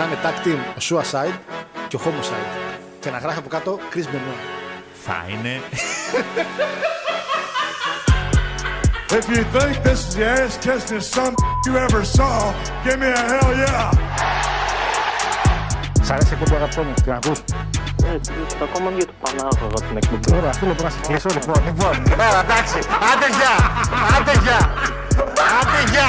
να είναι tag team ο Suicide και ο Homicide. Και να γράφει από κάτω Chris Benoit. Θα είναι. If you think this is the ass kissing some you ever saw, give me a hell yeah. Σ' αρέσει η εκπομπή αγαπητό μου, την ακούς. Έτσι, ακόμα για το Πανάγωγα την εκπομπή. Ωραία, αυτό λοιπόν να σε κλείσω λοιπόν. Λοιπόν, έλα εντάξει, άντε γεια, άντε γεια, άντε γεια.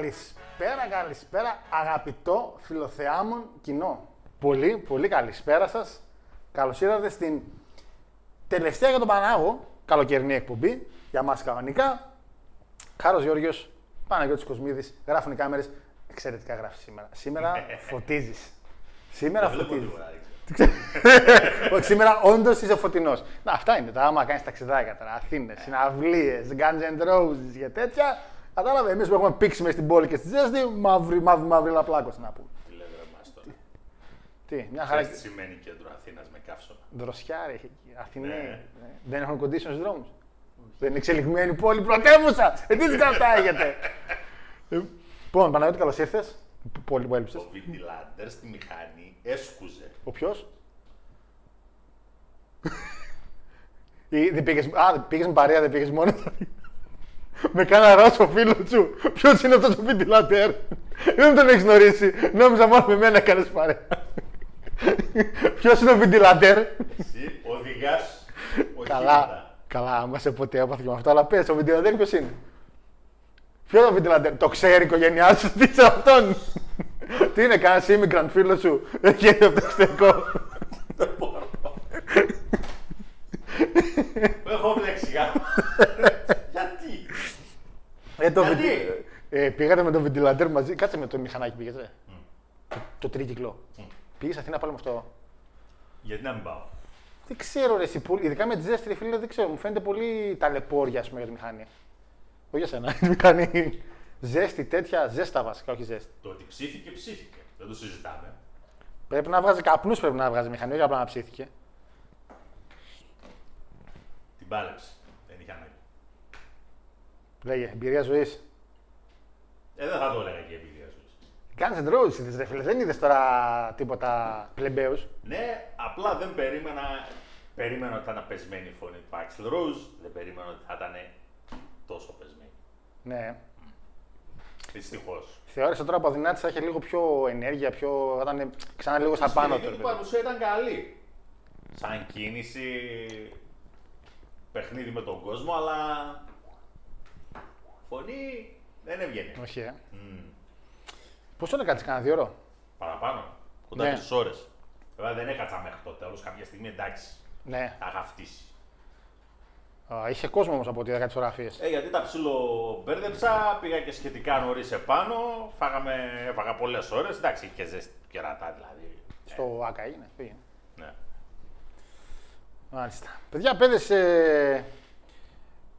Καλησπέρα, καλησπέρα, αγαπητό φιλοθεάμον κοινό. Πολύ, πολύ καλησπέρα σας. Καλώς ήρθατε στην τελευταία για τον Πανάγο, καλοκαιρινή εκπομπή, για μας κανονικά. Χάρος Γιώργος, Παναγιώτης Κοσμίδης, γράφουν οι κάμερες. Εξαιρετικά γράφεις σήμερα. Σήμερα φωτίζεις. Σήμερα φωτίζεις. Όχι, σήμερα όντως είσαι φωτεινός. Να, αυτά είναι τα άμα κάνεις ταξιδάκια τώρα. Αθήνες, συναυλίες, Guns and Roses και τέτοια. Κατάλαβε, εμείς που έχουμε πήξει μες στην πόλη και στη ζέστη, μαύρη, μαύρη, μαύρη λαπλάκος να πούμε. Τι λέτε ρε μας τώρα. Τι, μια χαρά. Ξέρεις τι σημαίνει κέντρο Αθήνας με καύσωνα; Δροσιά, ρε, έχει εκεί. Αθηναίοι. Ναι. ναι. Δεν έχουν conditions στους δρόμους. Δεν είναι εξελιγμένη πόλη πρωτεύουσα. Ε, τι τις κρατάγεται. Λοιπόν, Παναγιώτη, καλώς ήρθες. Πολύ που έλειψες. Ο Βίτι Λάντερς στη μηχανή έσκουζε. Ο ποιος; Ή δεν πήγες, α, πήγες με παρέα, δεν πήγες μόνος. Με κάνα ράσο φίλο σου. Ποιος είναι αυτός ο Βίτι Λάντερ. δεν τον έχεις γνωρίσει. Νόμιζα μόνο με μένα έκανες παρέα. Ποιος είναι ο Βίτι Λάντερ. Εσύ οδηγάς Καλά, οχήματα. καλά, άμα σε ποτέ έπαθε και με αυτό, αλλά πες, ο Βιντεολαντέρ ποιος είναι; Ποιος είναι ο Βιντεολαντέρ, το ξέρει η οικογένειά σου, τι είσαι αυτόν; τι είναι, κανένας immigrant φίλος σου, έχει έρθει από το εξωτερικό. Δεν μπορώ. Έχω μπλέξει γάμο. Γιατί. Ε, το Γιατί; Βιντι- ε, πήγατε με τον Βιντεολαντέρ μαζί, κάτσε με το μηχανάκι πήγες, ε. Το, το τρίκυκλο. Πήγες Αθήνα πάλι με αυτό. Γιατί να μην πάω; Δεν ξέρω ρε εσύ, πολύ- ειδικά με τη ζέστη, ρε φίλε, δεν ξέρω, μου φαίνεται πολύ ταλαιπώρια, ας πούμε, για τη μηχανή. Όχι για σένα, η μηχανή. Ζέστη, τέτοια, ζέστα βασικά, όχι ζέστη. Το ότι ψήθηκε, ψήθηκε. Δεν το συζητάμε. Πρέπει να βγάζει καπνούς, πρέπει να βγάζει μηχανή, όχι απλά να ψήθηκε. Την πάλεψε. Δεν είχε ανάγκη. Λέγε, εμπειρία ζωής. Ε, δεν θα το έλεγα και επειδή σου. Guns and Roses είδες, ρε φίλε, δεν είδες τώρα τίποτα πλεμπαίους. Ναι, απλά δεν περίμενα. Περίμενα ότι θα ήταν πεσμένη η φωνή του Axel Rose. Δεν περίμενα ότι θα ήταν τόσο πεσμένη. Ναι. Δυστυχώς. Θεώρησα τώρα από αδυνάτησα είχε λίγο πιο ενέργεια, πιο. θα ήταν ξανά λίγο στα πάνω του. Η ρε παιδί. παρουσία ήταν καλή. Σαν κίνηση, παιχνίδι με τον κόσμο, αλλά φωνή δεν έβγαινε. Όχι, ε. Μμμ. Πόσο είναι κάτσει, κανένα δύο ώρο; Παραπάνω. Κοντά Ναι. τρει ώρες. Βέβαια δεν έκατσα μέχρι το τέλο. Κάποια στιγμή εντάξει. Ναι. Τα είχα φτύσει. Α, είχε κόσμο όμως από ό,τι είδα τι φωτογραφίε. Ε, γιατί τα ψιλομπέρδεψα, πήγα και σχετικά νωρίς επάνω. Φάγαμε, έφαγα πολλές ώρες. Εντάξει, είχε ζέστη κερατά δηλαδή. Στο ΑΚΑ έγινε. Πήγαινε. Ναι. Μάλιστα. Παιδιά, παιδε. Ε,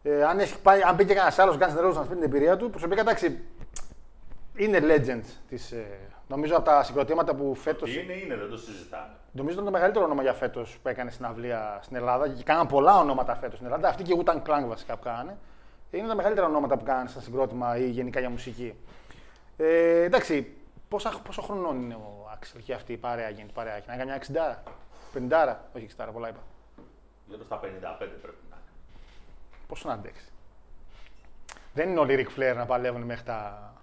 ε, αν, έχει πάει, αν πήγε κανένας άλλος Guns N' Roses να σου πει την εμπειρία του, προσωπικά εντάξει. Είναι legend της, ε, νομίζω από τα συγκροτήματα που φέτο. Τι είναι, είναι, δεν το συζητάμε. Νομίζω ήταν το μεγαλύτερο όνομα για φέτος που έκανε στην αυλία στην Ελλάδα και κάναν πολλά ονόματα φέτος στην Ελλάδα. Αυτή και η Wu-Tang Clan βασικά που κάνανε. Είναι τα μεγαλύτερα ονόματα που κάνανε σαν συγκρότημα ή γενικά για μουσική. Ε, εντάξει, πόσα, πόσο χρονών είναι ο Άξελ και αυτή η παρέα γίνεται παρέα. Να κάνει μια 60, 50, όχι 60, πολλά είπα. Γύρω στα 55 πρέπει να είναι. Πόσο να αντέξει. Δεν είναι όλοι οι Ric Flair να παλεύουν μέχρι τα.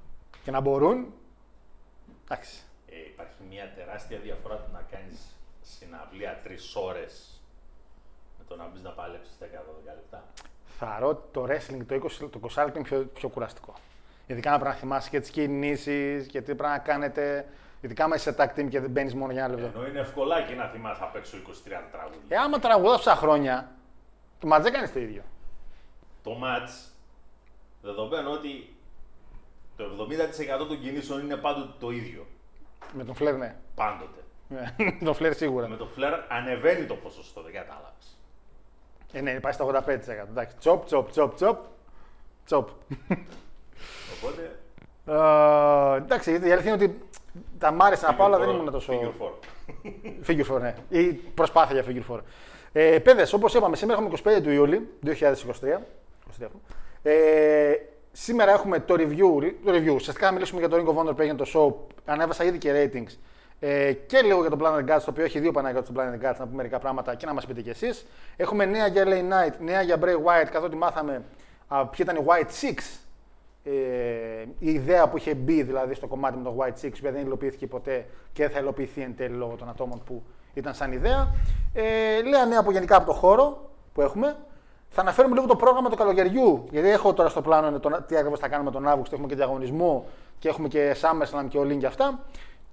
και να μπορούν. Εντάξει. Ε, υπάρχει μια τεράστια διαφορά του να κάνεις συναυλία τρεις ώρες με το να μπεις να παλέψεις 10-12 λεπτά. Θεωρώ ότι το wrestling το 20, το 20 λεπτό είναι πιο, πιο κουραστικό. Ειδικά να πρέπει να θυμάσαι και τις κινήσεις και τι πρέπει να κάνετε. Ειδικά άμα είσαι σε tag team και δεν μπαίνεις μόνο για ένα λεπτό. Ενώ είναι ευκολάκι να θυμάσαι απ' έξω 23 τραγούδια. Ε, άμα τραγουδά τόσα χρόνια, το ματζ δεν κάνεις το ίδιο. Το match, δεδομένου ότι το 70% των κινήσεων είναι πάντοτε το ίδιο. Με τον Φλερ, ναι. Πάντοτε. Ναι, με τον Φλερ σίγουρα. Με το φλερ ανεβαίνει το ποσοστό, δεν κατάλαβες. Ε, ναι, πάει στα 85%. Εντάξει, τσοπ, τσοπ, τσοπ, τσοπ. Τσοπ. Οπότε, Ε, εντάξει, η αλήθεια είναι ότι τα μ' άρεσε να πάω, αλλά δεν ήμουν τόσο. Figure four. Figure 4, ναι. Ή προσπάθεια για figure 4. Ε, Παιδες, όπως είπαμε, σήμερα έχουμε 25 του Ιούλη 2023. 23 αυτό. ε, σήμερα έχουμε το review. Το review. Ουσιαστικά θα μιλήσουμε για το Ring of Honor που έγινε το show. Ανέβασα ήδη και ratings. Ε, και λίγο για το Planet Guts, το οποίο έχει δύο πανάγια στο Planet Guts, να πούμε μερικά πράγματα και να μας πείτε κι εσείς. Έχουμε νέα για LA Knight, νέα για Bray Wyatt, καθότι μάθαμε α, ποιοι ήταν οι White Six. Ε, η ιδέα που είχε μπει δηλαδή στο κομμάτι με το White Six, που δεν υλοποιήθηκε ποτέ και δεν θα υλοποιηθεί εν τέλει λόγω των ατόμων που ήταν σαν ιδέα. Ε, λίγα νέα από γενικά από το χώρο που έχουμε. Θα αναφέρουμε λίγο το πρόγραμμα του καλοκαιριού, γιατί έχω τώρα στο πλάνο το, τι ακριβώς θα κάνουμε τον Αύγουστο. Έχουμε και διαγωνισμό και έχουμε και SummerSlam και All In και αυτά.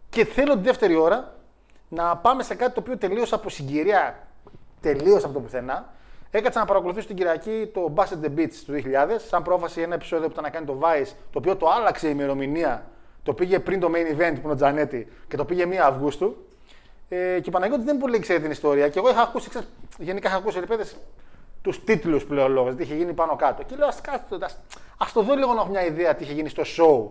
Και θέλω τη δεύτερη ώρα να πάμε σε κάτι το οποίο τελείωσε από συγκυρία, τελείωσε από το πουθενά. Έκατσα να παρακολουθήσω την Κυριακή το Basset the Beach του 2000, σαν πρόφαση ένα επεισόδιο που ήταν να κάνει το Vice, το οποίο το άλλαξε η ημερομηνία. Το πήγε πριν το main event που είναι ο Τζανέτη και το πήγε 1 Αυγούστου. Ε, και ο Παναγιώτης δεν πολύ ξέρει την ιστορία. Και εγώ είχα ακούσει, ξέρεις, γενικά είχα ακούσει ρε τους τίτλους που λέει ο λόγο, τι είχε γίνει πάνω κάτω. Και λέω, ας ας το δω λίγο να έχω μια ιδέα τι είχε γίνει στο show.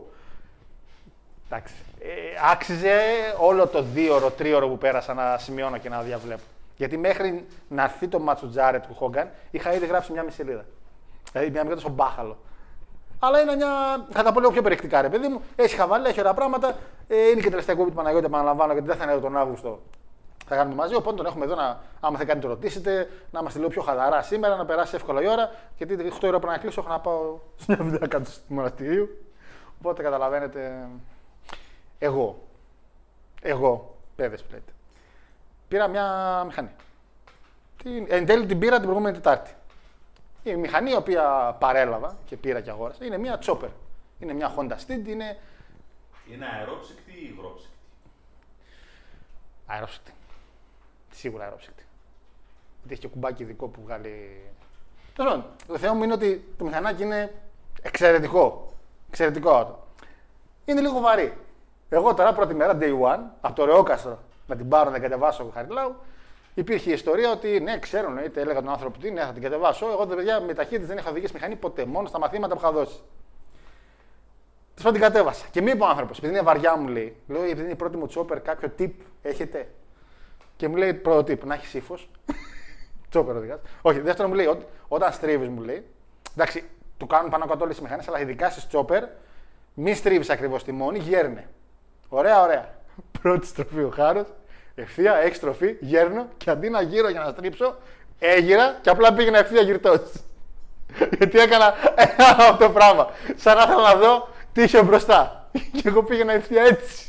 Εντάξει. Ε, άξιζε όλο το δύο-ώρο, τρίωρο που πέρασα να σημειώνω και να διαβλέπω. Γιατί μέχρι να έρθει το μάτσο Τζάρετ του Χόγκαν, είχα ήδη γράψει μια μισή σελίδα. Δηλαδή μια μικρή στον μπάχαλο. Αλλά είναι μια. Θα τα πω λίγο πιο περιεκτικά, ρε παιδί μου. Έχει χαβάλα, έχει ωραία πράγματα. Ε, είναι και τελευταία κούπη του Παναγιώτη, επαναλαμβάνω, γιατί δεν θα είναι εδώ τον Αύγουστο. Θα κάνουμε μαζί. Οπότε τον έχουμε εδώ να, άμα θα κάνει το ρωτήσετε, να είμαστε λίγο πιο χαλαρά σήμερα, να περάσει εύκολα η ώρα. Γιατί 8 ώρα πρέπει να κλείσω, έχω να πάω σε μια δουλειά κάτω του μοναστηρίου. Οπότε καταλαβαίνετε. Εγώ. Εγώ, παιδες πλέτε. Πήρα μια μηχανή. Την, εν τέλει την πήρα την προηγούμενη Τετάρτη. Η μηχανή η οποία παρέλαβα και πήρα και αγόρασα είναι μια Chopper. Είναι μια Honda Steed, είναι είναι αερόψυκτη ή υγρόψυκτη; αερόψυκτη. Σίγουρα αερόψυκτη. Γιατί έχει και κουμπάκι ειδικό που βγάλει. Τέλος πάντων, το θέμα μου είναι ότι το μηχανάκι είναι εξαιρετικό. Εξαιρετικό. Είναι λίγο βαρύ. Εγώ τώρα πρώτη μέρα, day one, από το Ρεόκαστρο, να την πάρω να την κατεβάσω Χαριλάου, υπήρχε η ιστορία ότι ναι, ξέρω, ναι, είτε έλεγα τον άνθρωπο τι, ναι, θα την κατεβάσω. Εγώ τα παιδιά με ταχύτητες δεν είχα οδηγήσει μηχανή ποτέ, μόνο στα μαθήματα που είχα δώσει. Τέλος πάντων την κατέβασα. Και μου είπε ο άνθρωπος, επειδή είναι βαριά, μου λέει, λέω, επειδή είναι η πρώτη μου τσόπερ, κάποιο tip έχετε; Και μου λέει πρώτο tip, να έχεις ύφος. τσόπερ οδηγάς. Όχι, δεύτερο μου λέει, ό, όταν στρίβεις, μου λέει. Εντάξει, του κάνουν πάνω κάτω όλες τι μηχανές, αλλά ειδικά στις τσόπερ, μη στρίβεις ακριβώς τη μόνη, γέρνε. Ωραία, ωραία. Πρώτη στροφή ο χάρος, ευθεία, έχει στροφή, γέρνω και αντί να γύρω για να στρίψω, έγειρα και απλά πήγαινα ευθεία γυρτός. Γιατί έκανα ένα αυτό το πράγμα. Σαν να ήθελα να δω τι είχε μπροστά. Και εγώ πήγαινα ευθεία έτσι.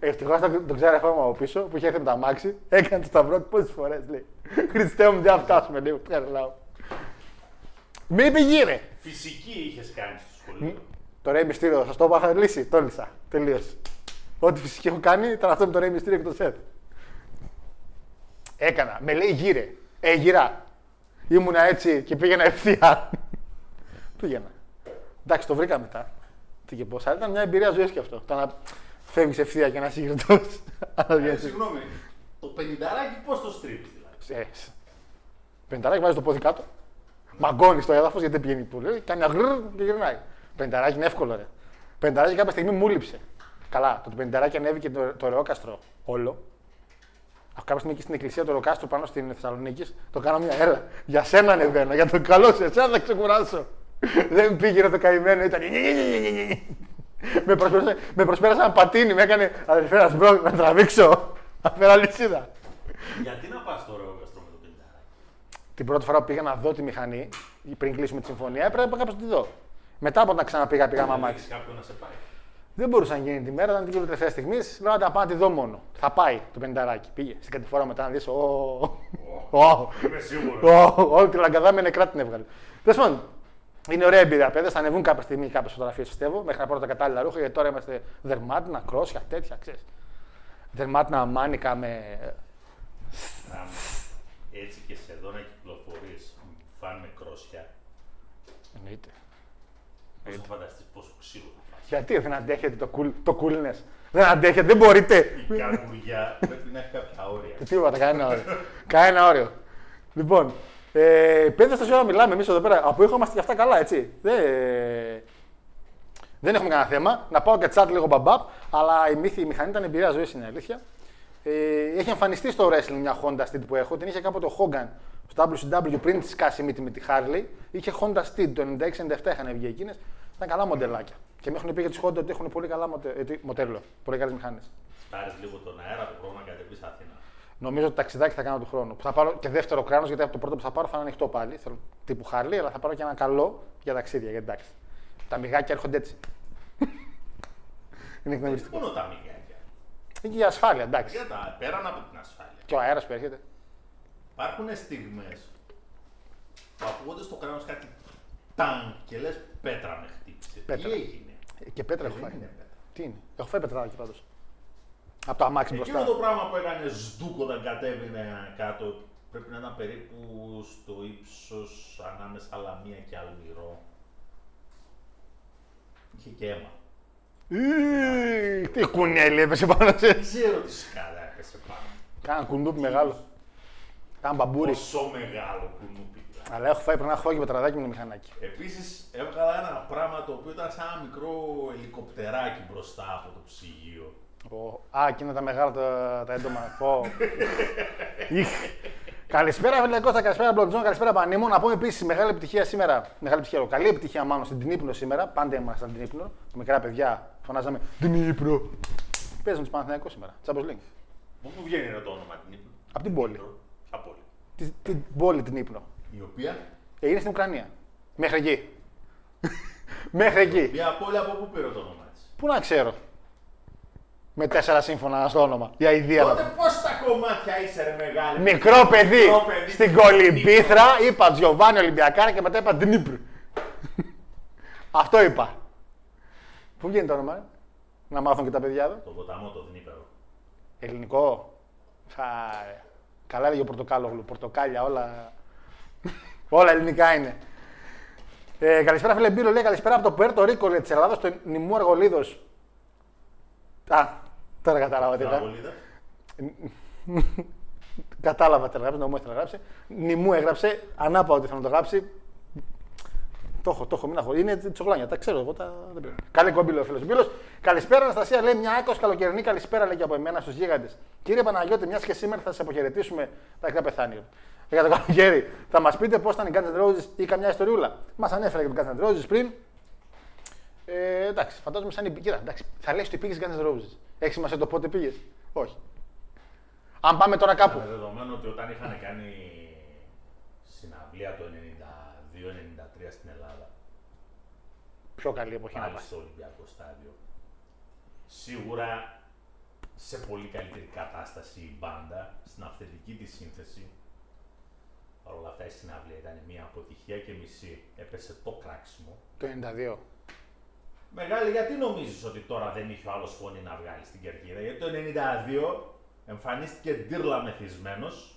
Ευτυχώς τον, τον ξέρω ακόμα από πίσω που είχε έρθει με τα μάξι, έκανε το σταυρό του πόσες φορές λέει. Χριστέ μου, δεν θα φτάσουμε λίγο. Τρελάω. Μη είπε γύρε. Φυσική είχες κάνει στο σχολείο. Το Ρέι Μυστήριο, σα το είπα, λύσει. Το λύσα. Τελείωσε. Ό,τι φυσική έχω κάνει ήταν αυτό με το Ρέι Μυστήριο και το σετ. Έκανα. Με λέει γύρε. Ε, γυρά. Ήμουνα έτσι και πήγαινα ευθεία. πήγαινα. Εντάξει, το βρήκα μετά. Τι και πώς. Αλλά ήταν μια εμπειρία ζωής και αυτό. Το να φεύγεις ευθεία και να είσαι γυρτό. Ε, συγγνώμη, το πενινταράκι πώς το στρίβεις δηλαδή; Ε, Πενταράκι βάζεις το πόδι κάτω. Μαγκώνεις το έδαφος γιατί δεν πηγαίνει πολύ. Κάνει αγρρ και γυρνάει. Πενταράκι είναι εύκολο, ρε. Πενταράκι κάποια στιγμή μου λείψε. Καλά, το πενταράκι ανέβηκε το, το ρεόκαστρο όλο. Κάποια στιγμή εκεί στην εκκλησία του Ροκάστρου πάνω στην Θεσσαλονίκη, το κάνω μια έλα. Για σένα ανεβαίνω, για τον καλό σε εσένα θα ξεκουράσω. Δεν πήγε το καημένο, ήταν. Με, προσπέρασε, με προσπέρασε ένα πατίνι, με έκανε αδερφέ να σμπρώ, να τραβήξω. Αφέρα λυσίδα. Γιατί να πας στο ρεόγκαστρο με το πεντάρι; Την πρώτη φορά που πήγα να δω τη μηχανή, πριν κλείσουμε τη συμφωνία, έπρεπε κάποιο να τη δω. Μετά από να ξαναπήγα, πήγα με αμάξι. Έχεις κάποιον να σε πάει. Δεν μπορούσα να γίνει τη μέρα, ήταν την τελευταία στιγμή. Λέω να πάω να τη δω μόνο. Θα πάει το πενταράκι. Πήγε στην κατηφόρα μετά να δεις. Είμαι σίγουρος. Όλη τη λαγκαδά με νεκρά την έβγαλε. Τέλος πάντων, είναι ωραία εμπειρία, παιδιά. Θα ανεβούν κάποια στιγμή κάποιες φωτογραφίες, πιστεύω, μέχρι να πάρω τα κατάλληλα ρούχα. Γιατί τώρα είμαστε δερμάτινα, κρόσια, τέτοια, ξέρεις. Δερμάτινα μάνικα με. Άμα Έτσι και σε εδώ να κυκλοφορείς, φαν με κρόσια, Εννοείται. πώς θα φανταστείς πόσο ξύλο θα φας. Γιατί δεν αντέχετε το, cool, το coolness; Δεν αντέχετε, δεν μπορείτε. Η καρπουριά πρέπει να έχει κάποια όρια. Τίποτα, κανένα όριο. κανένα όριο. Λοιπόν, ε, πέντε στα ώρα μιλάμε εμείς εδώ πέρα. Από ήχο είμαστε και αυτά καλά, έτσι. Δεν, δεν έχουμε κανένα θέμα. Να πάω και τσάτ λίγο μπαμπάπ, αλλά η, μύθη, η μηχανή ήταν εμπειρία ζωής, είναι αλήθεια. Ε, έχει εμφανιστεί στο wrestling μια Honda Steed που έχω. Την είχε κάποτε ο Hogan στο WCW πριν της σκάσει μύτη με τη Harley. Είχε Honda Steed, το 96-97 είχαν βγει εκείνες. Ήταν καλά μοντελάκια. Και με έχουν πει για τι Honda ότι έχουν πολύ καλά μοτε, ε, τι- μοντέλο. Πολύ καλές μηχάνε. Πάρει λίγο τον αέρα του χρόνου να κατεβεί Αθήνα. Νομίζω ότι ταξιδάκι θα κάνω του χρόνου. Που θα πάρω και δεύτερο κράνος, γιατί από το πρώτο που θα πάρω θα είναι ανοιχτό πάλι. Θέλω τύπου Harley, αλλά θα πάρω και ένα καλό για ταξίδια. Γιατί εντάξει. Τα μυγάκια έρχονται έτσι. είναι εκνευριστικό. Μόνο τα μυγάκια; Είναι και για ασφάλεια, εντάξει. Για τα πέραν από την ασφάλεια. Και ο αέρας που έρχεται. Υπάρχουν στιγμές που ακούγονται στο κράνος κάτι ταν και λες πέτρα με χτύπησε. Πέτρα. Τι έγινε; Ε, Και πέτρα έχω Δεν φάει. είναι πέτρα. Τι είναι; Έχω φάει πετράδάκι πάντως. Από το αμάξι Εκείνο μπροστά. το πράγμα που έκανε σντούκ όταν κατέβαινε κάτω πρέπει να ήταν περίπου στο ύψος ανάμεσα Λαμία και Αλμυρό. Είχε και αίμα. Ι, Τι κουνέλι έπεσε πάνω σε. Δεν ξέρω τι σκάλα έπεσε πάνω. Κάνα κουνούπι μεγάλο. Κάνα μπαμπούρι. Πόσο μεγάλο κουνούπι. δηλαδή. Αλλά έχω φάει πριν να έχω και πετραδάκι με το μηχανάκι. Επίσης έβγαλα ένα πράγμα το οποίο ήταν σαν ένα μικρό ελικοπτεράκι μπροστά από το ψυγείο. Ο- Α, εκείνα τα μεγάλα τα, τα έντομα. Πω. Ιχ. Καλησπέρα, φίλε Κώστα, καλησπέρα, Μπλοντζόν, καλησπέρα, Πανίμου. Να πούμε επίσης μεγάλη επιτυχία σήμερα. Μεγάλη επιτυχία, καλή επιτυχία μάλλον στην Τνίπρο σήμερα. Πάντα ήμασταν στην Τνίπρο. Μικρά παιδιά φωνάζαμε Τνίπρο. Παίζουν τους Παναθηναϊκούς σήμερα. Τσάμπος Λίγκ. Από πού βγαίνει το όνομα την Ήπειρο. Απ' την πόλη. Ποια πόλη. Την, την πόλη την Ύπνο. Η οποία; Ε, είναι στην Ουκρανία. Μέχρι εκεί. Μέχρι εκεί. Μια πόλη από πού πήρε το όνομα τη. Πού να ξέρω. Με τέσσερα σύμφωνα στο όνομα. Η αηδία να Τότε πω. πόσα κομμάτια είσαι ρε μεγάλη. Μικρό παιδί; Μικρό παιδί. Στην Κολυμπήθρα είπα Τζιοβάνι Ολυμπιακάρα και μετά είπα Ντνίπρ. Αυτό είπα. Πού βγαίνει το όνομα, ε; να μάθουν και τα παιδιά εδώ. Το ποταμό το Δνήπερο. Ελληνικό. Θα... Καλά έλεγε ο Πορτοκάλογλου. Πορτοκάλια, όλα. όλα ελληνικά είναι. Ε, καλησπέρα, φίλε Μπύλο. Λέει καλησπέρα από το Πέρτο Ρίκο λέει, της Ελλάδας, στο νημού Αργολίδος. Α, τώρα κατάλαβα τι ήταν. Τραγωλίδα. Κατάλαβα τι έγραψε, να μου έστειλε να γράψει. Νημού έγραψε, ανάπαω ότι θέλω να το γράψει. Το έχω, το έχω, μην αγχωρεί. Είναι τσογλάνια, τα ξέρω εγώ. Τα... Δεν πειράζει. Καλή κομπίλο ο φίλος Μπίλος. Καλησπέρα, Αναστασία. Λέει μια άκρη καλοκαιρινή καλησπέρα λέει και από εμένα στους γίγαντες. Κύριε Παναγιώτη, μιας και σήμερα θα σα αποχαιρετήσουμε. Τα έχει πεθάνει. Για το καλοκαίρι, θα μας πείτε πώς ήταν οι Guns N' Roses ή καμιά ιστοριούλα. Μας ανέφερε και τον Guns N' Roses πριν. Ε, εντάξει, φαντάζομαι σαν η. Κοίτα, εντάξει, θα λες ότι πήγες Guns N' Roses. Έχεις σημασία το πότε πήγες. Όχι. Αν πάμε τώρα κάπου. Με δεδομένο ότι όταν είχαν κάνει συναυλία το 92-93 στην Ελλάδα, Πιο καλή εποχή να πάλι πάει. στο Ολυμπιακό στάδιο, σίγουρα σε πολύ καλύτερη κατάσταση η μπάντα, στην αυθεντική της σύνθεση. Παρ' όλα αυτά η συναυλία ήταν μια αποτυχία και μισή. Έπεσε το κράξιμο. Το 92. Μεγάλη, γιατί νομίζεις ότι τώρα δεν είχε ο άλλος φωνή να βγάλει στην κερκίδα; Γιατί το 92 εμφανίστηκε ντύρλα μεθυσμένος.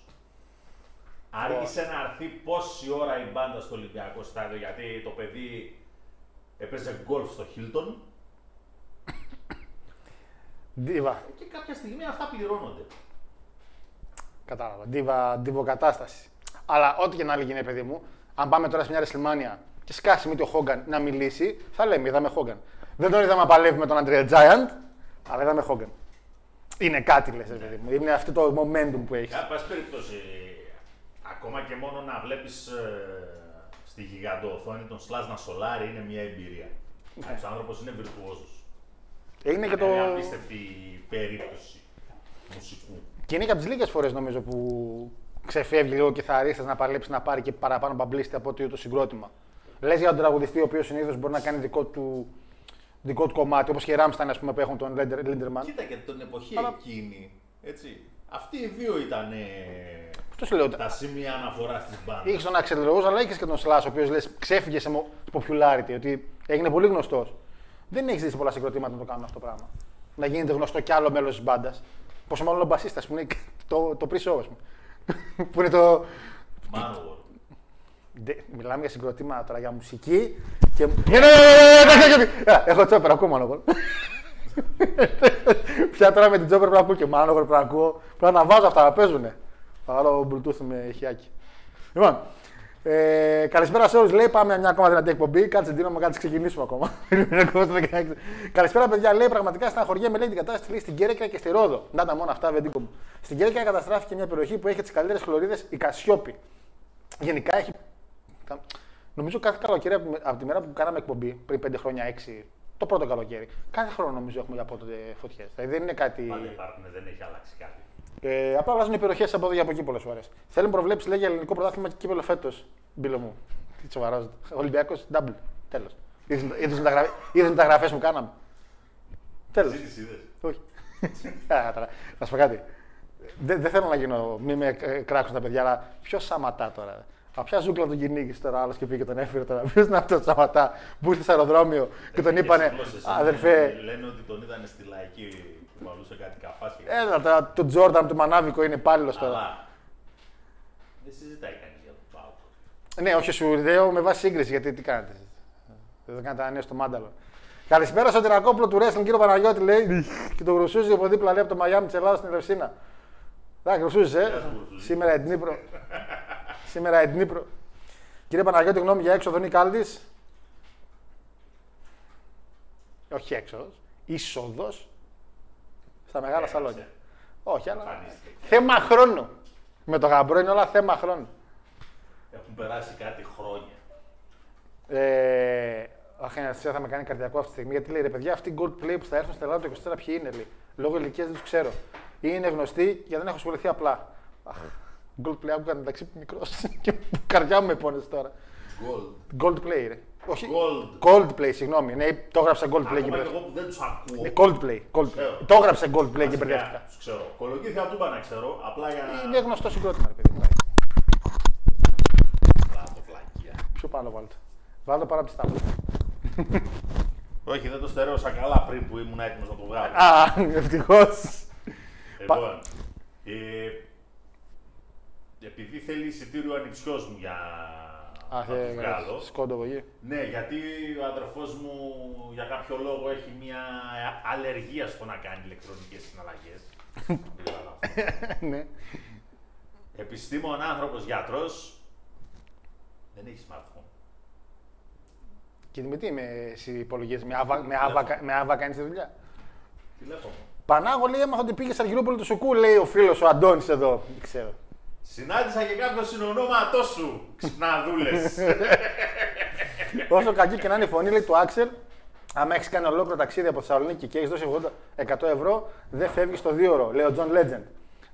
Άργησε να έρθει πόση ώρα η μπάντα στο Ολυμπιακό στάδιο, γιατί το παιδί έπαιζε γκολφ στο Χίλτον Ντίβα. και κάποια στιγμή αυτά πληρώνονται. Κατάλαβα. Ντίβα, ντιβοκατάσταση. Αλλά ό,τι και να έλεγε, παιδί μου, αν πάμε τώρα σε μια WrestleMania και σκάσει μύτη ο Χόγκαν να μιλήσει, θα λέμε είδαμε Χόγκαν. Δεν τον είδαμε να παλεύει με τον Αντρέα Giant, αλλά είδαμε Χόγκαν. είναι κάτι, λες, παιδί μου. Είναι αυτό το momentum που έχεις. Εν πάση περιπτώσει, ακόμα και μόνο να βλέπεις στη γιγαντοοθόνη τον Σλάζ να σολάρει είναι μια εμπειρία. Ναι. Ο άνθρωπος είναι βιρτουόζος. Είναι και το. Είναι απίστευτη περίπτωση μουσικού. Και είναι και από τις λίγες φορές νομίζω που ξεφεύγει λίγο και θα να παλέψεις να πάρει και παραπάνω μπαμπλίστη από ότι το συγκρότημα. Λες για τον τραγουδιστή ο οποίος συνήθως μπορεί να κάνει δικό του, δικό του κομμάτι, όπως και οι Ράμσταν ας πούμε, που έχουν τον Λέντερ- Λίντερμαν. Κοίτα και την εποχή Αλλά- εκείνη. Έτσι. Αυτοί οι δύο ήταν Αυτό σου λέω. τα σημεία αναφοράς της μπάντα. Είχες τον Axel Rose, αλλά είχες και τον Slash, ο οποίος λες ξέφυγε σε μο- popularity, ότι έγινε πολύ γνωστός. Δεν έχεις δει πολλά συγκροτήματα να το κάνουν αυτό το πράγμα. Να γίνεται γνωστό κι άλλο μέλος της μπάντας. Πόσο μάλλον ο μπασίστας που είναι το, το pre-show, ας πούμε. που είναι το. Manowar. Ντε- Μιλάμε για συγκροτήματα τώρα, για μουσική. Και... Ναι, ναι, ναι, ναι, ναι, ναι, ναι. Α, Έχω τσόπερ, ακούω Μάνοβολ. Πια τώρα με την τσόπερ πρέπει να ακούω και Μάνοβολ, πρέπει να ακούω. Πρέπει να βάζω αυτά να παίζουνε. Παρόλο Bluetooth με χιάκι. Λοιπόν, ε, καλησπέρα σε όλους. Λέει: Πάμε μια ακόμα δυνατή εκπομπή. Κάτσε Ντίνο μου, κάτσε ξεκινήσουμε ακόμα. Είναι ακόμα στο 16. καλησπέρα, παιδιά. Λέει: Πραγματικά στεναχωριέμαι λέει την κατάσταση λέει, στην Κέρκυρα και στη Ρόδο. Να τα μόνο αυτά, βεντίκο μου. Στην Κέρκυρα καταστράφηκε μια περιοχή που έχει τις καλύτερες χλωρίδες, η Κασιόπη. Γενικά έχει. Τα- Νομίζω κάθε καλοκαίρι από τη- από τη μέρα που κάναμε εκπομπή, πριν 5 χρόνια, 6, το πρώτο καλοκαίρι, κάθε χρόνο νομίζω έχουμε από τότε φωτιές. Δηλαδή δεν είναι κάτι. Πάντα υπάρχουν, δεν έχει αλλάξει κάτι. Ε, απλά αλλάζουν οι περιοχές από εδώ και από εκεί πολλές φορές. Θέλουν προβλέψεις λέει για ελληνικό πρωτάθλημα και κύπελο φέτος. Μπίλο μου. Τι σοβαράζεται. Ολυμπιακός, double. Τέλος. Είδε μεταγραφέ που κάναμε. Τέλος. Ζήτηση είδες. Όχι. Α, τώρα, Να σου πω κάτι. Δεν, δεν θέλω να γίνω, μη με ε, κράξουν τα παιδιά, αλλά ποιος σαματά τώρα; Από ποια ζούγκλα τον κυνήγησε τώρα άλλος και πήγε και τον έφερε τώρα. Ποιος είναι αυτό το σαματά που ήρθε στο αεροδρόμιο και τον είπανε Τις γλώσσες είναι- αδερφέ. Λένε ότι τον είδανε στη λαϊκή που παλούσε κάτι καφάσια. Έλα τώρα, το Τζόρνταν του Μανάβικο είναι υπάλληλος τώρα. Αλλά δεν συζητάει κανείς για τον Πάο. Ναι, όχι σου λέω με βάση σύγκριση, γιατί τι κάνετε. Δεν κάνετε ανέα στο μάνταλο. Καλησπέρα στο Τυρακόπουλο του Wrestling, κύριο Παναγιώτη λέει. και το γρουσούζει από δίπλα λέει από το Μαϊάμι της Ελλάδας στην Ελευσίνα. Εντάξει, γρουσούζει, ε. σου, Γρουσούζη. Σήμερα η Δνήπρο. Σήμερα η Δνήπρο. Κύριε Παναγιώτη, γνώμη για έξοδο είναι κάλτη. Όχι έξοδος. Είσοδος στα μεγάλα Έγραψε. σαλόνια. Όχι, αλλά. Εμφανίστηκε. Θέμα χρόνου. Με το γαμπρό είναι όλα θέμα χρόνου. Έχουν περάσει κάτι χρόνια. Ε, Αχ, ένα θα με κάνει καρδιακό αυτή τη στιγμή. Γιατί λέει ρε παιδιά, αυτοί οι gold play που θα έρθουν στην Ελλάδα το 24 ποιοι είναι, λέει. Λόγω ηλικίας δεν τους ξέρω. Ή είναι γνωστοί γιατί δεν έχω ασχοληθεί απλά. Αχ, gold play άκουγα μεταξύ μικρός και η καρδιά μου με πόνεσε τώρα. Gold. Gold play, ρε. Όχι. Gold. Gold play, συγγνώμη. Ναι, το έγραψα gold play και Ακόμα και μπερδεύτηκα. εγώ που δεν τους ακούω. Ναι, Gold play. Gold play. Ξέρω. Το έγραψα gold play και μπερδεύτηκα. Τους ξέρω. Κολογήθια του είπα να ξέρω. Απλά για να. Είναι γνωστό συγκρότημα, ρε παιδί μου. Πλάτο, βλακεία. Πιο πάνω βάλτε. Βάλτε πάνω από τι τάπε. Όχι, δεν το στερέωσα καλά πριν που ήμουν έτοιμος να το βγάλω. Α, ευτυχώς. Λοιπόν, ε, επειδή θέλει εισιτήριο ανιψιός μου για Α, να το βγάλω. σκόντο εκεί. Ναι, γιατί ο αδερφός μου για κάποιο λόγο έχει μια αλλεργία στο να κάνει ηλεκτρονικές συναλλαγές. Δεν καταλαβαίνω. Ναι. Επιστήμον άνθρωπος γιατρός, δεν έχει smartphone. Και με τι με εσύ υπολογίζεις, με άβα, με άβα, με άβα κάνεις τη δουλειά; Τηλέφωνο. Πανάγο λέει, έμαθα ότι πήγες σε Αργυρούπολη του Σουκού, λέει ο φίλος ο Αντώνης εδώ. Δεν ξέρω. Συνάντησα και κάποιο συνονόματό σου, ξυπναδούλες. Όσο κακή και να είναι η φωνή λέει, του Άξελ, άμα έχεις κάνει ολόκληρο ταξίδι από Θεσσαλονίκη και έχεις δώσει 80 100 ευρώ, δεν φεύγεις στο 2 ώρο, λέει ο John Legend.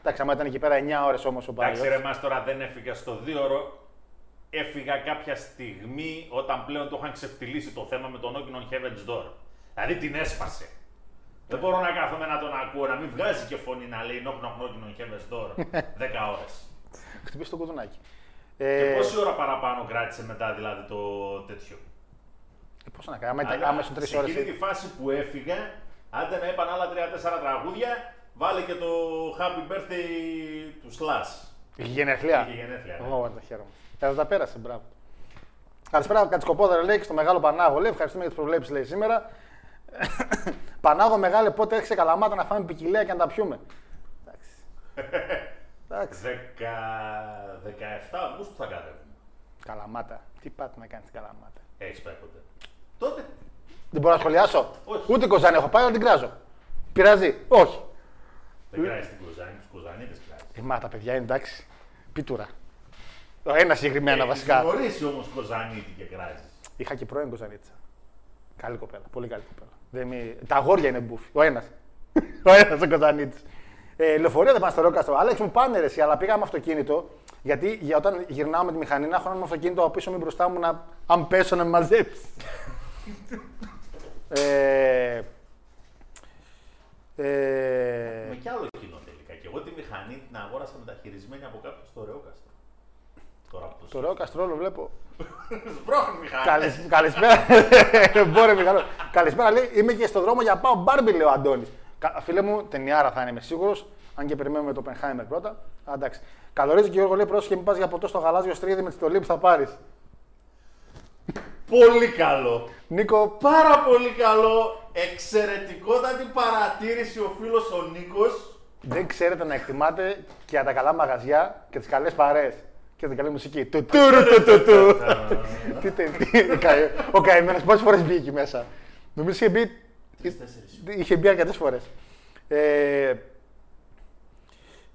Εντάξει, άμα ήταν εκεί πέρα 9 ώρες όμως ο Εντάξει Παναγιώτης. ρε μας τώρα δεν έφυγα στο δύο ώρο. Έφυγα κάποια στιγμή όταν πλέον το είχαν ξεφτυλίσει το θέμα με τον Knockin' on Heaven's Door. Δηλαδή την έσπασε. Δεν μπορώ να κάθομαι να τον ακούω, να μην βγάζει και φωνή να λέει Knock Knock Knockin' on Heaven's Door 10 ώρες. Χτυπήσει το κουδουνάκι. Και Ε, πόση ώρα παραπάνω κράτησε μετά δηλαδή το τέτοιο; ε, πώς να κάνει, άμα, ήταν- Αλλά άμα ήσουν 3 σε ώρες. εκείνη τη φάση που έφυγα, άντε να είπαν άλλα 3-4 τραγούδια, βάλε και το Happy Birthday του Slash. Είχε γενέθλια. Είχε γενέθλια, ναι. Ω, τα χαίρομαι. Θα τα πέρασε, μπράβο. Καλησπέρα, Κατσικοπόδαρα λέει και στο μεγάλο Πανάγο. Λέει, ευχαριστούμε για τις προβλέψεις λέει σήμερα. Πανάγο μεγάλε, πότε έρχεσαι καλαμάτα να φάμε ποικιλία και να τα πιούμε; Εντάξει. Εντάξει. 10, 17 Αυγούστου θα κατέβουμε. Καλαμάτα. Τι πάτε να κάνεις καλαμάτα. Έχεις πάει ποτέ. Τότε. Δεν μπορώ να σχολιάσω. Όχι. Ούτε κοζάνη έχω πάει, αλλά την κράζω. Πειράζει. Όχι. Δεν κράζει την Κοζάνη, τους Κοζανίτες κράζει. Ε, μα τα παιδιά είναι εντάξει. Πίτουρα. Ο ένας συγκεκριμένα βασικά. Γνωρίσει όμως Κοζανίτη και κράζει. Είχα και πρώην Κοζανίτσα. Καλή κοπέλα. Πολύ καλή κοπέλα. Δεν μη... Τα αγόρια είναι μπουφι. Ο ένας. ο ένας ο Κοζανίτης. Ε, λεωφορεία δεν πάνε στο Ρόκαστρο. Άλεξ μου πάνε ρε, εσύ, αλλά πήγα με αυτοκίνητο. Γιατί για όταν γυρνάω με τη μηχανή να έχω ένα αυτοκίνητο από πίσω μου ή μπροστά μου να αν πέσω να με μαζέψει. ε, ε, Με κι άλλο κοινό τελικά. Και εγώ τη μηχανή την αγόρασα μεταχειρισμένη από κάποιον στο Ρεόκαστρο. Τώρα που το Ρόκαστρο όλο βλέπω. Σπρώχνει μηχανή. Καλησ- καλησπέρα. Μπορεί, Μιχάλο. Καλησπέρα, λέει. Είμαι και στο δρόμο για πάω μπάρμπι, λέει ο Αντώνης. Φίλε μου, ταινιάρα θα είναι, είμαι σίγουρος. Αν και περιμένουμε το Πενχάιμερ πρώτα. Α, εντάξει. Καλωρίζει και Γιώργο λέει πρόσεχε μην πας για ποτό στο γαλάζιο στρίδι με τη στολή που θα πάρεις. Πολύ καλό. Νίκο, Πάρα πολύ καλό. Εξαιρετικότατη παρατήρηση ο φίλος ο Νίκος. δεν ξέρετε να εκτιμάτε και για τα καλά μαγαζιά και τις καλές παρέες. Και την καλή μουσική. Του τουρου του του του. Τι τε- τι- καη- Ο καημένος πόσες φορές μπήκε εκεί μέσα. Νομίζω είχε μπει. Είχε μπει αρκετές φορές. Ε,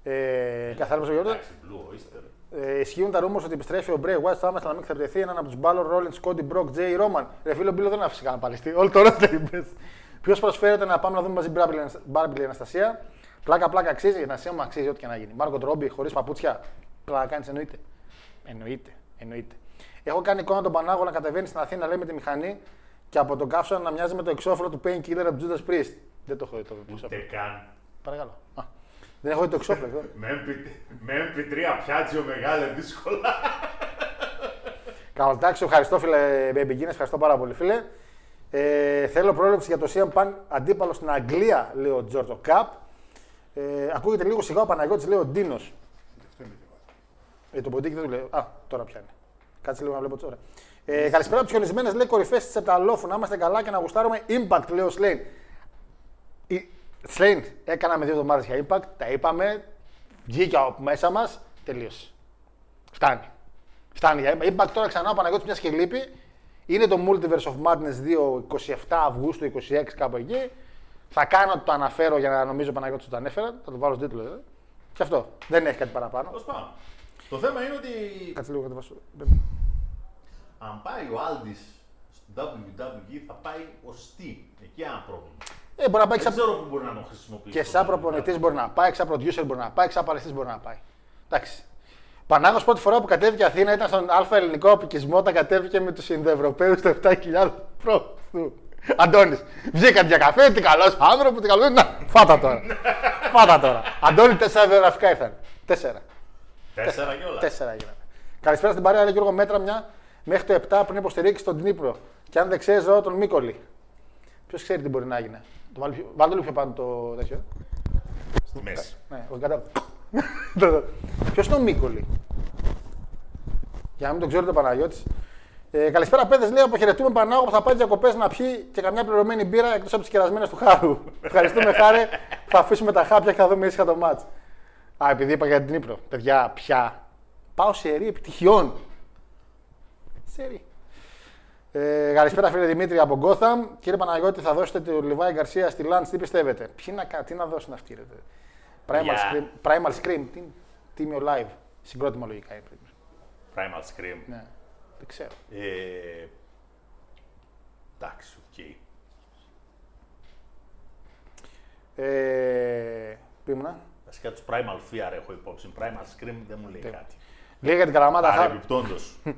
ε, καθάριμα ο Γιώργος. Εντάξει, Blue Oyster. Ε, ισχύουν τα rumors ότι επιστρέφει ο Μπρέι White στο άμεσα να μην θα έναν από τους Μπάλλον Ρόλιν, Σκόντι Μπροκ, Τζέι Ρόμαν. Ρε φίλο Μπίλο δεν άφησε κανένα παλιστή. Όλο το ρόλο είπες. Ποιος προσφέρεται να πάμε να δούμε μαζί Μπάρμπιλ Αναστασία. Πλάκα πλάκα αξίζει, η Αναστασία μου αξίζει ό,τι και να γίνει. Μάρκο Τρόμπι χωρίς παπούτσια. Πλάκα κάνεις εννοείται. Εννοείται. Εννοείται. Έχω κάνει εικόνα τον Πανάγο να κατεβαίνει στην Αθήνα λέει με τη μηχανή και από τον κάψο να μοιάζει με το εξώφυλλο του Painkiller από του Judas Priest. Δεν το έχω δει το Ούτε εξώφυλλο. καν. Παρακαλώ. Α, δεν έχω δει το εξώφυλλο. Με MP- Με MP3 πιάτσιο μεγάλε δύσκολα. Καλοτάξιο, ευχαριστώ φίλε Baby Guinness, ευχαριστώ πάρα πολύ φίλε. Ε, θέλω πρόληψη για το CM Punk αντίπαλο στην Αγγλία, λέει ο Τζόρτζο Καπ. Ε, ακούγεται λίγο σιγά ο Παναγιώτης, λέει ο Ντίνος. Ε, το ποντίκι δεν του λέει. Α, τώρα πιάνει. Κάτσε λίγο να βλέπω τώρα. Ε, καλησπέρα από τις χιονισμένες λέει κορυφές της Επταλόφου. Να είμαστε καλά και να γουστάρουμε impact, λέει ο Σλέιν. Η- Σλέιν, έκαναμε δύο εβδομάδες για impact, τα είπαμε. Βγήκε από μέσα μας, τελείωσε. Φτάνει. Φτάνει για impact. Τώρα ξανά ο Παναγιώτης μια και λείπει. Είναι το Multiverse of Madness 2, 27 Αυγούστου, 26 κάπου εκεί. Θα κάνω ότι το αναφέρω για να νομίζω ο Παναγιώτης ότι το ανέφερα. Θα το βάλω στο τίτλο δηλαδή. Και αυτό. Δεν έχει κάτι παραπάνω. Πώς πάμε. Το θέμα είναι ότι Κάτσε λίγο να το βάσω. Αν πάει ο Άλντις στο WWE θα πάει ως τι. Εκεί ένα πρόβλημα. Ε, μπορεί να πάει Δεν ξα... ξέρω πού μπορεί να τον χρησιμοποιήσει. Και το σαν WWE. προπονητής μπορεί να πάει, σαν producer μπορεί να πάει, σαν παλαιστή μπορεί να πάει. Εντάξει. Πανάγος πρώτη φορά που κατέβηκε Αθήνα ήταν στον Α ελληνικό απικισμό όταν κατέβηκε με τους Ινδοευρωπαίους στο 7.000 προ. Αντώνης, βγήκαν για καφέ, τι καλός άνθρωπος, τι καλό. Να, φάτα τώρα. φάτα τώρα. Αντώνη, τέσσερα βιογραφικά ήρθαν. Τέσσερα. Τέσσερα και όλα. Τέσσερα έγιναν. Καλησπέρα στην παρέα, λέει Γιώργο Μέτρα μια μέχρι το 7 πριν υποστηρίξει τον Δνήπρο. Και αν δεν ξέρεις, ζω τον Μίκολη. Ποιος ξέρει τι μπορεί να γίνει. Το βάλει, πιο- βάλτε λίγο πιο πάνω το τέτοιο. Στη μέση. Ναι, όχι κατά. Ποιος είναι ο Μίκολη; Για να μην τον ξέρετε ο Παναγιώτης. Ε, καλησπέρα, παιδες. Λέει αποχαιρετούμε Πανάγο που θα πάει διακοπές να πιει και καμιά πληρωμένη μπύρα εκτός από τις κερασμένες του χάρου. Ευχαριστούμε, χάρε. θα αφήσουμε τα χάπια και θα δούμε ήσυχα το μάτς. Α, επειδή είπα για την Ήπρο. Παιδιά, πια. Πάω σε ρή επιτυχιών. Σε ρή. Ε, καλησπέρα φίλε Δημήτρη από Gotham. Κύριε Παναγιώτη, θα δώσετε το Λιβάη Γκαρσία στη Λάντς, τι πιστεύετε; Ποιοι να, κα- τι να δώσουν αυτοί, ρε. Primal, Για- Scream, Primal Scream, τι, τίμιο live. Συγκρότημα λογικά είναι. Primal Scream. Ναι, δεν ξέρω. Ε, εντάξει, οκ. Ε, πού ήμουνα. Βασικά τους Primal Fear έχω υπόψη. Primal Scream δεν μου λέει κάτι. Λίγα για την Καλαμάτα. Θα... Παρεμπιπτόντως.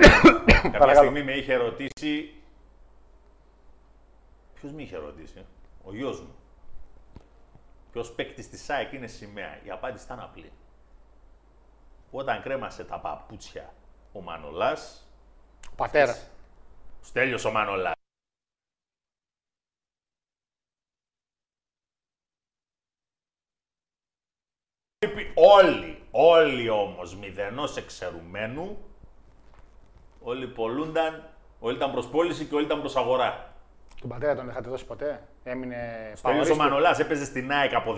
Κάποια Παρακαλώ. στιγμή με είχε ρωτήσει. Ποιος με είχε ρωτήσει, Ο γιος μου. Ποιος παίκτης της ΑΕΚ είναι σημαία. Η απάντηση ήταν απλή. Όταν κρέμασε τα παπούτσια ο Μανολάς, Ο πατέρας. Στέλιος ο Μανολάς. Όλοι, όλοι όμως μηδενός εξαιρουμένου, όλοι πολλούνταν, όλοι ήταν προς πώληση και όλοι ήταν προς αγορά. Τον πατέρα τον είχατε δώσει ποτέ; Έμεινε Στέλιος ο φαβορίστου. Μανολάς έπαιζε στην ΑΕΚ από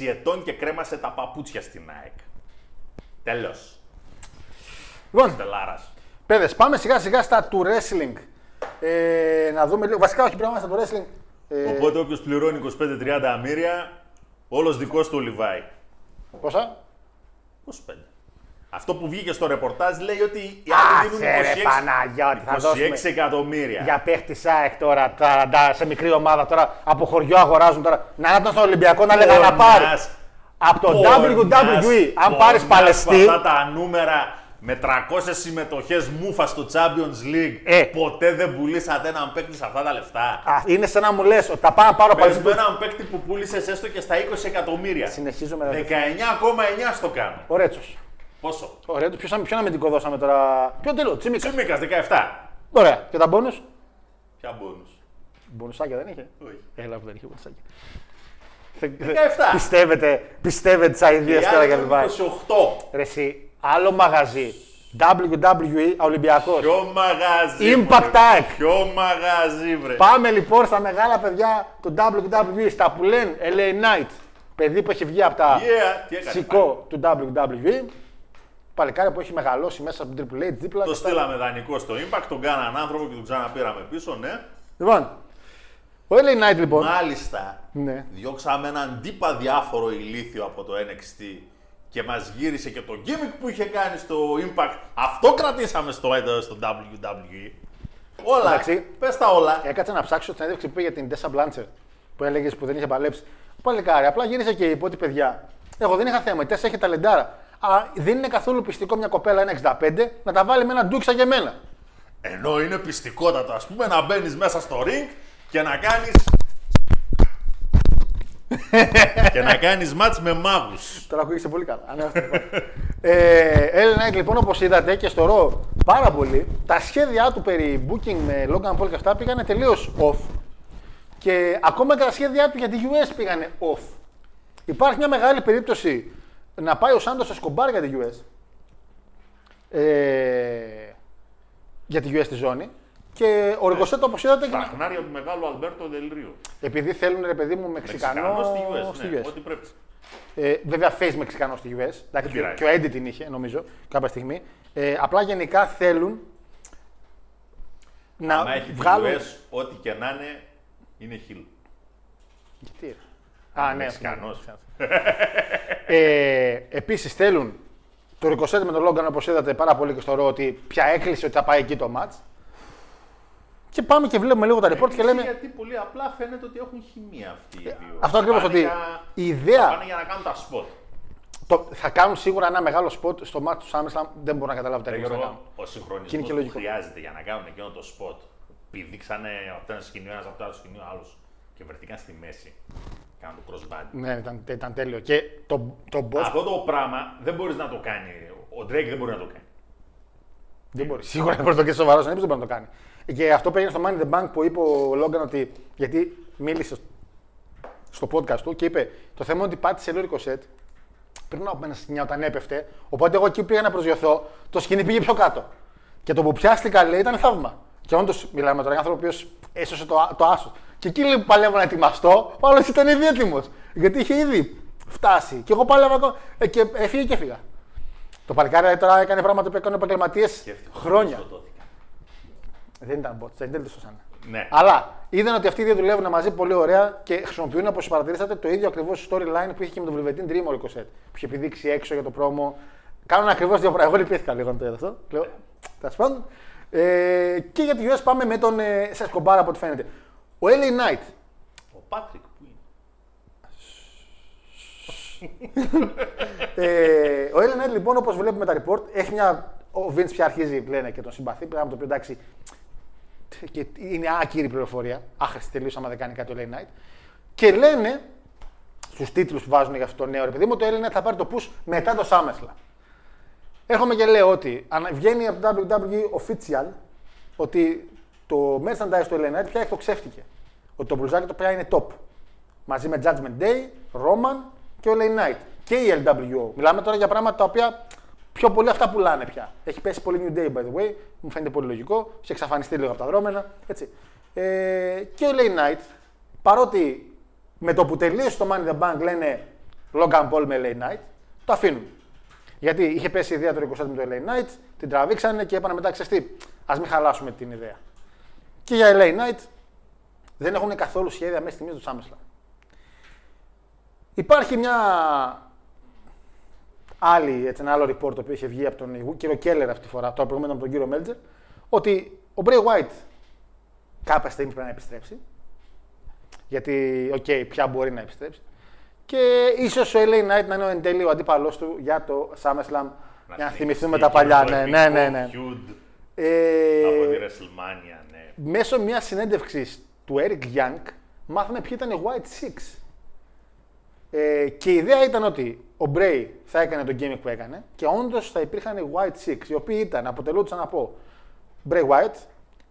16 ετών και κρέμασε τα παπούτσια στην ΑΕΚ. Τέλος. Λοιπόν, Τελάρας. παιδες, πάμε σιγά σιγά στα του wrestling. Ε, να δούμε λίγο. Βασικά, όχι, πρέπει να είμαστε στο wrestling. Ε, Οπότε όποιος πληρώνει 25-30 αμύρια, Όλος δικός του ο Λιβάη. Πόσα; 25. Αυτό που βγήκε στο ρεπορτάζ λέει ότι οι Άσε, άλλοι ρε, δίνουν 26, Παναγιώτη, θα 26 δώσουμε. εκατομμύρια. Για παίχτη ΣΑΕΚ τώρα, τα- τα- σε μικρή ομάδα τώρα, από χωριό αγοράζουν τώρα. Να ήταν στον Ολυμπιακό να λέγανε να πάρει. Πονάς, Από το πονάς, WWE, αν πάρεις πονάς Παλαιστή, με Αυτά τα νούμερα με 300 συμμετοχές μούφα στο Champions League. Ε. Ποτέ δεν πουλήσατε έναν παίκτη σε αυτά τα λεφτά. α, είναι σαν να μου λες ότι θα πάω να πάρω Πες Παλαιστή. με έναν παίκτη που πούλησες έστω και στα 20 εκατομμύρια. Συνεχίζουμε να 19,9 στο κάνω. Ο Ρέτσος. Πόσο; Ωραία, ποιον, ποιον αμυντικό δώσαμε τώρα; Ποιον τελείω, Τσίμικας. Τσίμικας 17. Ωραία, και τα μπόνου. Ποια μπόνους. Μπονουσάκια δεν είχε; Όχι. Έλα που δεν είχε μπονουσάκια. 17. Πιστεύετε, πιστεύετε τις αειδίε Οι τώρα άλλοι για έχουν Λιβάη. 28. Ρε εσύ, άλλο μαγαζί. WWE Ολυμπιακός. Ποιο μαγαζί. Impact βρε. Time. Ποιο μαγαζί, βρε. Πάμε λοιπόν στα μεγάλα παιδιά του WWE, στα που λένε LA Knight. Παιδί που έχει βγει από τα Yeah, τι έκανε. σηκώ του WWE. Παλικάρι που έχει μεγαλώσει μέσα από την Triple H δίπλα. Το και τα- στείλαμε δανεικό στο Impact, τον κάναν άνθρωπο και τον ξαναπήραμε πίσω, ναι. Λοιπόν, ο LA Knight λοιπόν. Μάλιστα, Ναι. διώξαμε έναν τύπα διάφορο ηλίθιο από το NXT και μας γύρισε και το gimmick που είχε κάνει στο Impact. Αυτό κρατήσαμε στο, στο WWE. Όλα, Εντάξει. πες τα όλα. Έκατσα να ψάξω την συνέντευξη που είπε για την Tessa Blanchard που έλεγες που δεν είχε παλέψει. Παλικάρι, απλά γύρισε και είπε ότι παιδιά, εγώ δεν είχα θέμα. Η Tessa έχει ταλεντάρα. Α, δεν είναι καθόλου πιστικό μια κοπέλα 1,65 να τα βάλει με ένα ντούξα για μένα. Ενώ είναι πιστικότατο, ας πούμε, να μπαίνεις μέσα στο ring και να κάνεις... και να κάνεις μάτς με μάγους. Τώρα ακούγεσαι πολύ καλά. Α, ναι, αυτό το πάω. ε, Ellen Knight, λοιπόν, όπως είδατε και στο ρο πάρα πολύ, τα σχέδιά του περί booking με Logan Paul και αυτά πήγανε τελείως off. Και ακόμα και τα σχέδιά του για τη US πήγανε off. Υπάρχει μια μεγάλη περίπτωση να πάει ο Σάντος Εσκομπάρ για τη US. Ε, για τη US τη ζώνη. Και ο Ριγκοσέτο, όπως είδατε, Τα χνάρια του μεγάλου Αλμπέρτο Δελρίου. επειδή θέλουν ρε παιδί μου Μεξικανό, Μεξικανός στη US, στη ναι, US. ό,τι πρέπει. Ε, βέβαια, face Μεξικανό στη US. Εντάξει, πειράζει. και ο Έντι την είχε, νομίζω, κάποια στιγμή. Ε, απλά γενικά θέλουν να Άμα έχει βγάλουν. τη US, ό,τι και να είναι, είναι χιλ. Γιατί, ρε; Α, ναι, Μεξικανός. αυτό είναι, ε, Επίσης θέλουν το Ρικοσέτ με τον Λόγκαν, όπως είδατε πάρα πολύ και στο ρο, ότι πια έκλεισε ότι θα πάει εκεί το match. Και πάμε και βλέπουμε λίγο τα report και λέμε. Γιατί πολύ απλά φαίνεται ότι έχουν χημεία αυτοί οι δύο. αυτό ακριβώς, Πάνε ότι για- η ιδέα- Πάνε για να κάνουν τα spot. Το, θα κάνουν σίγουρα ένα μεγάλο spot στο match τους SummerSlam. Δεν μπορώ να καταλάβω τι Ρε ακριβώς θα Γιώργο, κάνουν. ο Και συγχρονισμό είναι και που λογικό. χρειάζεται για να κάνουν εκείνο το spot. Πηδήξανε από το ένα σκηνείο ένας από το άλλο σκηνείο άλλος και βρεθήκαν στη μέση. Κάνουν το crossbody. Ναι, ήταν, ήταν τέλειο. Και το, το boss Αυτό το πράγμα δεν μπορείς να το κάνει. Ο Drake δεν μπορεί να το κάνει. Δεν μπορεί. Σίγουρα δεν μπορεί να το κάνει σοβαρός, δεν μπορεί να το κάνει. Και αυτό πήγαινε στο Money in the Bank που είπε ο Λόγκαν ότι. Γιατί μίλησε στο podcast του και είπε: Το θέμα είναι ότι πάτησε λίγο ρικοσέτ πριν από ένα σκηνιά όταν έπεφτε. Οπότε εγώ εκεί που πήγα να προσγειωθώ, το σκηνή πήγε πιο κάτω. Και το που πιάστηκα λέει ήταν θαύμα. Και όντως μιλάμε τώρα για άνθρωπο ο οποίος έσωσε το, το άσος. Και εκεί λέει που παλεύω να ετοιμαστώ, ο άλλος ήταν ήδη έτοιμος. Γιατί είχε ήδη φτάσει. Και εγώ πάλευα ακόμα. Ε, και έφυγε και έφυγα. Το παλικάρι τώρα έκανε πράγματα που έκανε επαγγελματίε χρόνια. Σκοτώθηκαν. Δεν ήταν bots, δεν το σώσανε. Ναι. Αλλά είδαν ότι αυτοί οι δύο δουλεύουν μαζί πολύ ωραία και χρησιμοποιούν όπως παρατηρήσατε το ίδιο ακριβώς storyline που είχε και με τον Velveteen Dream ο Ricochet. Που είχε επιδείξει έξω για το πρόμο. Κάνουν ακριβώς δύο πράγματα. Εγώ λυπήθηκα λίγο να το είδα αυτό. Λέω, τέλος πάντων. Ε, και για τη US πάμε με τον ε, Σεσκομπάρα από ό,τι φαίνεται. Ο LA Knight. Ο Πάτρικ που είναι. Ε, ο LA Knight λοιπόν όπως βλέπουμε τα report έχει μια. Ο Vince πια αρχίζει λένε και τον συμπαθεί. Πράγμα το οποίο εντάξει και είναι άκυρη πληροφορία. Άχρηστη τελείως άμα δεν κάνει κάτι ο LA Knight. Και λένε στους τίτλους που βάζουν για αυτό το νέο ρε παιδί μου, το LA Knight θα πάρει το push μετά το SummerSlam. Έρχομαι και λέω ότι αν βγαίνει από το WWE official ότι το merchandise του LA Knight πια εκτοξεύτηκε. Ότι το μπλουζάκι το πια είναι top. Μαζί με Judgment Day, Roman και ο LA Knight. Και η LWO. Μιλάμε τώρα για πράγματα τα οποία πιο πολύ αυτά πουλάνε πια. Έχει πέσει πολύ New Day, by the way. Μου φαίνεται πολύ λογικό. Σε εξαφανιστεί λίγο από τα δρόμενα. Έτσι. Ε, και ο LA Knight, παρότι με το που τελείωσε το Money in the Bank λένε Logan Paul με LA Knight, το αφήνουν. Γιατί είχε πέσει η ιδέα του 20 με το LA Knight, την τραβήξανε και είπανε μετά, ξέρεις τι, ας μην χαλάσουμε την ιδέα. Και για LA Knight δεν έχουν καθόλου σχέδια μέσα στη μέση του SummerSlam. Υπάρχει μια άλλη, έτσι, ένα άλλο report το οποίο είχε βγει από τον κύριο Κέλλερ αυτή τη φορά, το προηγούμενο από τον κύριο Μέλτζερ, ότι ο Bray Wyatt κάποια στιγμή πρέπει να επιστρέψει. Γιατί, οκ, πια μπορεί να επιστρέψει. Και ίσως ο LA Knight να είναι ο εν τέλει ο αντίπαλός του για το SummerSlam. Για να θυμηθούμε τα παλιά. Ναι, ναι, ναι. ναι. Feud Ε, από τη WrestleMania, ναι. μέσω μιας συνέντευξης του Eric Young μάθαμε ποιοι ήταν οι Wyatt Six. Ε, και η ιδέα ήταν ότι ο Bray θα έκανε τον gimmick που έκανε και όντως θα υπήρχαν οι Wyatt Six, οι οποίοι ήταν, αποτελούνταν από Bray White,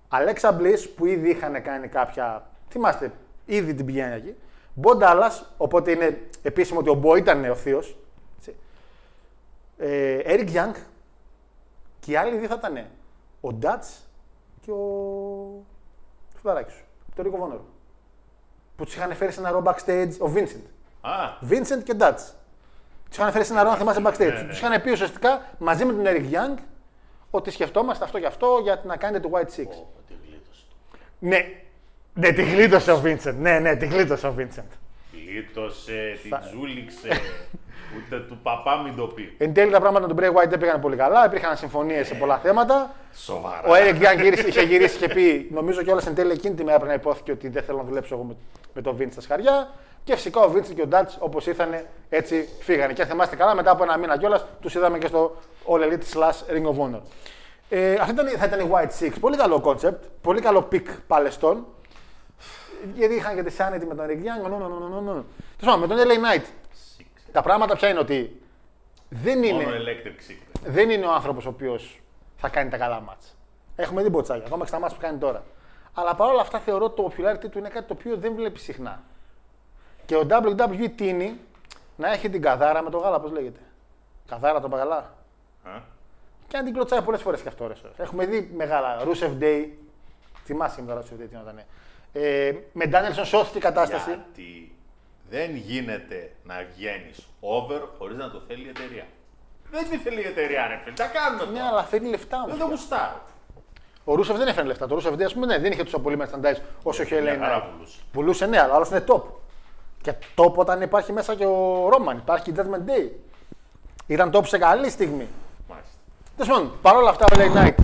Alexa Bliss που ήδη είχαν κάνει κάποια. Θυμάστε, ήδη την πηγαίνει εκεί. Bon Dallas, οπότε είναι επίσημο ότι ο Bo ήταν ο θείος. Ε, Eric Young και οι άλλοι δύο θα ήταν ο Dutch και ο Φουδαράκη σου, το Ρίκο Βόνερο. Που τους είχαν φέρει σε ένα ρο backstage ο Vincent. Α, Vincent και Dutch. Τους είχαν φέρει σε ένα ρο, αν θυμάσαι backstage. ναι, ναι. Τους είχαν πει ουσιαστικά μαζί με τον Eric Young ότι σκεφτόμαστε αυτό και αυτό για να κάνετε το White Six. πω, τι γλίτωσε. Ναι, ναι, τη γλίτωσε ο Vincent. Ναι, ναι, τη γλίτωσε ο Vincent. Γλίτωσε, την τζούληξε, ούτε του παπά μην το πει. Εν τέλει τα πράγματα του Bray White δεν πήγαν πολύ καλά. Υπήρχαν συμφωνίες σε πολλά θέματα. Σοβαρά. Ο Eric Young γύρισε, είχε γυρίσει και πει, νομίζω κιόλας εν τέλει εκείνη τη μέρα πρέπει να υπόθηκε ότι δεν θέλω να δουλέψω εγώ με, με τον Vince στα σχαριά. Και φυσικά ο Vince και ο Dutch όπως ήρθαν έτσι φύγανε. Και αν θυμάστε καλά, μετά από ένα μήνα κιόλας τους είδαμε και στο All Elite slash Ring of Honor. Ε, αυτή ήταν, θα ήταν η White Six. Πολύ καλό concept. Πολύ καλό pick παλαιστών. Γιατί είχαν και τη Sanity με τον Eric Young. νο, νο, νο, νο, νο. Τέλος πάντων, με τον LA Knight. Τα πράγματα ποια είναι ότι δεν είναι Μόνο electric secret. δεν είναι ο άνθρωπος ο οποίος θα κάνει τα καλά μάτς. Έχουμε δει μποτσάκια, ακόμα και στα μάτς που κάνει τώρα. Αλλά παρόλα αυτά θεωρώ ότι το popularity του είναι κάτι το οποίο δεν βλέπει συχνά. Και ο WWE τίνει να έχει την καδάρα με το γάλα, πώς λέγεται. Καδάρα το παγαλά. Α, Και να την κλωτσάει πολλές φορές και αυτό. Ρε, σωρές. Έχουμε δει μεγάλα. Rusev Day. Θυμάσαι με το Rusev Day τι ήταν. Ε, με Danielson σώθηκε η κατάσταση. Γιατί δεν γίνεται να βγαίνεις over χωρίς να το θέλει η εταιρεία. Δεν τη θέλει η εταιρεία, ρε φίλε. Τα κάνουμε Ναι, τώρα. αλλά φέρνει λεφτά όμως. Δεν το γουστάρω. Ο Ρούσεφ δεν έφερε λεφτά. Το Ρούσεφ δεν, ας πούμε, ναι, δεν είχε τόσο πολύ merchandise όσο είχε η Μια Ελένη. χαρά πουλούσε. Πουλούσε, ναι, αλλά άλλος είναι top. Και top όταν υπάρχει μέσα και ο Ρόμαν, υπάρχει και Judgment Day. Ήταν top σε καλή στιγμή. Μάλιστα. Τέλο πάντων, παρόλα αυτά ο LA Knight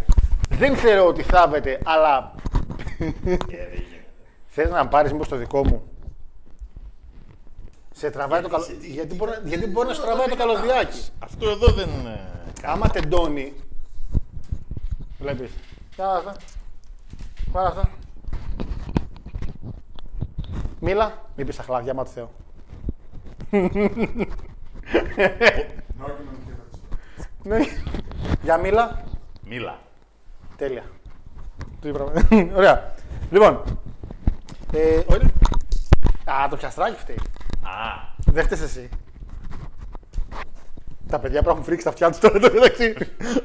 δεν ξέρω ότι θάβεται, αλλά Ε, δεν γίνεται. Θες να πάρεις μήπως το δικό μου; Σε τραβάει το καλο... γιατί, μπορεί, γιατί μπορεί να σου τραβάει το καλωδιάκι. Αυτό εδώ δεν. ε, Άμα τεντώνει. Βλέπεις. Για να αυτά. Πάρε αυτά. Μίλα. Μην πεις τα χλάδια, μα του Θεό. Ναι. Για μίλα. Μίλα. Τέλεια. Το είπαμε. Ωραία. Λοιπόν. Ε, ωραία. Α, το πιαστράκι φταίει. Α, Δεν φταίς εσύ. Τα παιδιά που έχουν φρίξει τα αυτιά τους τώρα εδώ μεταξύ.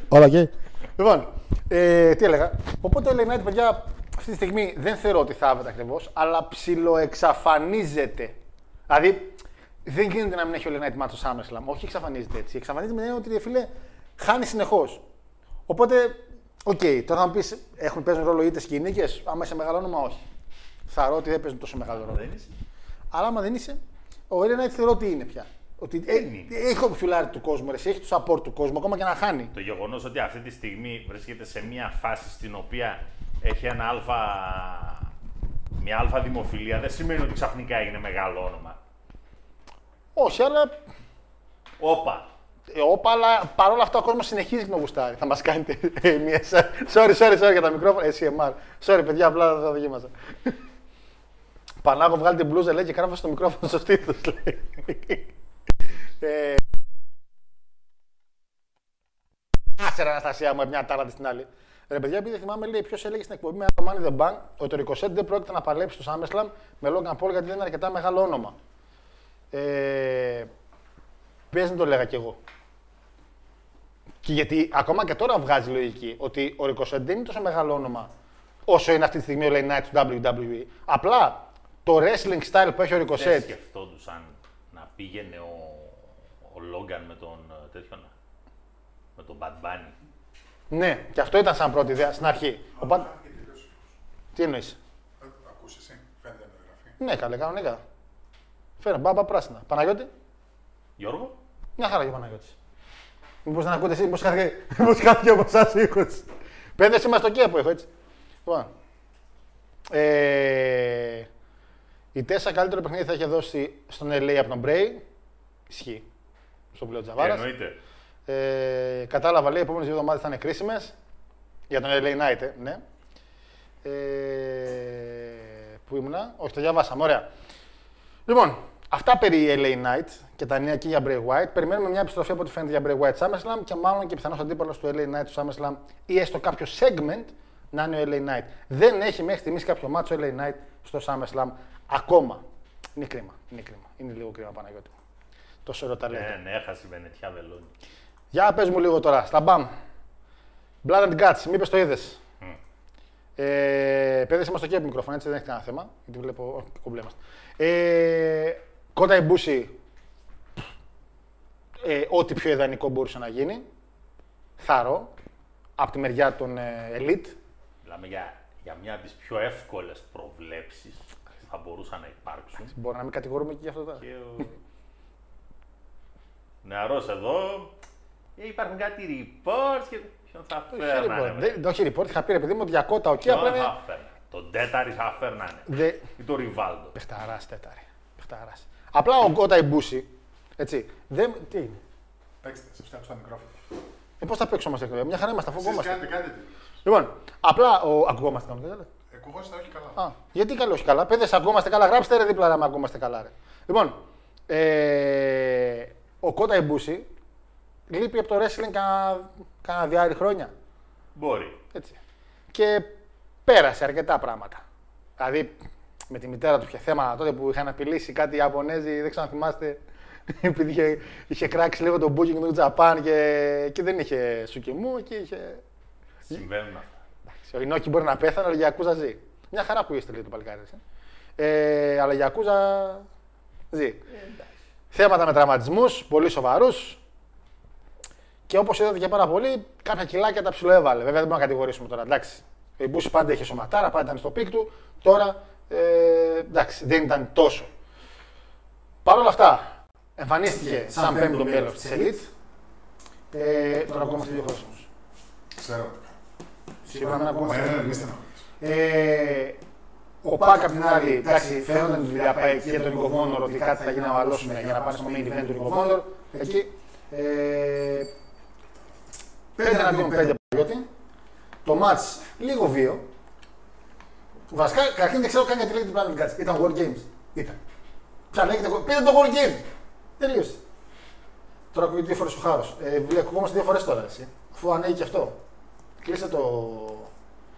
Όλα και. Λοιπόν, ε, τι έλεγα. Οπότε ο LA Knight, παιδιά, αυτή τη στιγμή δεν θεωρώ ότι θάβεται ακριβώς, αλλά ψιλοεξαφανίζεται. Δηλαδή, δεν γίνεται να μην έχει ο LA Knight ματς στο SummerSlam. Όχι, εξαφανίζεται έτσι. Εξαφανίζεται με την έννοια ότι ρε φίλε χάνει συνεχώς. Οπότε, οκ, τώρα θα μου πεις, έχουν παίζουν ρόλο είτε και οι νίκες, άμα είσαι μεγάλο όνομα, όχι. Θεωρώ ότι δεν παίζουν τόσο μεγάλο ρόλο. δεν είσαι. Αλλά άμα δεν είσαι, ο LA Knight θεωρώ ότι είναι πια. Ότι ε, είναι. έχει το φιλάρι του κόσμου, ρε, εσύ, έχει το support του κόσμου, ακόμα και να χάνει. Το γεγονός ότι αυτή τη στιγμή βρίσκεται σε μια φάση στην οποία έχει ένα αλφα, μια αλφα δημοφιλία δεν σημαίνει ότι ξαφνικά έγινε μεγάλο όνομα. Όχι, αλλά. Όπα. Ε, όπα, αλλά παρόλα αυτά ο κόσμος συνεχίζει να γουστάρει. Θα μας κάνετε ε, μια. Sorry, sorry, sorry για τα μικρόφωνα. Ε, CMR. Sorry, παιδιά, απλά δεν θα δοκίμασα. Πανάγο, βγάλει την μπλούζα, λέει και κράφω στο μικρόφωνο στο στήθος. λέει. ε, Άσε ρε Αναστασία μου, μια τάλαντη στην άλλη. Ρε παιδιά, επειδή θυμάμαι, λέει, ποιος έλεγε στην εκπομπή με το Money the Bank ότι ο Ricochet δεν πρόκειται να παλέψει στο SummerSlam με Logan Paul γιατί δεν είναι αρκετά μεγάλο όνομα. Ε, Πες να το λέγα κι εγώ. Και γιατί ακόμα και τώρα βγάζει λογική ότι ο Ricochet δεν είναι τόσο μεγάλο όνομα όσο είναι αυτή τη στιγμή ο Lane Knight του WWE. Απλά το wrestling style που έχει ο Δεν Ricochet. σκεφτόντουσαν να πήγαινε ο, ο Λόγκαν με τον ε, τέτοιον, με τον Bad Bunny. Ναι, και αυτό ήταν σαν πρώτη ιδέα στην αρχή. Ο Pat- Τι εννοείς; Ακούς εσύ, φαίνεται να το γράφει. Ναι, καλέ, κανονικά. Φέρε μπάμπα πράσινα. Παναγιώτη; Γιώργο; Μια χαρά για Παναγιώτης. Μήπως δεν ακούτε εσείς, μήπως χάθηκε, μήπως χάθηκε από εσάς ο ήχος. Πέδες είμαστε στο κέπο έχω έτσι. Λοιπόν. Ε, η Τέσσα καλύτερο παιχνίδι θα είχε δώσει στον LA από τον Bray. Ισχύει. Στο πλέον Τι Τζαβάρας. εννοείται. Ε, κατάλαβα, λέει, οι επόμενες δύο εβδομάδες θα είναι κρίσιμες. Για τον LA Knight, ε, ναι. Ε, πού ήμουνα, όχι, το διαβάσαμε, ωραία. Λοιπόν, αυτά περί LA Knight και τα νέα και για Bray White. Περιμένουμε μια επιστροφή από ό,τι φαίνεται για Bray White SummerSlam και μάλλον και πιθανώς αντίπαλος του LA Knight του SummerSlam ή έστω κάποιο segment να είναι ο LA Knight. Δεν έχει μέχρι στιγμής κάποιο μάτσο LA Knight στο SummerSlam ακόμα. Είναι κρίμα. Είναι κρίμα. Είναι λίγο κρίμα, Παναγιώτη. μου. Τόσο ωραίο ταλέντο. Ναι, ναι, έχασε η Βενετιά Βελόνι. Για πες μου λίγο τώρα, στα μπαμ. Blood and Guts, μήπως το είδες. Ε, παιδες είμαστε στο κέπι μικρόφωνο, έτσι δεν έχει κανένα θέμα, γιατί βλέπω, όχι, κομπλέ είμαστε. Ε, Kota Ibushi, ε, ό,τι πιο ιδανικό μπορούσε να γίνει. Θαρρώ, από τη μεριά των ε, Elite. Μιλάμε για, για μια από τις πιο εύκολες προβλέψεις που θα μπορούσαν να υπάρξουν. Μπορεί να μην κατηγορούμε και γι' αυτό τώρα. Και ο νεαρός εδώ, ε, υπάρχουν κάτι reports και ποιον θα Όχι φέρνανε. report, βρε. δεν- όχι report, είχα πει ρε παιδί μου ότι για Kota, OK, Ποιον απλά είναι... θα φέρνανε. Τον τέταρη θα φέρνανε. Δε... Ή τον Ριβάλντο. Πεχταράς τέταρη. Πεχταράς. Απλά ο Κότα Ιμπούση, έτσι, δεν... Τι είναι; Παίξτε, σε φτιάξω τα μικρόφωνα. Ε, πώς θα παίξουμε όμως Μια χαρά είμαστε, αφού Εσείς ακουγόμαστε. κάνετε, κάντε τι. Λοιπόν, απλά ο... ακουγόμαστε κάνουμε. δεν λέτε. Εκουγόμαστε όχι καλά. Α, γιατί καλό, όχι καλά. Παιδε, ακουγόμαστε καλά. Γράψτε ρε δίπλα να με ακουγόμαστε καλά. Ρε. Λοιπόν, ε, ο Κότα Ιμπούση λείπει από το wrestling κάνα, κάνα διάρρη χρόνια. Μπορεί. Έτσι. Και πέρασε αρκετά πράγματα. Δηλαδή, με τη μητέρα του είχε θέμα τότε που είχαν απειλήσει κάτι Ιαπωνέζοι, δεν ξέρω αν θυμάστε. Επειδή είχε, είχε κράξει λίγο τον booking του Japan και, και δεν είχε σουκιμού και είχε. Συμβαίνουν αυτά. Εντάξει, Ο Ινόκι μπορεί να πέθανε, αλλά για Ακούζα ζει. Μια χαρά που είστε, λέει το παλικάρι. έτσι. Ε, αλλά για Ακούζα ζει. Θέματα με τραυματισμούς, πολύ σοβαρούς. Και όπως είδατε και πάρα πολύ, κάποια κιλάκια τα ψιλοέβαλε. Βέβαια δεν μπορούμε να κατηγορήσουμε τώρα. Εντάξει. Ο Ibushi πάντα είχε σωματάρα, πάντα ήταν στο peak του. Τώρα ε, εντάξει, δεν ήταν τόσο. Παρ' όλα αυτά, εμφανίστηκε σαν πέμπτο μέλος της Elite. Ε, τον ακούμαστε δύο φορές όμως. Ξέρω. Σίγουρα μην ακούμαστε. Ε, μην στεναχωρείς. Ε, ο Πάκ απ' την άλλη, εντάξει, φαίνονταν τη δουλειά πάει και τον Νικοβόνορ ότι κάτι θα γίνει να βαλώσουμε για να πάνε στο main event του Νικοβόνορ. Εκεί. Ε, 5 εναντίον 5 Παναγιώτη. Το match λίγο βίο. Βασικά, καταρχήν δεν ξέρω καν γιατί λέγεται Planet Guts. Ήταν War Games. Ήταν. Πια λέγεται. Πήρε το War Games. Τελείωσε. Τώρα ακούγεται δύο φορές ο χάρος. Ε, βλέ- ακουγόμαστε δύο φορές τώρα. Εσύ. Αφού ανέγει και αυτό. Κλείστε το.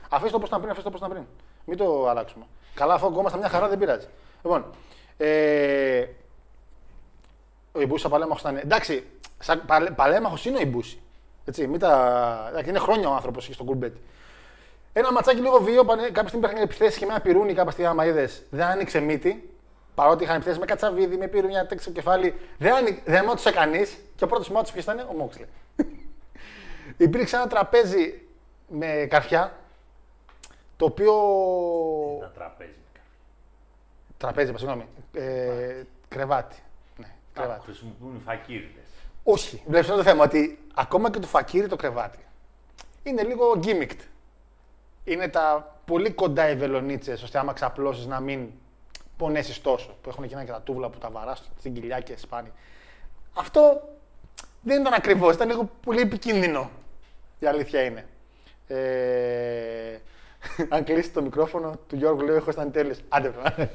Αφήστε το όπως ήταν πριν, αφήστε το όπως ήταν πριν. Μην το αλλάξουμε. Καλά, αφού ακουγόμαστε μια χαρά δεν πειράζει. Λοιπόν. Ε, ο Ιμπούση παλέμαχος ήταν. Εντάξει, σαν παλέ, παλέμαχος είναι ο Ιμπούση. Έτσι, μην τα... εντάξει, είναι χρόνια ο άνθρωπος εκεί στον κουρμπέτι. Ένα ματσάκι λίγο βίο, πάνε- κάποια στιγμή υπήρχαν επιθέσει και με ένα πυρούνι κάποια στιγμή, άμα είδες, δεν άνοιξε μύτη. Παρότι είχαν επιθέσει με κατσαβίδι, με πυρούνια, τέξι στο κεφάλι. Δεν, άνοι... δεν μάτωσε κανείς. Και ο πρώτος μάτσο ποιος ήταν, ο Μόξλε. Υπήρξε ένα τραπέζι με καρφιά, το οποίο. Τα τραπέζι. Τραπέζι, είπα, συγγνώμη. Ε, κρεβάτι. Ναι, Κάπου κρεβάτι. χρησιμοποιούν οι φακύριδες. Όχι. Βλέπεις το θέμα ότι ακόμα και το φακύρι το κρεβάτι είναι λίγο gimmicked. Είναι τα πολύ κοντά οι βελονίτσες, ώστε άμα ξαπλώσεις να μην πονέσεις τόσο. Που έχουν εκείνα και τα τούβλα που τα βαράς στην κοιλιά και σπάνι. Αυτό δεν ήταν ακριβώς, ήταν λίγο πολύ επικίνδυνο. Η αλήθεια είναι. Ε, αν κλείσει το μικρόφωνο του Γιώργου, λέω: Έχω ήταν τέλειο. Άντε, βέβαια.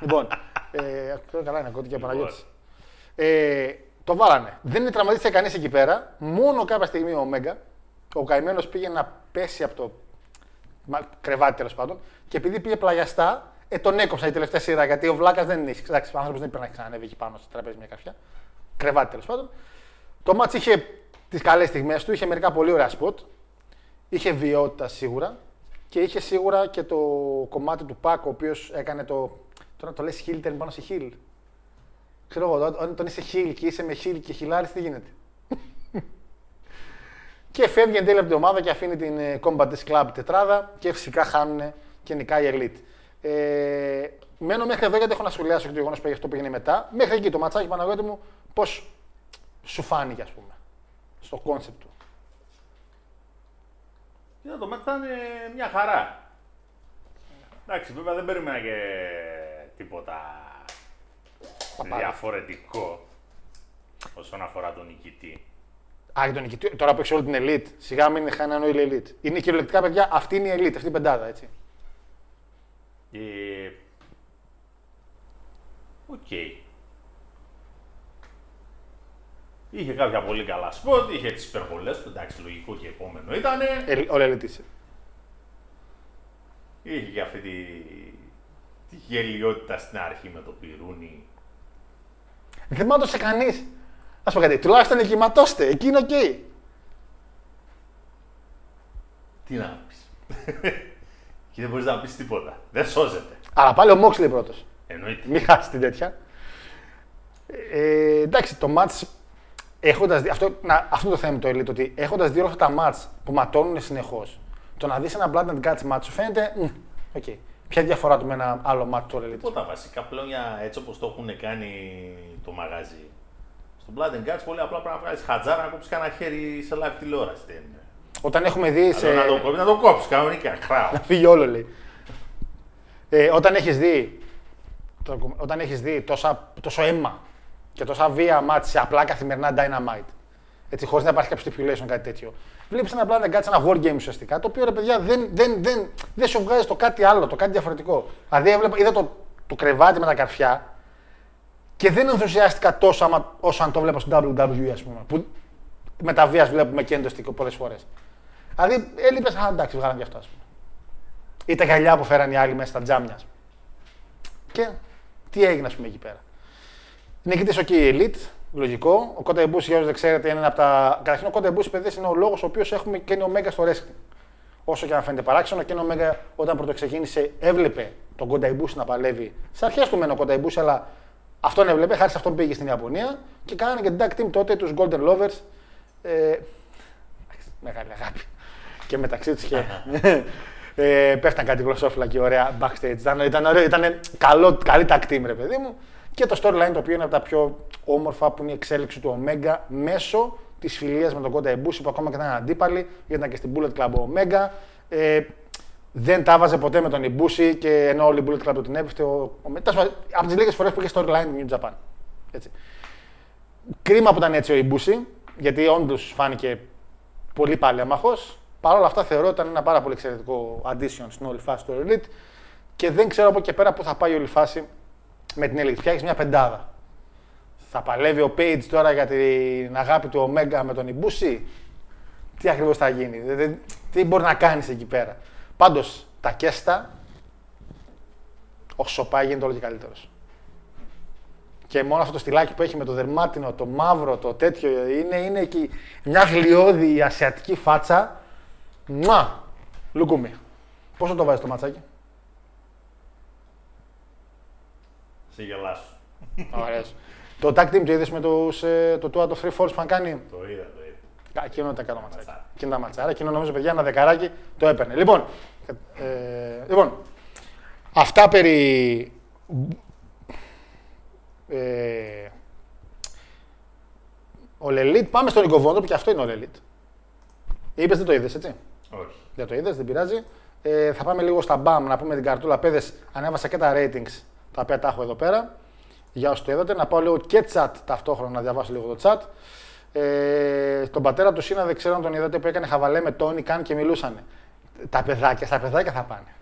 λοιπόν, ε, αυτό καλά είναι, ακούτε και ο Παναγιώτης. Ε, το βάλανε. Δεν τραυματίστηκε κανείς εκεί πέρα. Μόνο κάποια στιγμή ο Μέγκα, ο καημένος πήγε να πέσει από το μα- κρεβάτι τέλος πάντων και επειδή πήγε πλαγιαστά, ε, τον έκοψε η τελευταία σειρά γιατί ο Βλάκας δεν είναι. Εντάξει, ο άνθρωπος δεν πρέπει να ξανανεύει εκεί πάνω στο τραπέζι μια καρφιά. Κρεβάτι τέλος πάντων. Το ματς είχε τις καλές στιγμές του, είχε μερικά πολύ ωραία σποτ. Είχε βιαιότητα σίγουρα και είχε σίγουρα και το κομμάτι του Pac, ο οποίος έκανε το. Τώρα το λες χίλ, turn πάνω σε χίλ. Ξέρω εγώ, όταν- όταν είσαι heel και είσαι με heel και χιλάρεις, τι γίνεται; και φεύγει εν τέλει από την ομάδα και αφήνει την ε, Combat Disc Club τετράδα και φυσικά χάνουν και νικάει η Elite. Ε, μένω μέχρι εδώ γιατί έχω να σχολιάσω και το γεγονός που αυτό που έγινε μετά. Μέχρι εκεί το ματσάκι Παναγιώτη μου, πώς σου φάνηκε, ας πούμε, στο concept του. Κοίτα, το ματς ήταν ε, μια χαρά. Εντάξει, βέβαια δεν περίμενα και τίποτα διαφορετικό όσον αφορά τον νικητή. Α, και τον νικητή, τώρα που έχεις όλη την elite, σιγά μην είναι χάνει η elite. Είναι κυριολεκτικά παιδιά, αυτή είναι η elite, αυτή η πεντάδα, έτσι. Ε, Οκ. Είχε κάποια πολύ καλά σποτ, είχε τις υπερβολές του, εντάξει, λογικό και επόμενο ήτανε. Ε, All Elite είσαι. Είχε και αυτή τη, τη γελοιότητα στην αρχή με το πιρούνι. Δεν μάτωσε κανείς. Να πω κάτι, τουλάχιστον εκεί ματώστε, εκεί είναι οκ. Τι να πεις. και δεν μπορείς να πεις τίποτα. Δεν σώζεται. Αλλά πάλι ο Moxley πρώτος. Εννοείται. Μην χάσεις την τέτοια. Ε, εντάξει, το match έχοντας δει, αυτό, να, αυτό το θέμα το Elite, ότι έχοντας δει όλα αυτά τα match που ματώνουν συνεχώς, το να δεις ένα Blood and Guts match σου φαίνεται. μ, Οκ. Ποια διαφορά του με ένα άλλο match του Elite. Τίποτα βασικά πλέον για έτσι όπως το έχουν κάνει το μαγαζί. Στο Blood and Guts πολύ απλά πρέπει να βγάλεις χατζάρα να κόψεις κανένα χέρι σε live τηλεόραση. Δεν είναι. Όταν έχουμε δει. Σε... Αλλά Να, το, κόψεις, να το κόψεις κανονικά. Χράω. Να φύγει όλο λέει. Ε, όταν έχεις δει, το- όταν έχεις δει τόσα, τόσο αίμα και τόσα βία μάτς σε απλά καθημερινά dynamite, έτσι, χωρίς να υπάρχει κάποιο stipulation κάτι τέτοιο, βλέπεις ένα απλά να κάτσει ένα war game ουσιαστικά, το οποίο ρε παιδιά δεν, δεν, δεν, δεν σου βγάζει το κάτι άλλο, το κάτι διαφορετικό. Δηλαδή έβλεπα, είδα το, το κρεβάτι με τα καρφιά και δεν ενθουσιάστηκα τόσο άμα, όσο αν το βλέπα στο WWE, ας πούμε, που με τα βίας βλέπουμε και έντοστικο πολλές φορές. Δηλαδή έλειπες, α, εντάξει, βγάλαμε γι' αυτό, ας πούμε ή τα γυαλιά που φέραν οι άλλοι μέσα στα τζάμια. ας πούμε. Και τι έγινε, ας πούμε, εκεί πέρα. Νικητής ο η Elite, λογικό. Ο Κόντα Εμπούση, για όσους δεν ξέρετε, είναι ένα από τα. Καταρχήν, ο Κόντα Εμπούση, παιδιά, είναι ο λόγος ο οποίος έχουμε και είναι Omega στο wrestling. Όσο και αν φαίνεται παράξενο, και είναι Omega όταν πρωτοξεκίνησε, έβλεπε τον Κόντα Εμπούση να παλεύει. Στι αρχές του μένω ο Κόντα Εμπούση, αλλά αυτόν έβλεπε, χάρη σε αυτόν πήγε στην Ιαπωνία και κάνανε και την tag team τότε τους Golden Lovers. Ε, εντάξει, μεγάλη αγάπη. Και μεταξύ τους και. ε, πέφταν κάτι γλωσσόφυλλα και ωραία backstage. Ήταν, ήταν, ωραίο, ήταν καλό, καλή tag team, ρε παιδί μου. Και το storyline το οποίο είναι από τα πιο όμορφα που είναι η εξέλιξη του Omega μέσω της φιλίας με τον Κόντα Εμπούση που ακόμα και ήταν αντίπαλοι, γιατί ήταν και στην Bullet Club ο Omega. Ε, δεν τα βάζε ποτέ με τον Ιμπούση και ενώ όλη η Bullet Club του την έπεφτε. Ο, ο, τέλος πάντων, από τις λίγες φορές που είχε storyline του New Japan. Έτσι. Κρίμα που ήταν έτσι ο Ιμπούση, γιατί όντως φάνηκε πολύ παλέμαχο. Παρ' όλα αυτά θεωρώ ότι ήταν ένα πάρα πολύ εξαιρετικό addition στην όλη φάση του Elite και δεν ξέρω από εκεί και πέρα πού θα πάει η όλη φάση με την Elite. Φτιάχνει μια πεντάδα. Θα παλεύει ο Page τώρα για την αγάπη του Omega με τον Ιμπούση; Τι ακριβώς θα γίνει, δεν- δεν- τι μπορεί να κάνεις εκεί πέρα; Πάντως τα κέστα, όσο πάει γίνεται όλο και καλύτερος. Και μόνο αυτό το στυλάκι που έχει με το δερμάτινο, το μαύρο, το τέτοιο, είναι, είναι εκεί μια γλιώδη ασιατική φάτσα. Μουα! Λουκούμι. Πόσο το βάζεις το ματσάκι; Σε γελάσου. Ωραίος. το tag team το είδες με τους, ε, το Two out of Three Falls που είχαν κάνει; Το είδα, το είδα. Κα- Εκείνο ήταν καλό ματσάκι. Ματσάρα. Εκείνο ήταν ματσάρα. Εκείνο νομίζω παιδιά ένα δεκαράκι το έπαιρνε. Λοιπόν, ε, λοιπόν αυτά περί. Ε, ο Λελίτ, πάμε στον Νικοβόντο που και αυτό είναι ο Λελίτ. Είπες δεν το είδες, έτσι; Όχι. Δεν το είδες, δεν πειράζει. Ε, θα πάμε λίγο στα BAM να πούμε την καρτούλα. Παιδε, ανέβασα και τα ratings τα οποία τα έχω εδώ πέρα. Για όσοι το είδατε, να πάω λίγο και chat ταυτόχρονα να διαβάσω λίγο το chat. Ε, τον πατέρα του Σίνα δεν ξέρω αν τον είδατε που έκανε χαβαλέ με Τόνι Καν και μιλούσαν. Τα παιδάκια, στα παιδάκια θα πάνε.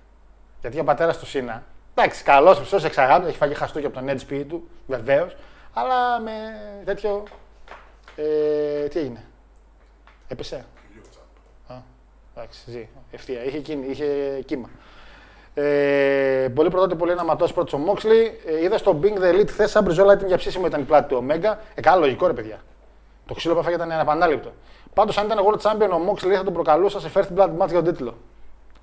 Γιατί ο πατέρας του Σίνα, εντάξει, καλός, πιστό, εξαγάπη, έχει φάγει χαστούκι από τον Edge σπίτι του, βεβαίως. Αλλά με τέτοιο. Ε, τι έγινε; Έπεσε. Α, εντάξει, ζει. Ευθεία. Είχε, κίνη, είχε κύμα. Ε, πολύ πρωτότυπο λέει να ματώσει πρώτος ο Μόξλι. Ε, είδα στο Bing The Elite χθες σαν μπριζόλα έτοιμη για ψήσιμο ήταν η πλάτη του Omega. Ε, καλά, λογικό ρε παιδιά. Το ξύλο που έφαγε ήταν ανεπανάληπτο. Πάντως, αν ήταν World Champion ο Moxley θα τον προκαλούσα σε first blood match για τον τίτλο.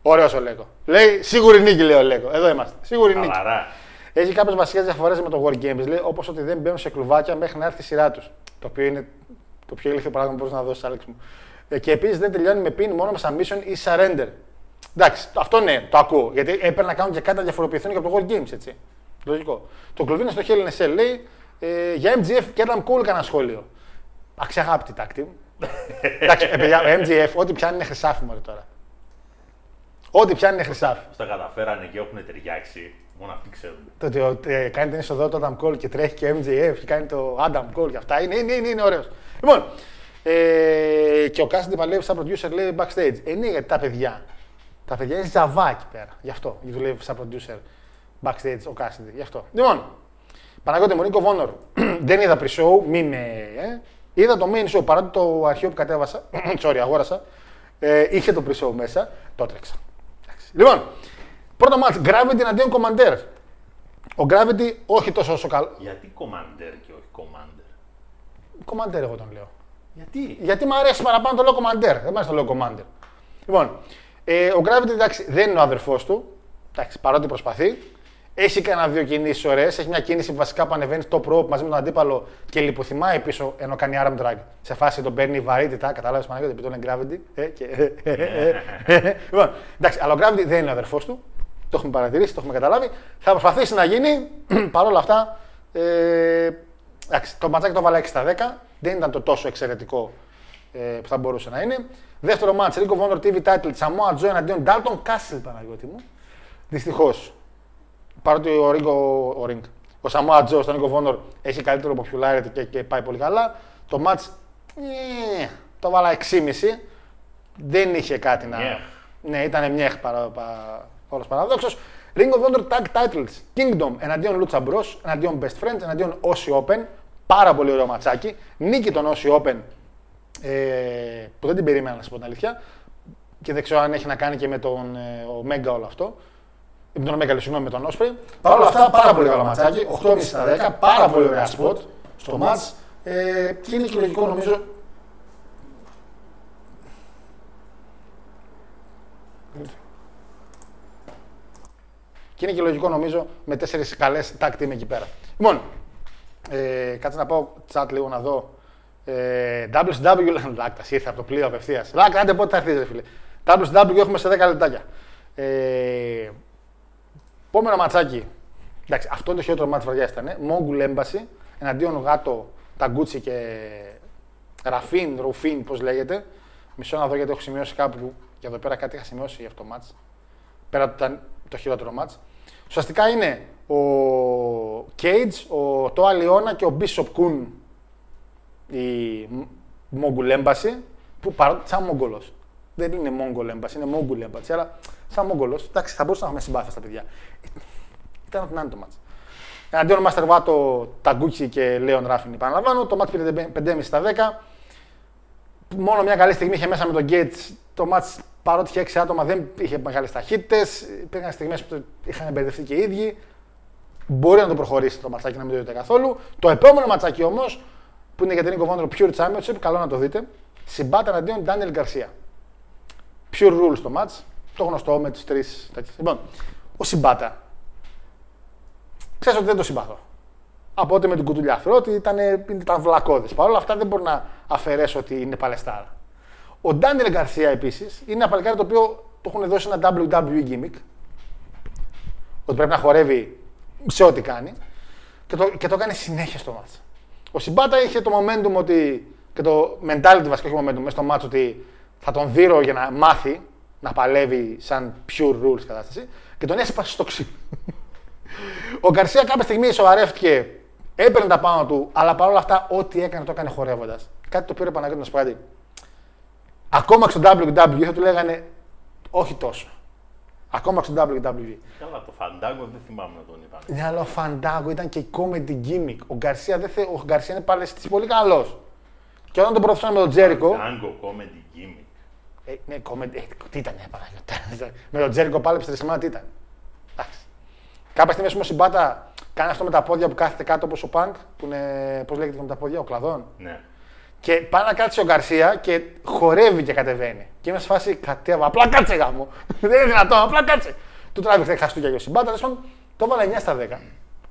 Ωραίος ο Λέκο. Λέει σίγουρη νίκη, λέει ο Λέκο. Εδώ είμαστε. Σίγουρη νίκη. Χαλαρά. Έχει κάποιες βασικές διαφορές με το War Games. Λέει όπως ότι δεν μπαίνουν σε κλουβάκια μέχρι να έρθει η σειρά τους. Το οποίο είναι το πιο ηλίθιο πράγμα που μπορείς να δώσεις, Άλεξ μου. Ε, και επίσης δεν τελειώνει με pin μόνο με submission ή surrender. Εντάξει, αυτό ναι, το ακούω. Γιατί έπρεπε να κάνουν και κάτι να διαφοροποιηθούν και από το World Games, έτσι. Λογικό. Το κλωβίνο στο Hell in a Cell λέει ε, για MGF και Adam Cole κανένα σχόλιο. Αξιαγάπητη τάκτη μου. Εντάξει, ε, παιδιά, MGF, ό,τι πιάνει είναι χρυσάφι μωρέ τώρα. Ό,τι πιάνει είναι χρυσάφι. Τα καταφέρανε και έχουν ταιριάξει. Μόνο αυτοί ξέρουν. Το ότι ο- ε, κάνει την είσοδο του Adam Cole και τρέχει και MJF και κάνει το Adam Cole και αυτά. Είναι, είναι, είναι, είναι ωραίος. Λοιπόν, ε, και ο Cassidy παλεύει σαν producer λέει backstage. Ε, ναι, γιατί τα παιδιά. Τα παιδιά είναι ζαβά εκεί πέρα. Γι' αυτό γιατί δουλεύει σαν producer backstage ο Cassidy. Γι' αυτό. Λοιπόν, Παναγιώτη μου, Νίκο Βόνορ. Δεν είδα pre-show, μην με. Ε. Είδα το main show παρά το αρχείο που κατέβασα. sorry, αγόρασα. Ε, είχε το pre-show μέσα. Το έτρεξα. Εντάξει. Λοιπόν, πρώτο match Gravity εναντίον Commander. Ο Gravity όχι τόσο όσο καλό. Γιατί Commander και όχι Commander; Commander εγώ τον λέω. Γιατί; Γιατί μου αρέσει παραπάνω το λέω Commander. Δεν μου αρέσει το λέω Commander. Λοιπόν, ε, ο Gravity εντάξει, δεν είναι ο αδερφός του. Εντάξει, παρότι προσπαθεί. Έχει κανένα δύο κινήσεις ωραίες. Έχει μια κίνηση που βασικά που ανεβαίνει στο rope μαζί με τον αντίπαλο και λιποθυμάει πίσω ενώ κάνει arm drag. Σε φάση τον παίρνει βαρύτητα. Κατάλαβες Παναγιώτη, επειδή τον είναι Gravity. Ε, και... λοιπόν, εντάξει, αλλά ο Gravity δεν είναι ο αδερφός του. Το έχουμε παρατηρήσει, το έχουμε καταλάβει. Θα προσπαθήσει να γίνει. Παρ' όλα αυτά, ε, εντάξει, το ματσάκι το βάλα 6 στα 10. Δεν ήταν το τόσο εξαιρετικό ε, που θα μπορούσε να είναι. Δεύτερο μάτς, Rico Vonor TV title, Samoa Joe εναντίον Dalton Castle, Παναγιώτη μου. Δυστυχώς. Παρότι ο Ρίγκο, ο, Ring, ο Samoa Joe στον Rico Vonor έχει καλύτερο popularity και, και πάει πολύ καλά, το μάτς ε, το βάλα 6,5. Δεν είχε κάτι να... Μιέχ. Ναι, ήταν μιέχ παρα, πα, όλος παραδόξος. Ring of Honor Tag Titles. Kingdom εναντίον Lucha Bros, εναντίον Best Friends, εναντίον Aussie Open. Πάρα πολύ ωραίο ματσάκι. Νίκη τον Aussie Open ε, που δεν την περίμενα να σα πω την αλήθεια. Και δεν ξέρω αν έχει να κάνει και με τον ε, Omega όλο αυτό. Ε, Με τον Omega, λέω, συγγνώμη, με τον Osprey. Παρ' όλα αυτά, πάρα πολύ καλό ματσάκι. 8,5 στα 10. Πάρα πολύ ωραία spot στο match. Ε, και είναι και λογικό νομίζω. Και είναι και λογικό νομίζω με τέσσερις καλές tag team εκεί πέρα. Λοιπόν, ε, κάτσε να πάω chat λίγο να δω. Ε, WCW, Λάκτας, ήρθε από το πλοίο απευθείας. Λάκτα, άντε πότε θα έρθεις, ρε φίλε. WCW έχουμε σε 10 λεπτάκια. Ε, επόμενο ματσάκι. Εντάξει, αυτό είναι το χειρότερο ματς τη βραδιά ήταν. Mogul Embassy εναντίον Wato, Taguchi και Ruffin, Ruffin, πώς λέγεται. Μισό να δω γιατί έχω σημειώσει κάπου και εδώ πέρα κάτι είχα σημειώσει για αυτό το μάτς. Πέρα από ότι ήταν το χειρότερο μάτς. Ουσιαστικά είναι ο Cage, ο Τόα Λιώνα και ο Bishop Kun η Μόγκουλ Embassy, που παρότι σαν Μόγκολος. Δεν είναι Μόγκολ Embassy, είναι Μόγκουλ Embassy, αλλά σαν Μόγκολος. Εντάξει, θα μπορούσα να έχουμε συμπάθεια στα παιδιά. Ήταν ό,τι να είναι το μάτς. Εναντίον Master Vato, Ταγκούτσι και Λέον Ράφιν, επαναλαμβάνω. Το μάτς πήρε 5,5 στα 10. Μόνο μια καλή στιγμή είχε μέσα με τον Gates. Το μάτς παρότι είχε 6 άτομα δεν είχε μεγάλες ταχύτητες. Υπήρχαν στιγμές που το είχαν μπερδευτεί και οι ίδιοι. Μπορεί να το προχωρήσει το ματσάκι να μην το δείτε καθόλου. Το επόμενο ματσάκι όμως, που είναι για την Nico Vonor Pure Championship, καλό να το δείτε. Συμπάτα εναντίον Daniel Garcia. Pure rules το match. Το γνωστό με τις τρεις τέτοιες. Λοιπόν, ο Συμπάτα. Ξέρεις ότι δεν το συμπαθώ. Από ότι με την κουτουλιά θεωρώ ότι ήταν, ήταν βλακώδης. Παρ' όλα αυτά δεν μπορώ να αφαιρέσω ότι είναι παλαιστάρα. Ο Ντάνιελ Γκαρθία επίσης είναι ένα παλικάρι το οποίο το έχουν δώσει ένα WWE gimmick. Ότι πρέπει να χορεύει σε ό,τι κάνει. Και το, και το κάνει συνέχεια στο μάτς. Ο Σιμπάτα είχε το momentum ότι. και το mentality βασικά όχι momentum μέσα στο μάτς ότι θα τον δείρω για να μάθει να παλεύει σαν pure rules κατάσταση και τον έσπασε στο ξύ. Ο Γκαρσία κάποια στιγμή σοβαρεύτηκε, έπαιρνε τα πάνω του, αλλά παρόλα αυτά ό,τι έκανε το έκανε χορεύοντας. Κάτι το πήρε Παναγιώτης να σου πω κάτι. Ακόμα και στο WWE θα του λέγανε όχι τόσο. Ακόμα και στο WWE. Καλά, το Φαντάγκο δεν θυμάμαι να τον είπαν. Ναι, αλλά ο Φαντάγκο ήταν και η comedy gimmick. Ο Γκαρσία, δεν θε... ο Γκαρσία είναι παλαιστή πολύ καλός. Και όταν τον προωθούσαν με τον Τζέρικο. Φαντάγκο comedy gimmick. Ε, ναι, comedy. Ε, τι ήταν, ε, Παναγιώτη. με τον Τζέρικο πάλεψε τρει σημεία, τι ήταν. Εντάξει. Κάποια στιγμή, ας πούμε, ο Συμπάτα κάνει αυτό με τα πόδια που κάθεται κάτω όπως ο Πανκ, που είναι. Πώς λέγεται με τα πόδια, ο κλαδόν. Ναι. Και πάει να κάτσει ο Γκαρσία και χορεύει και κατεβαίνει. Και είμαι σε φάση κατέβα. Απλά κάτσε γάμο. Δεν είναι δυνατόν, απλά κάτσε. Του τράβηξε χαστούκια για ο Συμπάτα. τέλος πάντων, Το έβαλε 9 στα 10.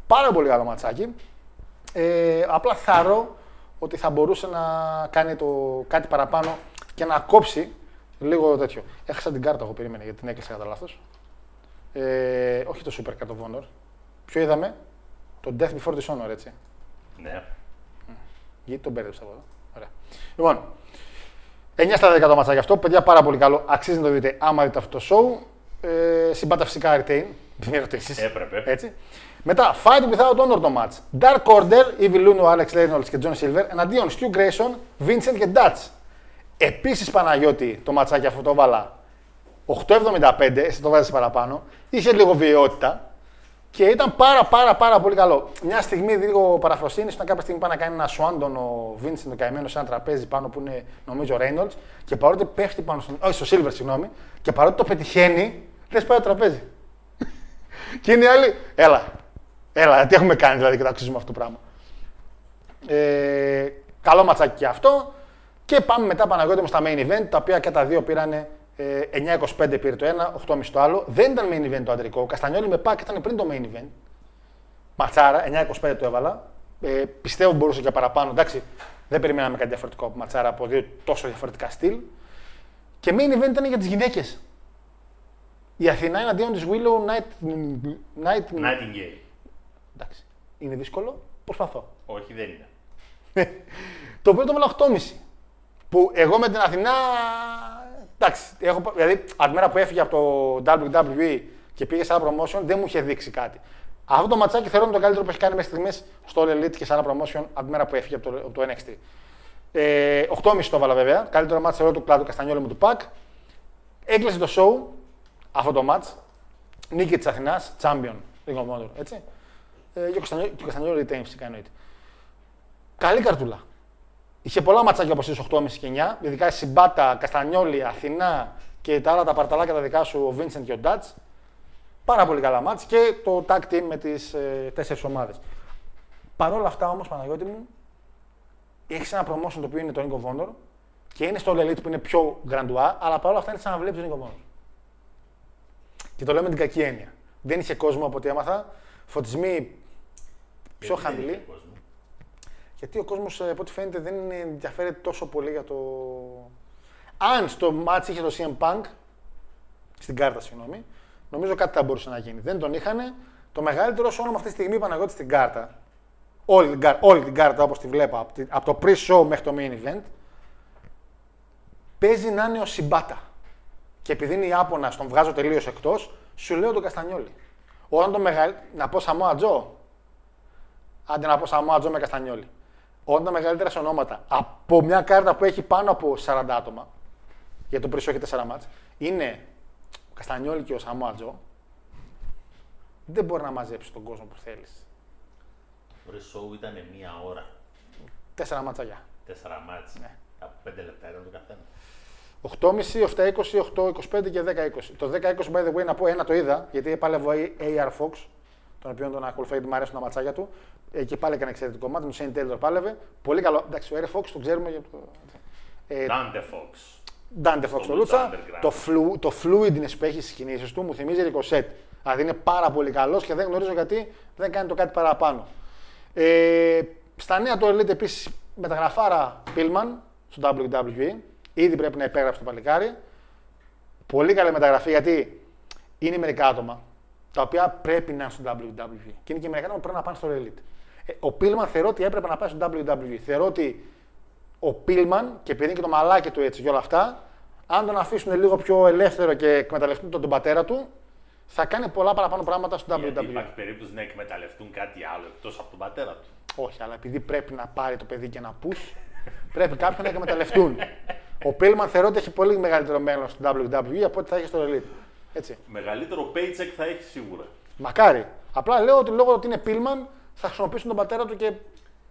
Πάρα πολύ καλό ματσάκι. Ε, απλά θαρώ ότι θα μπορούσε να κάνει το κάτι παραπάνω και να κόψει Λίγο τέτοιο. Έχασα την κάρτα εγώ περίμενα γιατί την έκλεισα κατά λάθος. Ε, όχι το Super Card of Honor. Ποιο είδαμε, το Death Before Dishonor, έτσι. Ναι. Γιατί τον μπέρδεψα εγώ. Εδώ. Ωραία. Λοιπόν, 9 στα 10 το ματσάκι αυτό. Παιδιά, πάρα πολύ καλό. Αξίζει να το δείτε άμα δείτε αυτό το show. Ε, συμπάτα φυσικά retain. Μην ερωτήσει. Έπρεπε. Έτσι. Μετά, Fight Without Honor το match. Dark Order, Evil Uno, Alex Reynolds και John Silver εναντίον Stu Grayson, Vincent και Dutch. Επίσης Παναγιώτη το ματσάκι αυτό το έβαλα 8,75, εσύ το βάζεις παραπάνω. Είχε λίγο βιαιότητα και ήταν πάρα πάρα πάρα πολύ καλό. Μια στιγμή λίγο παραφροσύνης, όταν κάποια στιγμή πάει να κάνει ένα σουάντον ο Vincent ο καημένο σε ένα τραπέζι πάνω που είναι νομίζω ο Reynolds και παρότι πέφτει πάνω στον. Όχι, στο Silver, συγγνώμη, και παρότι το πετυχαίνει, λες πάει το τραπέζι. και είναι οι άλλοι, έλα, έλα, τι έχουμε κάνει δηλαδή και το αξίζουμε αυτό το πράγμα. Ε, καλό ματσάκι και αυτό. Και πάμε μετά Παναγιώτη μου στα main event, τα οποία και τα δύο πήραν ε, 9-25 πήρε το ένα, 8,5 το άλλο. Δεν ήταν main event το αντρικό. Ο Καστανιόλη με πάκ ήταν πριν το main event. Ματσάρα, 9-25 το έβαλα. Ε, πιστεύω μπορούσε και παραπάνω. Εντάξει, δεν περιμέναμε κάτι διαφορετικό από ματσάρα από δύο τόσο διαφορετικά στυλ. Και main event ήταν για τις γυναίκες. Η Αθηνά εναντίον της Willow Night. Night... Nightingale. Εντάξει. Είναι δύσκολο. Προσπαθώ. Όχι, δεν είναι. το οποίο το έβαλα 8,5. Που εγώ με την Αθηνά. Εντάξει, έχω, δηλαδή από τη μέρα που έφυγε από το WWE και πήγε σε ένα promotion δεν μου είχε δείξει κάτι. Αυτό το ματσάκι θεωρώ είναι το καλύτερο που έχει κάνει μέχρι στιγμής στο All Elite και σε ένα promotion από τη μέρα που έφυγε από το, από το NXT. Ε, 8,5 το έβαλα βέβαια. Καλύτερο μάτσο θεωρώ του κλάδου Καστανιόλη μου του Πακ. Έκλεισε το show αυτό το μάτς. Νίκη της Αθηνάς, champion. Ring of Honor, έτσι. Ε, και ο Καστανιόλη- και ο Καστανιόλη retain φυσικά εννοείται. Καλή καρτούλα. Είχε πολλά ματσάκια όπως είσαι 8,5 και 9. Ειδικά η Συμπάτα, Καστανιόλη, Αθηνά και τα άλλα τα παρταλάκια τα δικά σου, ο Vincent και ο Dutch. Πάρα πολύ καλά μάτς και το tag team με τις ε, τέσσερις ομάδες. Παρ' όλα αυτά όμως, Παναγιώτη μου, έχεις ένα promotion το οποίο είναι το Ring of Honor και είναι στο All Elite που είναι πιο grandeur, αλλά παρόλα αυτά είναι σαν να βλέπεις Ring of Honor. Και το λέω με την κακή έννοια. Δεν είχε κόσμο από ό,τι έμαθα. Φωτισμοί πιο Γιατί δεν χαμηλοί. Είχε κόσμο. Γιατί ο κόσμος, από ό,τι φαίνεται, δεν ενδιαφέρεται τόσο πολύ για το. Αν στο ματς είχε το CM Punk, στην κάρτα, συγγνώμη, νομίζω κάτι θα μπορούσε να γίνει. Δεν τον είχαν. Το μεγαλύτερο σε όνομα αυτή τη στιγμή Παναγιώτη στην κάρτα. Όλη την, κάρτα, όλη την κάρτα όπως τη βλέπω, από, τη- από το pre-show μέχρι το main event, παίζει να είναι ο Συμπάτα. Και επειδή είναι Ιάπωνα, τον βγάζω τελείως εκτός, σου λέω τον Καστανιόλη. Όταν το μεγαλύτερο. Να πω Σαμόα Τζο. Άντε να πω Σαμόα Τζο με Καστανιόλη. Όταν τα μεγαλύτερα σε ονόματα από μια κάρτα που έχει πάνω από 40 άτομα, για το pre-show έχει 4 μάτς, είναι ο Καστανιόλη και ο Σαμόα Τζο, δεν μπορεί να μαζέψεις τον κόσμο που θέλεις. Το show ήταν μία ώρα. Τέσσερα ματσαγιά. Τέσσερα μάτς. Ναι. Από πέντε λεπτά ήταν το καθένα. 8,5, 7,20, 8,25 και 10,20. Το 10,20 by the way να πω ένα το είδα, γιατί πάλι ο AR Fox, τον οποίο τον ακολουθώ γιατί μου αρέσουν τα ματσάκια του, ε, και πάλι έκανε εξαιρετικό μάτι, με τον Shane Taylor πάλευε. Πολύ καλό. Εντάξει, ο AR Fox τον ξέρουμε για το. Ε, Dante Fox. Dante Fox Το το Λούτσα. Underground. Το, φλου, το fluidness που έχει στις κινήσεις του μου θυμίζει Ρικοσέτ. Δηλαδή είναι πάρα πολύ καλός και δεν γνωρίζω γιατί δεν κάνει το κάτι παραπάνω. Ε, στα νέα του Elite επίσης μεταγραφάρα Pillman στο WWE. Ήδη πρέπει να υπέγραψε το παλικάρι. Πολύ καλή μεταγραφή γιατί είναι μερικά άτομα τα οποία πρέπει να είναι στο WWE. Και είναι και μερικά άτομα που πρέπει να πάνε στο Elite. Ε, ο Pillman θεωρώ ότι έπρεπε να πάει στο WWE. Θεωρώ ότι ο Πίλμαν και επειδή είναι και το μαλάκι του έτσι και όλα αυτά, αν τον αφήσουν λίγο πιο ελεύθερο και εκμεταλλευτούν τον, τον πατέρα του, θα κάνει πολλά παραπάνω πράγματα στο Γιατί WWE. υπάρχει περίπτωση να εκμεταλλευτούν κάτι άλλο εκτός από τον πατέρα του; Όχι, αλλά επειδή πρέπει να πάρει το παιδί και να πούς, πρέπει κάποιον να εκμεταλλευτούν. ο Πίλμαν θεωρώ ότι έχει πολύ μεγαλύτερο μέλλον στο WWE από ό,τι θα έχει στο Elite. Έτσι. Μεγαλύτερο paycheck θα έχεις σίγουρα. Μακάρι. Απλά λέω ότι λόγω ότι είναι Πίλμαν θα χρησιμοποιήσουν τον πατέρα του και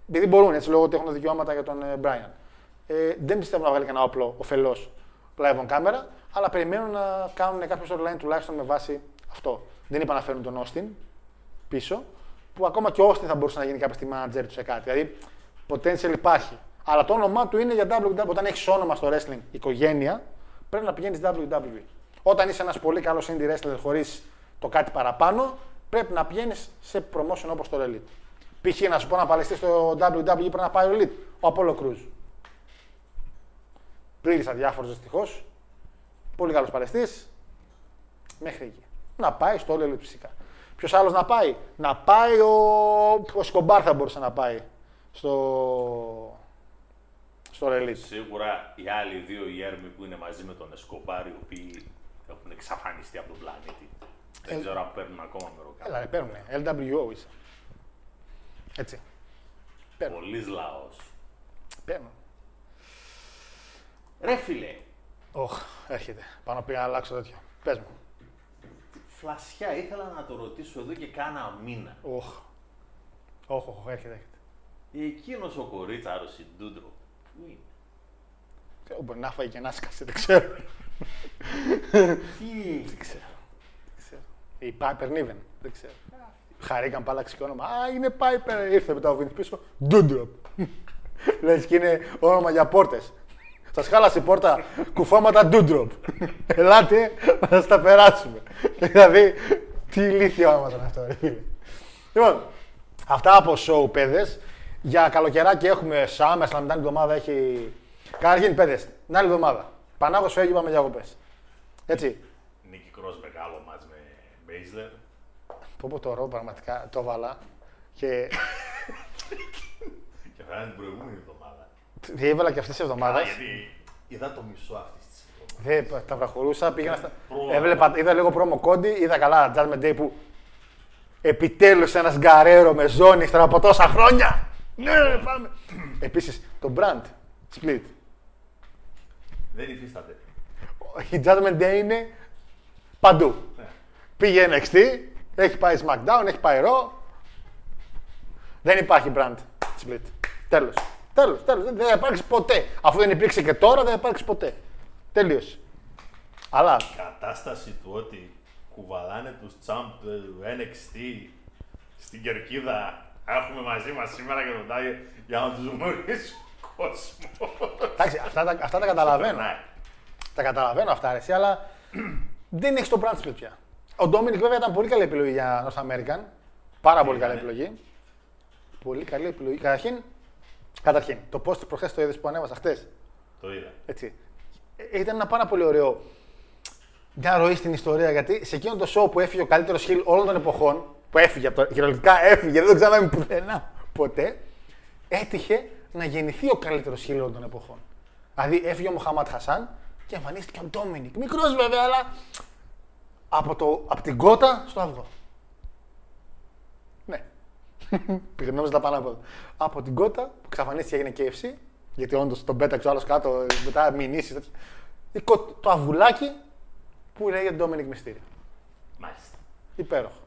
επειδή μπορούν έτσι λόγω ότι έχουν δικαιώματα για τον ε, Brian. Ε, δεν πιστεύω να βγάλει κανένα όπλο ωφελώ live on camera, αλλά περιμένουν να κάνουν κάποιο storyline τουλάχιστον με βάση αυτό. Δεν είπα να φέρουν τον Austin πίσω, που ακόμα και ο Austin θα μπορούσε να γίνει κάποια στιγμή manager του σε κάτι. Δηλαδή, potential υπάρχει. Αλλά το όνομά του είναι για WWE. Όταν έχεις όνομα στο wrestling οικογένεια, πρέπει να πηγαίνεις WWE. Όταν είσαι ένας πολύ καλός indie wrestler χωρίς το κάτι παραπάνω, πρέπει να πηγαίνεις σε promotion όπως το Elite. Π.χ. να σου πω να παλαιστείς στο WWE πρέπει να πάει ο Elite, ο Apollo Cruz. Πλήρης αδιάφορος δυστυχώς. Πολύ καλός παλαιστής. Μέχρι εκεί. Να πάει στο όλο φυσικά. Ποιος άλλος να πάει; Να πάει ο, ο Σκομπάρ θα μπορούσε να πάει στο, στο Elite. Σίγουρα οι άλλοι δύο Ιέρμοι που είναι μαζί με τον Εσκομπάρ, οι οποίοι έχουν εξαφανιστεί από τον πλανήτη. Δεν ξέρω αν παίρνουν ακόμα με ροκά. Έλα, ρε, παίρνουνε. LWO είσαι. Έτσι. παίρνουν. Πολύς λαός. Παίρνουν. Ρε φίλε, Οχ, έρχεται. Πάνω πήγα να αλλάξω τέτοιο. Πες μου. φλασιά ήθελα να το ρωτήσω εδώ και κάνα μήνα. Οχ. Οχ, οχ, έρχεται, έρχεται. Εκείνος ο κορίτσαρος η Ντούντρο. Πού είναι; Ξέρω, Μπορεί να φάει και να σκάσει, δεν ξέρω. Τι. Δεν ξέρω. Δεν ξέρω. Η Piper Niven, δεν ξέρω. Χαρήκαν που άλλαξε και όνομα. Α, είναι Piper. Ήρθε μετά ο Vince πίσω. Doodrop. Λες και είναι όνομα για πόρτες. Σας χάλασε η πόρτα κουφώματα Doodrop. Ελάτε να σας τα περάσουμε. δηλαδή, τι ηλίθιο όνομα ήταν αυτό, ρε φίλε. Λοιπόν, αυτά από show, παιδες. Για καλοκαιράκι έχουμε SummerSlam, την άλλη εβδομάδα έχει... Καταρχήν, παιδες, την άλλη εβδομάδα. Πανάγος φεύγει, πάμε διακοπές. Έτσι. Νίκη Κρός μεγάλο μάτς με Μπέιζλερ. Πω πω το ρο, πραγματικά το βάλα. Και Και θα είναι την προηγούμενη εβδομάδα. τι έβαλα και αυτή τη εβδομάδα. Α, γιατί είδα το μισό αυτής της εβδομάδας. Δεν τα προχωρούσα, πήγαινα στα... Προ- Έβλεπα, είδα λίγο πρόμο κόντι, είδα καλά Judgment Day που επιτέλους ένας γκαρέρο με ζώνη ύστερα από τόσα χρόνια. Ναι, ρε, πάμε. Επίσης, το brand split. Δεν υφίσταται. Η Judgment Day είναι παντού. Πήγε NXT, έχει πάει SmackDown, έχει πάει Raw. Δεν υπάρχει brand split. Τέλος. Τέλος, τέλος. Δεν δεν θα υπάρξει ποτέ. Αφού δεν υπήρξε και τώρα, δεν θα υπάρξει ποτέ. Τελείωσε. Αλλά Κατάσταση του ότι κουβαλάνε τους τσάμπ του NXT στην κερκίδα. Έχουμε μαζί μας σήμερα και τον Τάγιο για να τους γνωρίσει ο κόσμο. εντάξει, αυτά, τα- αυτά τα καταλαβαίνω. Ναι. Τα καταλαβαίνω αυτά, αρέσει, αλλά δεν έχεις το brand split πια. Ο Ντόμινικ βέβαια ήταν πολύ καλή επιλογή για North American. Πάρα πολύ καλή ήτανε; επιλογή. Πολύ καλή επιλογή. Καταρχήν, καταρχήν το post προχθές το είδες που ανέβασα χτες; Το είδα. Έτσι. Ε, Ήταν ένα πάρα πολύ ωραίο μια ροή στην ιστορία γιατί σε εκείνο το show που έφυγε ο καλύτερος χιλ όλων των εποχών, που έφυγε από το. Κυριολεκτικά έφυγε, δεν το ξανά πουθενά ποτέ, έτυχε να γεννηθεί ο καλύτερος χιλ όλων των εποχών. Δηλαδή έφυγε ο Μοχαμάτ Χασάν και εμφανίστηκε ο Ντόμινικ. Μικρός βέβαια, αλλά από, το, από την κότα στο αυγό. Ναι. Πήγε νόμιζα τα πάνω από εδώ. Από την κότα που εξαφανίστηκε έγινε KFC, γιατί όντως τον πέταξε ο άλλος κάτω, μετά μηνύσεις. τέτοια. Η κο- Το αυγουλάκι που λέγεται Dominic Mysterio. Μάλιστα. Υπέροχο.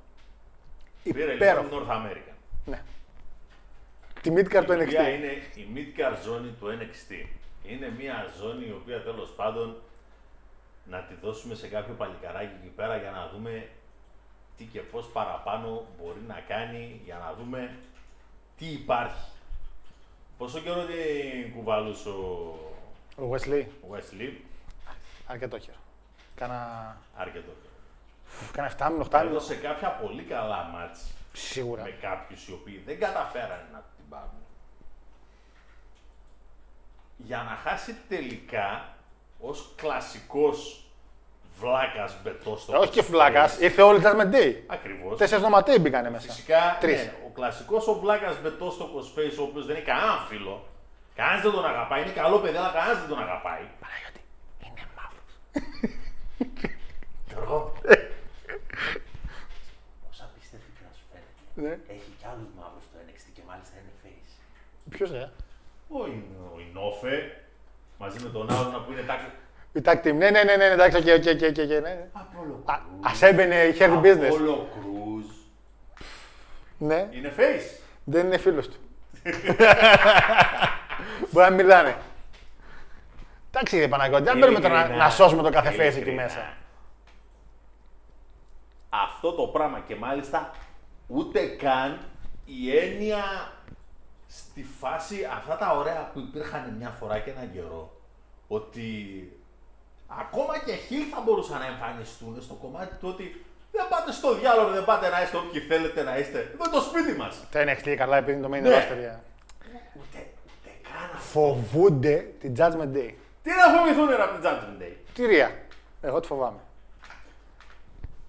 Πήρε λοιπόν Υπέροχο. North America. Ναι. Τη Midcard του Η οποία NXT. είναι η mid ζώνη του NXT. Είναι μια ζώνη η οποία τέλος πάντων να τη δώσουμε σε κάποιο παλικαράκι εκεί πέρα για να δούμε τι και πώς παραπάνω μπορεί να κάνει για να δούμε τι υπάρχει. Πόσο καιρό την κουβαλούσε ο Ο Wesley. Wesley, Αρκετό καιρό. Κάνα, αρκετό καιρό. κάνα 7 μήνο, 8 μήνο. Έδωσε κάποια πολύ καλά μάτς Σίγουρα. με κάποιους οι οποίοι δεν καταφέρανε να την πάρουν. Για να χάσει τελικά ως κλασικός βλάκας μπετό στο Ε, όχι και φλάκα, ήρθε όλοι τα με Day. Ακριβώς. Τέσσερις νοματέοι μπήκανε μέσα. Φυσικά, Τρεις. ναι, ο κλασικός ο βλάκας μπετόστοκος face, ο οποίος δεν έχει κανένα φίλο, κανένας δεν τον αγαπάει, είναι καλό παιδί, αλλά κανένας δεν τον αγαπάει. Παναγιώτη, είναι μαύρος. Γιώργο. Πώς απίστευτη να σου φαίνεται. Ναι. Έχει κι άλλους μαύρους στο NXT και μάλιστα είναι face. Ποιος ε; Ο, Ιν- ο Enofé, μαζί με τον άλλον που είναι tag. Η tag team. Ναι, ναι, ναι, ναι, εντάξει, OK, OK, OK, OK, ναι. Apollo Α, Ας έμπαινε η Heavy Business. Απόλο Κρούζ. Ναι, Είναι face. δεν είναι φίλος του. Μπορεί να μιλάνε. Εντάξει, ρε Παναγιώτη, δεν μπορούμε τώρα να, Ειλικρινά, να σώσουμε το κάθε face εκεί ειλικρινά. μέσα. Αυτό το πράγμα και μάλιστα ούτε καν η έννοια στη φάση αυτά τα ωραία που υπήρχαν μια φορά και έναν καιρό ότι ακόμα και χίλ θα μπορούσαν να εμφανιστούν στο κομμάτι του ότι δεν πάτε στο διάλογο, δεν πάτε να είστε όποιοι θέλετε να είστε. Εδώ είναι το σπίτι μας. Το NXT καλά επειδή είναι το main Ναι. roster. για- Ούτε, ούτε καν αυτό. Φοβούνται την Judgment Day. Τι να φοβηθούν ρε από την Judgment Day; Τι ρία. Εγώ τη φοβάμαι.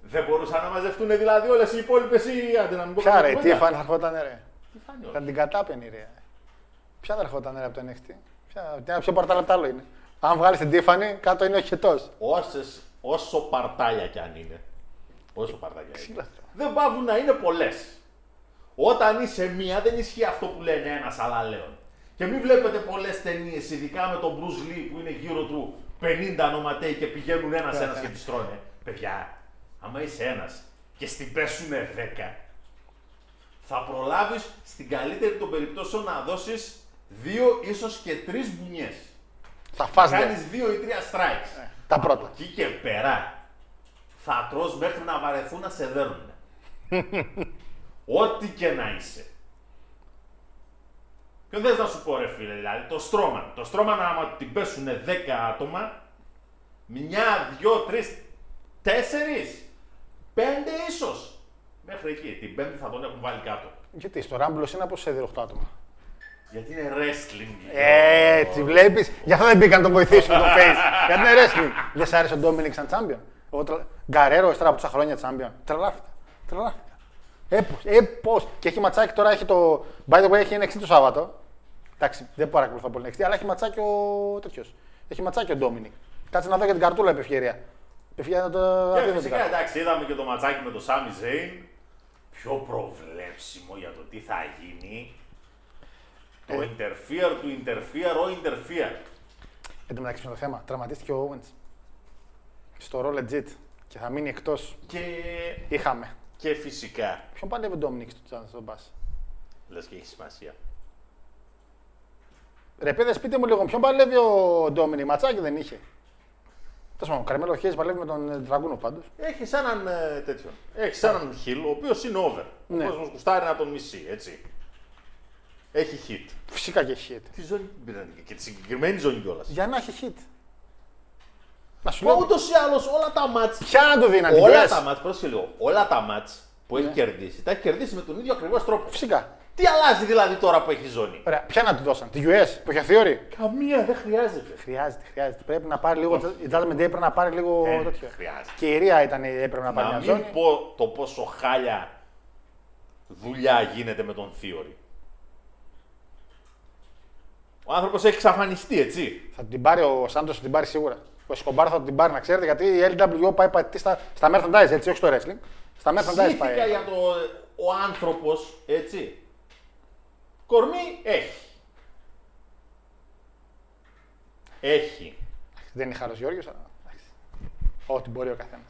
Δεν μπορούσαν να μαζευτούν δηλαδή όλες οι υπόλοιπες ή άντε να μην πω Ποια καμιά ρε, τι κουβέντα. εφάνει θα ερχόταν ρε. Τι φάνη όλα. Θα την κατάπαινε ρε. Ποια θα ερχόταν ρε από το NXT. Ποια, τι- ποιο παρταλεπτάλο είναι; Αν βγάλεις την Τίφανη, κάτω είναι ο χετός. Όσες, όσο παρτάλια κι αν είναι. Όσο παρτάλια είναι. Δεν πάβουν να είναι πολλές. Όταν είσαι μία, δεν ισχύει αυτό που λένε ένας αλαλέον. Και μην βλέπετε πολλές ταινίες, ειδικά με τον Bruce Lee που είναι γύρω του 50 νοματέοι και πηγαίνουν ένα-ένα και τις τρώνε. Παιδιά, άμα είσαι ένας και στην πέσουν 10, θα προλάβεις στην καλύτερη των περιπτώσεων να δώσεις δύο, ίσως και τρεις μπουνιές. Θα φας Κάνεις δε. δύο ή τρία strikes. Τα πρώτα. Εκεί και πέρα θα τρως μέχρι να βαρεθούν να σε δέρνουν. Ό,τι και να είσαι. Ποιο θες να σου πω ρε φίλε, δηλαδή το στρώμαν. Το στρώμαν άμα την πέσουν 10 άτομα, μια, δυο, τρεις, τέσσερις, πέντε ίσως. Μέχρι εκεί. Την πέμπτη θα τον έχουν βάλει κάτω. Γιατί στο Ράμπλος είναι από σε 8 άτομα. Γιατί είναι wrestling. Ε, Έτσι, βλέπεις. Γι' αυτό δεν μπήκαν να τον βοηθήσουν το face. Γιατί είναι wrestling. Δεν σ' άρεσε ο Ντόμινικ σαν champion. Ο τρα- Γκαρέρο, ύστερα από τόσα χρόνια champion. Τρελάθηκα. Τρελάθηκα. Ε, πώς, ε, πώς. Και έχει ματσάκι τώρα, έχει το. By the way, έχει NXT το Σάββατο. Εντάξει, δεν παρακολουθώ πολύ NXT, αλλά έχει ματσάκι ο τέτοιος. Έχει ματσάκι ο Ντόμινικ. Κάτσε να δω για την καρτούλα επ' ευκαιρία. Επ' ευκαιρία να το Και αφήσω την φυσικά κάρτα. εντάξει, είδαμε και το ματσάκι με το Σάμι Ζέιν. Πιο προβλέψιμο για το τι θα γίνει. Το Ε. interfere του interfere, ο interfere. Εν τω μεταξύ με το θέμα, τραυματίστηκε ο Owens. Στο Raw legit. Και θα μείνει εκτός. Και, Είχαμε. και φυσικά, Ποιον παλεύει ο Ντόμινικ στο Chance στον Bass. λες και έχει σημασία. Ρε παιδε, πείτε μου λίγο, ποιον παλεύει ο Ντόμινι, ματσάκι δεν είχε. Τέλος πάντων, ο Καρμέλο Χέι παλεύει με τον ε, Τραγκούνο πάντως. Έχει έναν ε, τέτοιο. Έχει έναν χιλ, ο οποίος είναι over. Ναι. Ο κόσμος κουστάρει να τον μισεί, έτσι. Έχει hit. Φυσικά και έχει hit. Τι ζώνη την πήραν και τη συγκεκριμένη ζώνη κιόλας. Για να έχει hit. Να σου Μα λέω. ούτως ή άλλως όλα τα μάτς Ποια να το δίνανε, την Όλα US? τα μάτς, πρόσεχε λίγο, όλα τα μάτς που Ναι. έχει κερδίσει, τα έχει κερδίσει με τον ίδιο ακριβώς τρόπο. Φυσικά. Τι αλλάζει δηλαδή τώρα που έχει ζώνη; Ωραία, ποια να του δώσαν, τη US που έχει αθιόρι. Καμία δεν χρειάζεται. Χρειάζεται, χρειάζεται. Πρέπει να πάρει λίγο. Η Judgment Day πρέπει να πάρει λίγο Ε, τέτοιο. χρειάζεται. Και η Ρία ήταν, έπρεπε να πάρει Να μια μην ζώνη. πω το πόσο χάλια δουλειά γίνεται με τον Θείορη. Ο άνθρωπος έχει εξαφανιστεί, έτσι. Θα την πάρει ο Σάντος, θα την πάρει σίγουρα. Ο Εσκομπάρ θα την πάρει, να ξέρετε, γιατί η LWO πάει πατή στα, στα merchandise, έτσι, όχι στο wrestling. Στα merchandise Ψήθηκα πάει. για το ο άνθρωπος, έτσι. Κορμί έχει. Έχει. Δεν είναι χάρος Γιώργος, αλλά. εντάξει. Ό,τι μπορεί ο καθένας.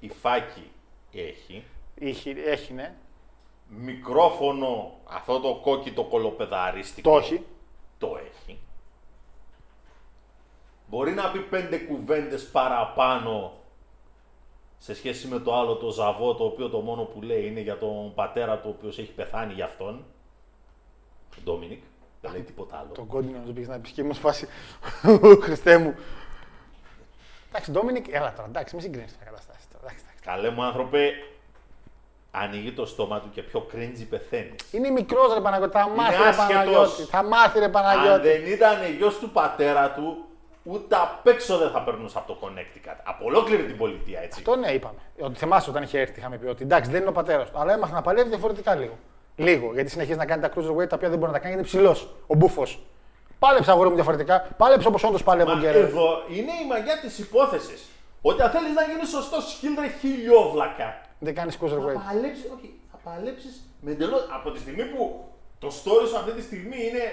Η φάκη έχει. Έχει, έχει, ναι. Μικρόφωνο, αυτό το κόκκιτο κολοπεδαρίστικο. Το έχει. Το έχει. Μπορεί να πει πέντε κουβέντες παραπάνω σε σχέση με το άλλο το ζαβό, το οποίο το μόνο που λέει είναι για τον πατέρα του, ο οποίος έχει πεθάνει για αυτόν. Τον Ντόμινικ. Δεν λέει τίποτα άλλο. Τον κόντινο να πήγε να πει και μου φάση. «Ω, Χριστέ μου. Εντάξει, Ντόμινικ, έλα τώρα, εντάξει, μην συγκρίνεις τα καταστάσει τώρα. Εντάξει, εντάξει. Καλέ μου άνθρωπε, ανοίγει το στόμα του και πιο κρίντζι πεθαίνει. Είναι μικρός ρε Παναγιώτη, θα μάθει ρε άσχετος. Παναγιώτη. Θα μάθει ρε Αν Παναγιώτη. δεν ήταν γιος του πατέρα του, ούτε απ' έξω δεν θα περνούσε από το Connecticut. Από ολόκληρη την πολιτεία, έτσι. Το ναι, είπαμε. Ότι θυμάσαι όταν είχε έρθει, είχαμε πει ότι εντάξει, δεν είναι ο πατέρας του. Αλλά έμαθε να παλεύει διαφορετικά λίγο. Λίγο. Γιατί συνεχίζεις να κάνει τα cruiserweight τα οποία δεν μπορεί να τα κάνει, γιατί είναι ψηλός. Ο μπούφος. Πάλεψε αγόρι μου διαφορετικά. Πάλεψε όπως όντως πάλευε ο Μα Γκέρερ. εδώ είναι η μαγιά της υπόθεσης. Ότι αν θέλεις να γίνεις σωστός χίλρε χιλιόβλακα, Δεν κάνεις θα cruiserweight. παλέψεις, όχι, θα παλέψεις με εντελώς. Από τη στιγμή που το story σου αυτή τη στιγμή είναι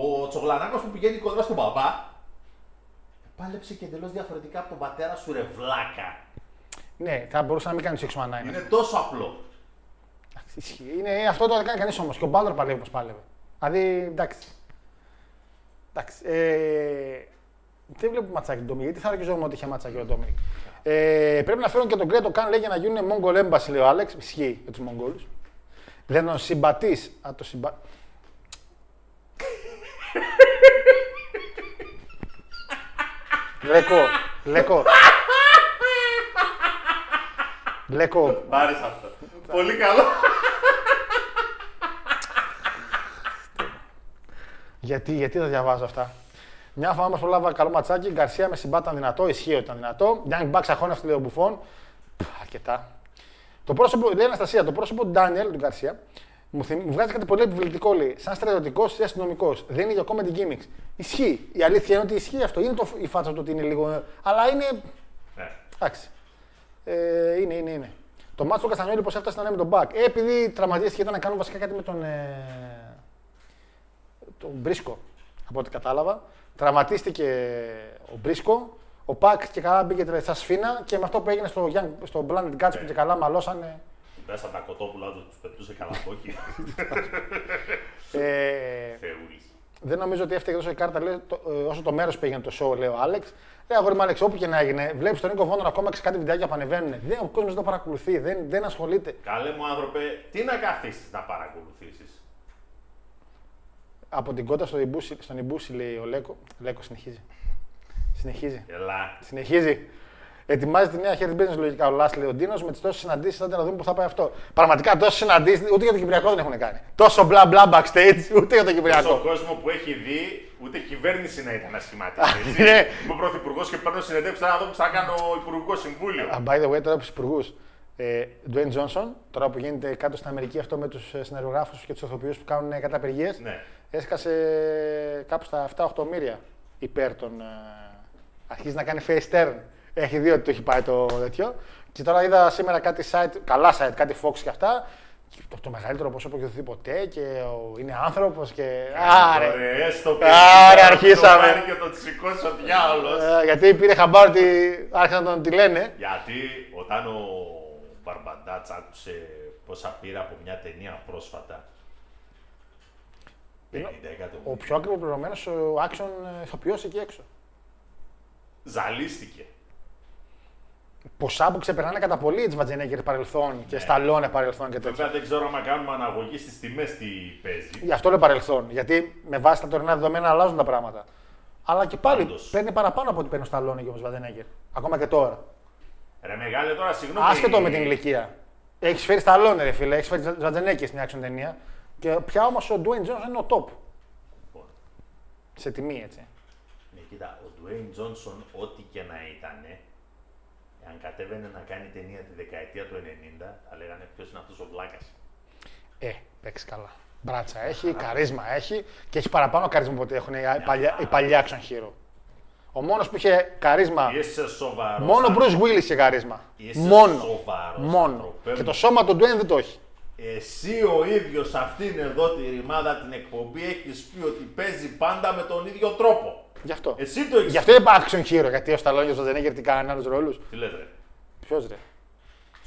ο Τσογλανάκος που πηγαίνει κοντά στον μπαμπά, πάλεψε και εντελώς διαφορετικά από τον πατέρα σου, ρε βλάκα. Ναι, θα μπορούσε να μην κάνεις 6 man Είναι τόσο απλό. Ισχύει. Είναι, αυτό το δεν κάνει κανείς όμως. Και ο Μπάλτορ παλεύει όπως πάλευε. Δηλαδή, εντάξει. Εντάξει. Ε, δεν βλέπω ματσάκι τον Ντόμινικ, γιατί θα αρκεζόμουν ότι είχε ματσάκι ο Ντόμινικ. Ε, πρέπει να φέρουν και τον Κρέτο Καν λέει για να γίνουν Mongol Embassy, λέει ο Άλεξ. Ισχύει για τους Μογγόλους. Δεν τον συμπατεί. Α, το συμπα... Λέκο, Λέκο. Λέκο, Μ' άρεσε αυτό. Πολύ καλό. γιατί, γιατί τα διαβάζω αυτά; Μια φορά όμως προλάβα καλό ματσάκι. Γκαρσία με συμπάτα ήταν δυνατό. Ισχύει ότι ήταν δυνατό. Young Bucks αχώνευτη λέει ο Μπουφόν. Πφ, Αρκετά. Το πρόσωπο, λέει η Αναστασία, το πρόσωπο του Ντάνιελ, του Γκαρσία, μου, θυμ- μου βγάζει κάτι πολύ επιβλητικό. Λέει, σαν στρατιωτικός ή αστυνομικός. Δεν είναι για comedy gimmicks. Ισχύει. Η αλήθεια είναι ότι ισχύει αυτό. Είναι το, η φάτσα του ότι είναι λίγο. Αλλά είναι. Ναι. Εντάξει. Ε, είναι, είναι, είναι. Το μάτσο του Καστανιόλη πώ έφτασε να είναι με τον Μπακ. Ε, επειδή τραυματίστηκε ήταν να κάνουν βασικά κάτι με τον. Ε, τον Μπρίσκο. Από ό,τι κατάλαβα. Τραυματίστηκε ο Μπρίσκο. Ο Πακ και καλά μπήκε τελευταία σφίνα και με αυτό που έγινε στο, Young- στο Planet Guts που και καλά μαλώσανε. Μέσα από τα κοτόπουλα του τους πετούσε καλαπόκι. Ε, Θεούλης. δεν νομίζω ότι έφταιγε τόσο η κάρτα λέει, το, ε, όσο το μέρος που έγινε το show, λέει ο Άλεξ. Ε, αγόρι μου, Άλεξ, όπου και να έγινε, βλέπεις τον Νίκο Βόνορ ακόμα και σε κάτι βιντεάκια που ανεβαίνουν. Δεν, ο κόσμος δεν το παρακολουθεί, δεν, δεν ασχολείται. Καλέ μου άνθρωπε, τι να καθίσεις να παρακολουθήσεις; Από την κότα στο Ιμπούση, στον Ιμπούση, λέει ο Λέκο. Λέκο συνεχίζει. Συνεχίζει. Ελά. Συνεχίζει. Ετοιμάζει τη νέα χέρι business λογικά ο Λάσλι ο Ντίνος με τις τόσες συναντήσεις. Άντε να δούμε πού θα πάει αυτό. Πραγματικά τόσες συναντήσεις ούτε για το Κυπριακό δεν έχουν κάνει. Τόσο μπλα μπλα backstage ούτε για το Στον Κυπριακό. κόσμο που έχει δει, ούτε κυβέρνηση να ήταν να σχηματίσει. Ναι. έτσι. Είμαι πρωθυπουργός και παίρνω συνεντεύξει να δω που θα κάνω υπουργικό συμβούλιο. Α, by the way, τώρα από τους υπουργούς. Ε, Dwayne Johnson, τώρα που γίνεται κάτω στην Αμερική αυτό με τους συνεργογράφους και τους ηθοποιούς που κάνουν καταπεργίες, Ναι. έσκασε κάπου στα 7-8 μοίρια υπέρ των. Ε, αρχίζει να κάνει face turn. Έχει δει ότι το έχει πάει το τέτοιο. Και τώρα είδα σήμερα κάτι site, καλά site, κάτι Fox και αυτά. Και το, το μεγαλύτερο ποσό που έχει δοθεί ποτέ και ο, είναι άνθρωπος και. Άρε! Ωραία, έστω Άρα, παιδί, αρχίσαμε. Το πάρει και το σηκώσει ο διάολος. Ε, γιατί πήρε χαμπάρ ότι άρχισαν να τον τη λένε. Γιατί όταν ο Μπαρμπαντάτς άκουσε πόσα πήρα από μια ταινία πρόσφατα. 50 Ο εκατομμύρια. πιο ακριβοπληρωμένος action ηθοποιός εκεί έξω. Ζαλίστηκε. Ποσά που ξεπερνάνε κατά πολύ τις Βατζενέγκερ παρελθόν και Σταλόνε παρελθόν και τέτοια. Βέβαια δεν ξέρω αν κάνουμε αναγωγή στις τιμές τι παίζει. Γι' αυτό λέω παρελθόν. Γιατί με βάση τα τωρινά δεδομένα αλλάζουν τα πράγματα. Αλλά και πάλι Πάντως. παίρνει παραπάνω από ό,τι παίρνει ο Σταλόνε και ο Βατζενέγκερ. Ακόμα και τώρα. Ρε μεγάλε τώρα, συγγνώμη. Άσχετο με την ηλικία. Έχεις φέρει Σταλόνε, ρε φίλε, έχεις φέρει Βατζενέγκερ στην action ταινία. Και πια όμως ο Dwayne Johnson είναι ο top. Λοιπόν, Σε τιμή έτσι. ναι, κοίτα, ο Dwayne Johnson, ό,τι και να ήταν, αν κατέβαινε να κάνει ταινία τη δεκαετία του 90, θα λέγανε ποιος είναι αυτός ο βλάκας. Ε, παίξει καλά. Μπράτσα έχει, καρίσμα έχει και έχει παραπάνω καρίσμα από ό,τι έχουν οι παλιά, οι παλιοί action hero. Ο μόνος που είχε καρίσμα. Είσαι σοβαρός. Μόνο ο Bruce Willis είχε καρίσμα. Είσαι Μόνο. σοβαρός, Μόνο. άνθρωπε Και μου. το σώμα του Dwayne δεν το έχει. Εσύ ο ίδιος αυτήν εδώ τη ρημάδα την εκπομπή έχεις πει ότι παίζει πάντα με τον ίδιο τρόπο. Γι' αυτό. Εσύ το έχεις Γι' αυτό είπα action hero, γιατί ο Σταλόνι και ο Ζαντενέγκερ τι κάνανε άλλους ρόλους. Τι λες ρε. Ποιος ρε.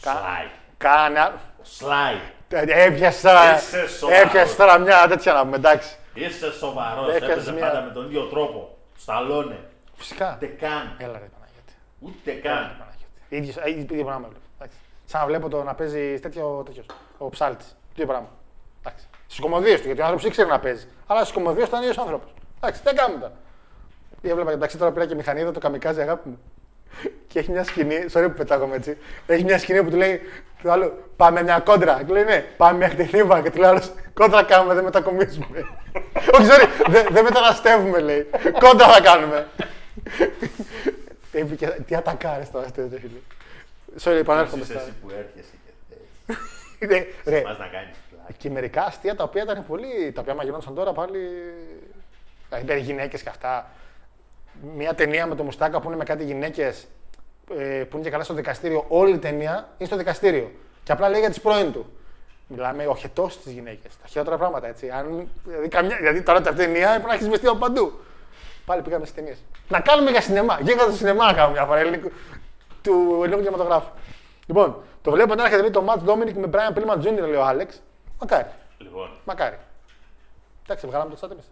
Σλάι. Κάνε. άλλο- Σλάι. Ε, Έπιασες τώρα, Είσαι σοβαρός. έπιασες τώρα μια τέτοια να πούμε, εντάξει. Είσαι σοβαρός. Έκανες Έπαιζε μια- πάντα με τον ίδιο τρόπο. Σταλώνε. Φυσικά. Ούτε καν. Έλα ρε Παναγιώτη. Ούτε Έλα, ρε, καν. Παναγιώτη. Ίδιος, ε, ίδιο πράγμα βλέπω. Εντάξει. Σαν να βλέπω το να παίζει τέτοιο, τέτοιος, ο ψάλτης. ίδιο πράγμα. Εντάξει. Στις κομμωδίες του, γιατί ο άνθρωπος ήξερε να παίζει. Αλλά στις κομμωδίες του ήταν ίδιος άνθρωπος. Εντάξει, δεν κάνουμε τώρα. Έβλεπα εντάξει τώρα πήρα και μηχανίδα το καμικάζι αγάπη μου. Και έχει μια σκηνή, sorry που πετάγομαι έτσι. Έχει μια σκηνή που του λέει του άλλου Πάμε μια κόντρα. Και του λέει ναι, πάμε μια χτεθήμα. Και του λέει άλλος, Κόντρα κάνουμε, δεν μετακομίζουμε. Όχι, sorry, δεν δεν μεταναστεύουμε λέει. Κόντρα θα κάνουμε. Είπε και τι ατακάρες τώρα αυτό το φίλε. Sorry, επανέρχομαι Είσαι στα. εσύ που έρχεσαι και θες. Ναι, Ρε, Μας να κάνεις πλάκα. και μερικά αστεία τα οποία ήταν πολύ. τα οποία μα γινόντουσαν τώρα πάλι. Δηλαδή περί γυναίκες και αυτά. Μια ταινία με το Μουστάκα που είναι με κάτι γυναίκες ε, που είναι και καλά στο δικαστήριο. Όλη η ταινία είναι στο δικαστήριο. Και απλά λέει για τις πρώην του. Μιλάμε οχετός στις γυναίκες. Τα χειρότερα πράγματα έτσι. Αν, δηλαδή, καμιά, δηλαδή τώρα αυτή η ταινία πρέπει να έχεις βεστεί από παντού. Πάλι πήγαμε στις ταινίες. Να κάνουμε για σινεμά. Γίγαντα στο σινεμά να κάνουμε μια φορά ελληνικού, του ελληνικού κινηματογράφου. Λοιπόν, το βλέπω να έρχεται λέει, το Matt Dominic με Brian Pillman Jr. λέει ο Άλεξ. Μακάρι. Λοιπόν, Μακάρι. Εντάξει, βγάλαμε το chat εμείς.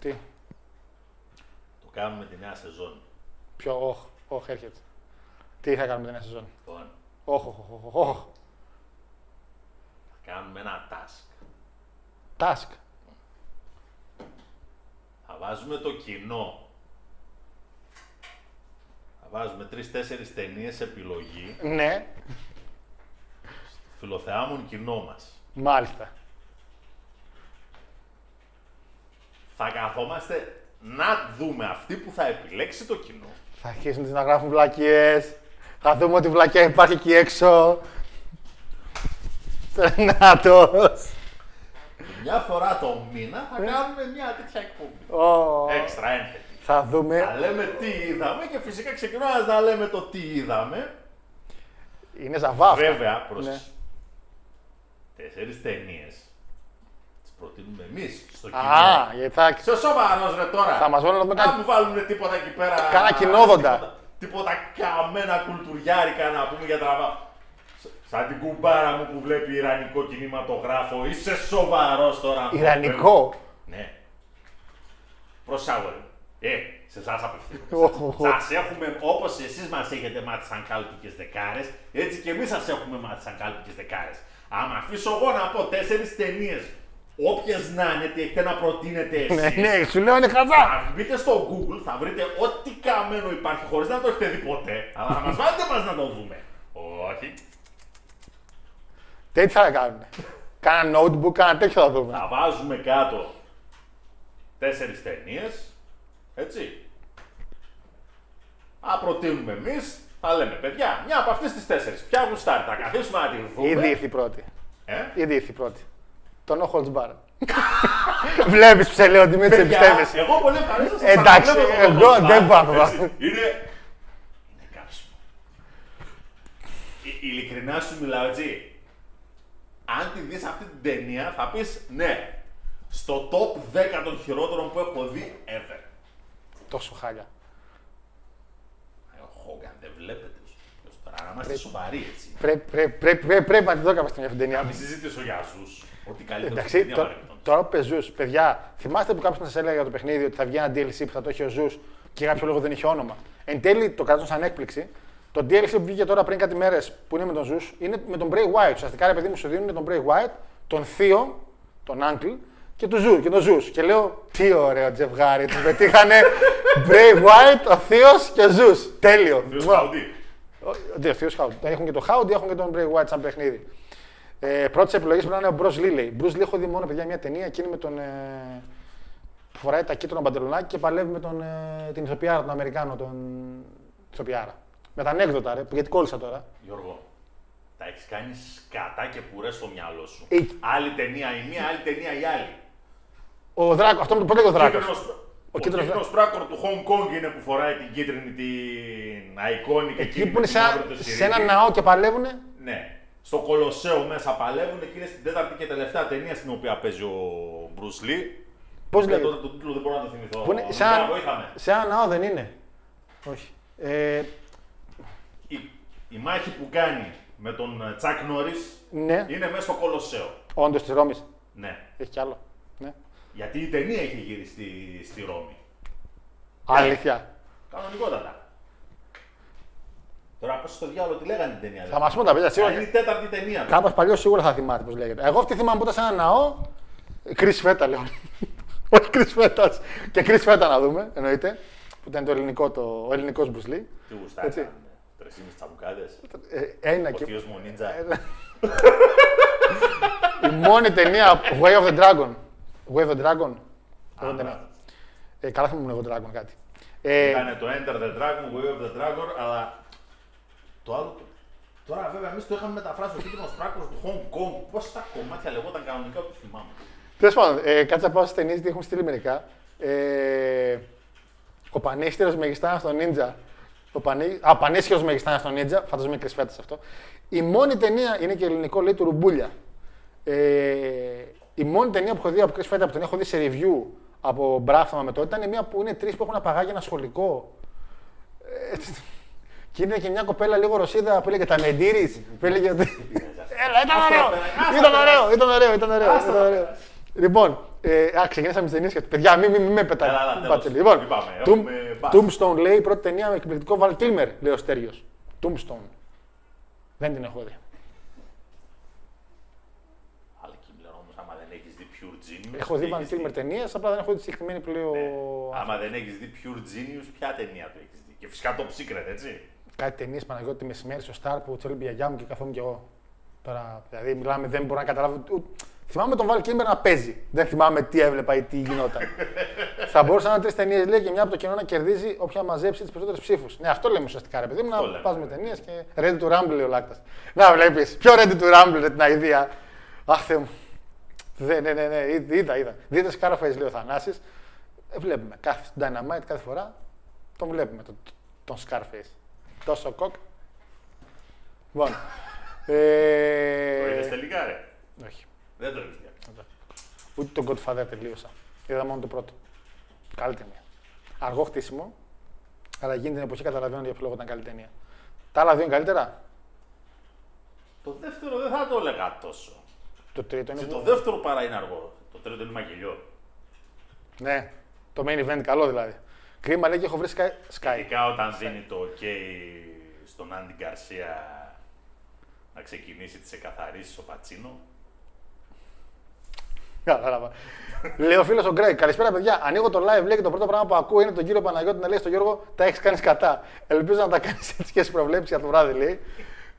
Τι, το κάνουμε τη νέα σεζόν. ποιο, όχ, όχ, έρχεται. Τι θα κάνουμε την νέα σεζόν; Λοιπόν, Όχ, όχ, όχ, όχ, όχ. θα κάνουμε ένα task. Task. Θα βάζουμε το κοινό. Θα βάζουμε τρει-τέσσερι ταινίες επιλογή. Ναι, Φιλοθεάμουν κοινό μας. μάλιστα. καθόμαστε να δούμε αυτή που θα επιλέξει το κοινό. Θα αρχίσουν να γράφουν βλακίες. Θα δούμε ότι βλακιά υπάρχει εκεί έξω. Θερνάτος. Μια φορά το μήνα θα κάνουμε μια τέτοια εκπομπή. Ω, Έξτρα ένθετη. Θα δούμε. Θα λέμε τι είδαμε και φυσικά ξεκινάμε να λέμε το τι είδαμε. Είναι ζαβά αυτά. Βέβαια, πρόσεξε. Ναι. Τέσσερις ταινίες. Τι προτείνουμε εμείς στο κοινό. Α, γιατί θα... Σε σοβαρό ρε τώρα. Θα μας βάλουν να δούμε Να κάτι- μου βάλουν τίποτα εκεί πέρα. Κάνα κοινόδοντα. Τίποτα, τίποτα καμένα κουλτουριάρικα να πούμε για τραβά. Σ- Σαν την κουμπάρα μου που βλέπει ιρανικό κινηματογράφο. Είσαι σοβαρός τώρα. Ιρανικό; Ναι. Προσάγω. Ε, σε εσά απευθύνομαι. Οχ, οχ, οχ. Σας έχουμε όπως εσείς μας έχετε μάθει σαν κάλπικες δεκάρες, έτσι και εμείς σας έχουμε μάθει σαν κάλπικες δεκάρες. Άμα αφήσω εγώ να πω τέσσερις ταινίες, όποιες να είναι, τι έχετε να προτείνετε εσείς. Ναι, ναι, σου λέω είναι χαζά. Αν μπείτε στο Google θα βρείτε ό,τι καμένο υπάρχει χωρίς να το έχετε δει ποτέ. Αλλά θα μας βάλετε μας να το δούμε. Όχι. Τέτοια θα κάνουν. Κάνα notebook, κάνα τέτοιο θα δούμε. Θα βάζουμε κάτω τέσσερις ταινίες. Έτσι. Θα προτείνουμε εμείς, θα λέμε παιδιά, μια από αυτές τις τέσσερις. Ποια γουστάρει, θα καθίσουμε να τη δούμε. Ήδη ήρθε η πρώτη. Ε; Ήδη ήρθε η πρώτη. Το No Holds Bar. Βλέπεις που σε λέω ότι με τι Παιδιά, εμπιστεύεσαι. εγώ πολύ ευχαρίστω. Εντάξει, εγώ δεν πάω να δω. Είναι. Είναι κάψιμο. Ε, Ειλικρινά σου μιλάω έτσι. Αν τη δεις αυτή την ταινία θα πεις ναι. Στο top 10 των χειρότερων που έχω δει ever. Τόσο χάλια. Ε, Ο Hogan δεν βλέπετε. Ποιος Τώρα, να είμαστε σοβαροί έτσι. Πρέπει πρέπει- πρέπει- πρέπει- πρέπει να τη δω κάποια στιγμή αυτή την Να ταινία. μην συζητήσω για Zeus. Ότι καλύτερο στην Εντάξει, ταινία το- παρεμπιπτόντως. τώρα που 'πε Zeus, παιδιά, θυμάστε που κάποιος σας έλεγε για το παιχνίδι ότι θα βγει ένα DLC που θα το έχει ο Zeus και για κάποιο λόγο δεν είχε όνομα. Εν τέλει το κρατούν σαν έκπληξη. Το DLC που βγήκε τώρα πριν κάτι μέρες που είναι με τον Zeus είναι με τον Bray Wyatt. Ουσιαστικά ρε παιδί μου σου δίνουν τον Bray Wyatt, τον Θείο, τον Uncle και τον Zeus. Και τον Zeus. Και λέω, τι ωραίο ζευγάρι. Του πετύχανε Bray Wyatt, ο Θείος και ο Zeus. Τέλειο. Ποιος Wow. Χαουντή. Ο Θείος Χάουντ. Έχουν και το Χάουντ, έχουν και τον Bray Wyatt σαν παιχνίδι. Ε, Πρώτη επιλογή πρέπει να είναι ο Μπρο Λί. λέει. Bruce Lee έχω δει μόνο παιδιά μια ταινία εκείνη με τον. Ε, που φοράει τα κίτρινα παντελονάκι και παλεύει με τον, ε, την ηθοποιάρα, τον Αμερικάνο, τον ηθοποιάρα. Με τα ανέκδοτα, ρε, που- γιατί κόλλησα τώρα. Γιώργο, τα έχεις κάνει σκατά και πουρές στο μυαλό σου. Ε. Άλλη ταινία η μία, άλλη ταινία η άλλη. Ο Δράκο, αυτό με το πρώτο ο Δράκος. Κίτρινος- Ο Ο κίτρινος κίτρινος πράκορ του Hong Kong είναι που φοράει την κίτρινη την αικόνη και Εκεί εκείνη που είναι με σε, την ένα- μαύρη το σε σιρήνι. ένα ναό και παλεύουνε; Ναι. Στο Κολοσσέο μέσα παλεύουν και είναι στην τέταρτη και τελευταία ταινία στην οποία παίζει ο Bruce Lee. Πώς Ναι, λέγεται; τότε τον τίτλο δεν μπορώ να το θυμηθώ. Που είναι σε Λουκά, ένα, βοήθαμε. σε ένα ναό δεν είναι; Όχι. Ε, Η, η μάχη που κάνει με τον Τσακ Νόρις ναι, είναι μέσα στο Κολοσσέο. όντως τη Ρώμη. Ναι. Έχει κι άλλο. Ναι. Γιατί η ταινία έχει γύρει στη, στη Ρώμη. Αλήθεια. Κανονικότατα. Τώρα πώ στο διάλογο τι λέγανε την ταινία. Θα μας πούν τα παιδιά Θα σίγουρα. είναι η τέταρτη ταινία. του. Κάπως παλιό σίγουρα θα θυμάται πώς λέγεται. Εγώ αυτή θυμάμαι που ήταν σε ένα ναό. Κρι Φέτα λέω. Όχι Κρι Φέτα. Και Κρι Φέτα να δούμε, εννοείται. Που ήταν το ελληνικό, το, ο ελληνικός Μπρουσλί. Τι γουστάρει. Έτσι. Τρεσίμις τσαμπουκάδες. Ε, ένα Ο και. θείος μου νίντζα. Η μόνη ταινία Way of the Dragon. Way of the Dragon. Εγώ δεν μπράβο. ε, καλά θυμούμαι εγώ Dragon κάτι. Ε, Ήταν το Enter the Dragon, Way of the Dragon, αλλά το άλλο. Τώρα βέβαια εμείς το είχαμε μεταφράσει ο κίτρινος πράκο του Hong Kong. Πόσα κομμάτια λεγόταν κανονικά που θυμάμαι. Τέλος πάντων, ε, κάτσε να πάω στις ταινίες γιατί έχουν στείλει μερικά. Ε, ο πανίσχυρο μεγιστάνας στο Ninja. Ο πανί... Α, πανίσχυρο μεγιστάνας στο Ninja. Φαντάζομαι είναι κρυσφέτα αυτό. Η μόνη ταινία είναι και ελληνικό, λέει του Ρουμπούλια. Ε, η μόνη ταινία που έχω δει από Chris Feta που την έχω δει σε review από μπράφταμα με τότε ήταν μια που είναι τρεις που έχουν απαγάγει ένα σχολικό. Ε, και είναι και μια κοπέλα λίγο ρωσίδα που έλεγε τα Μεντήρης. Που έλεγε ότι. Έλα, ήταν Άστα ωραίο! πέρα, άστα Ήταν πέρα. ωραίο, ήταν ωραίο, ήταν ωραίο. Άστα ήταν ωραίο. πέρα. Λοιπόν, ε, α, ξεκινήσαμε τις ταινίες και παιδιά, μην μη, μη με πετάει. Έλα, έλα, τέλος. Μπάτσελ. Λοιπόν, Μην πάμε, Tomb- έχουμε μπας. Tombstone λέει πρώτη ταινία με εκπληκτικό Val Kilmer, λέει ο Στέργιος. Tombstone. Δεν την έχω δει. Αλλά Κίμπλερ όμως, άμα δεν έχεις δει Pure Genius. Έχω δει τι Val έχεις Kilmer ταινίες, απλά δεν έχω δει τη συγκεκριμένη που λέει ο. Ναι. Άμα δεν έχεις δει Pure Genius, ποια ταινία του έχεις δει; Και φυσικά Top Secret, έτσι. Κάτι ταινίες Παναγιώτη μεσημέρι στο Star που τσέλει η γιαγιά μου και καθόμουν κι εγώ. Τώρα, δηλαδή, μιλάμε, δεν μπορώ να καταλάβω. ούτε- Θυμάμαι τον Βαλ Κίλμερ να παίζει. Δεν θυμάμαι τι έβλεπα ή τι γινόταν. θα μπορούσαν να είναι τρεις ταινίες λέει και μια από το κοινό να κερδίζει όποια μαζέψει τις περισσότερες ψήφους. Ναι, αυτό λέμε ουσιαστικά ρε παιδί μου, Αυτό να λέμε. πα με ταινίες και Ready to Rumble λέει ο Λάκτας. Να βλέπεις. Πιο Ready to Rumble ρε, την αηδία. Αχ, Θεέ μου. Ναι, ναι, ναι, ναι, είδα, είδα. είδα. Δείτε Scarface λέει ο Θανάσης. Ε, βλέπουμε κάθε στον Dynamite κάθε φορά τον βλέπουμε τον, τον Scarface. Τόσο κοκ. Λοιπόν. Το Ε, είδες τελικά, ρε. όχι. Δεν το είδες. Ούτε τον Godfather τελείωσα. Είδα μόνο το πρώτο. Καλή ταινία. Αργό χτίσιμο, αλλά εκείνη την εποχή καταλαβαίνω για ποιο λόγο ήταν καλή ταινία. Τα άλλα δύο είναι καλύτερα; Το δεύτερο δεν θα το έλεγα τόσο. Το τρίτο είναι. Και που- το δεύτερο παρά είναι αργό. Το τρίτο είναι μαγελιό. Ναι, το main event καλό δηλαδή. Κρίμα λέει και έχω βρει Sky. Sky. Ειδικά όταν δίνει το OK στον Άντι Γκαρσία να ξεκινήσει τις εκαθαρίσεις ο Πατσίνο. Κατάλαβα. λέει ο φίλος ο Γκρέγκ, καλησπέρα παιδιά. Ανοίγω το live, λέει και το πρώτο πράγμα που ακούω είναι τον κύριο Παναγιώτη να λέει στον Γιώργο Τα έχεις κάνει κατά. Ελπίζω να τα κάνεις έτσι και στι προβλέψεις για το βράδυ, λέει.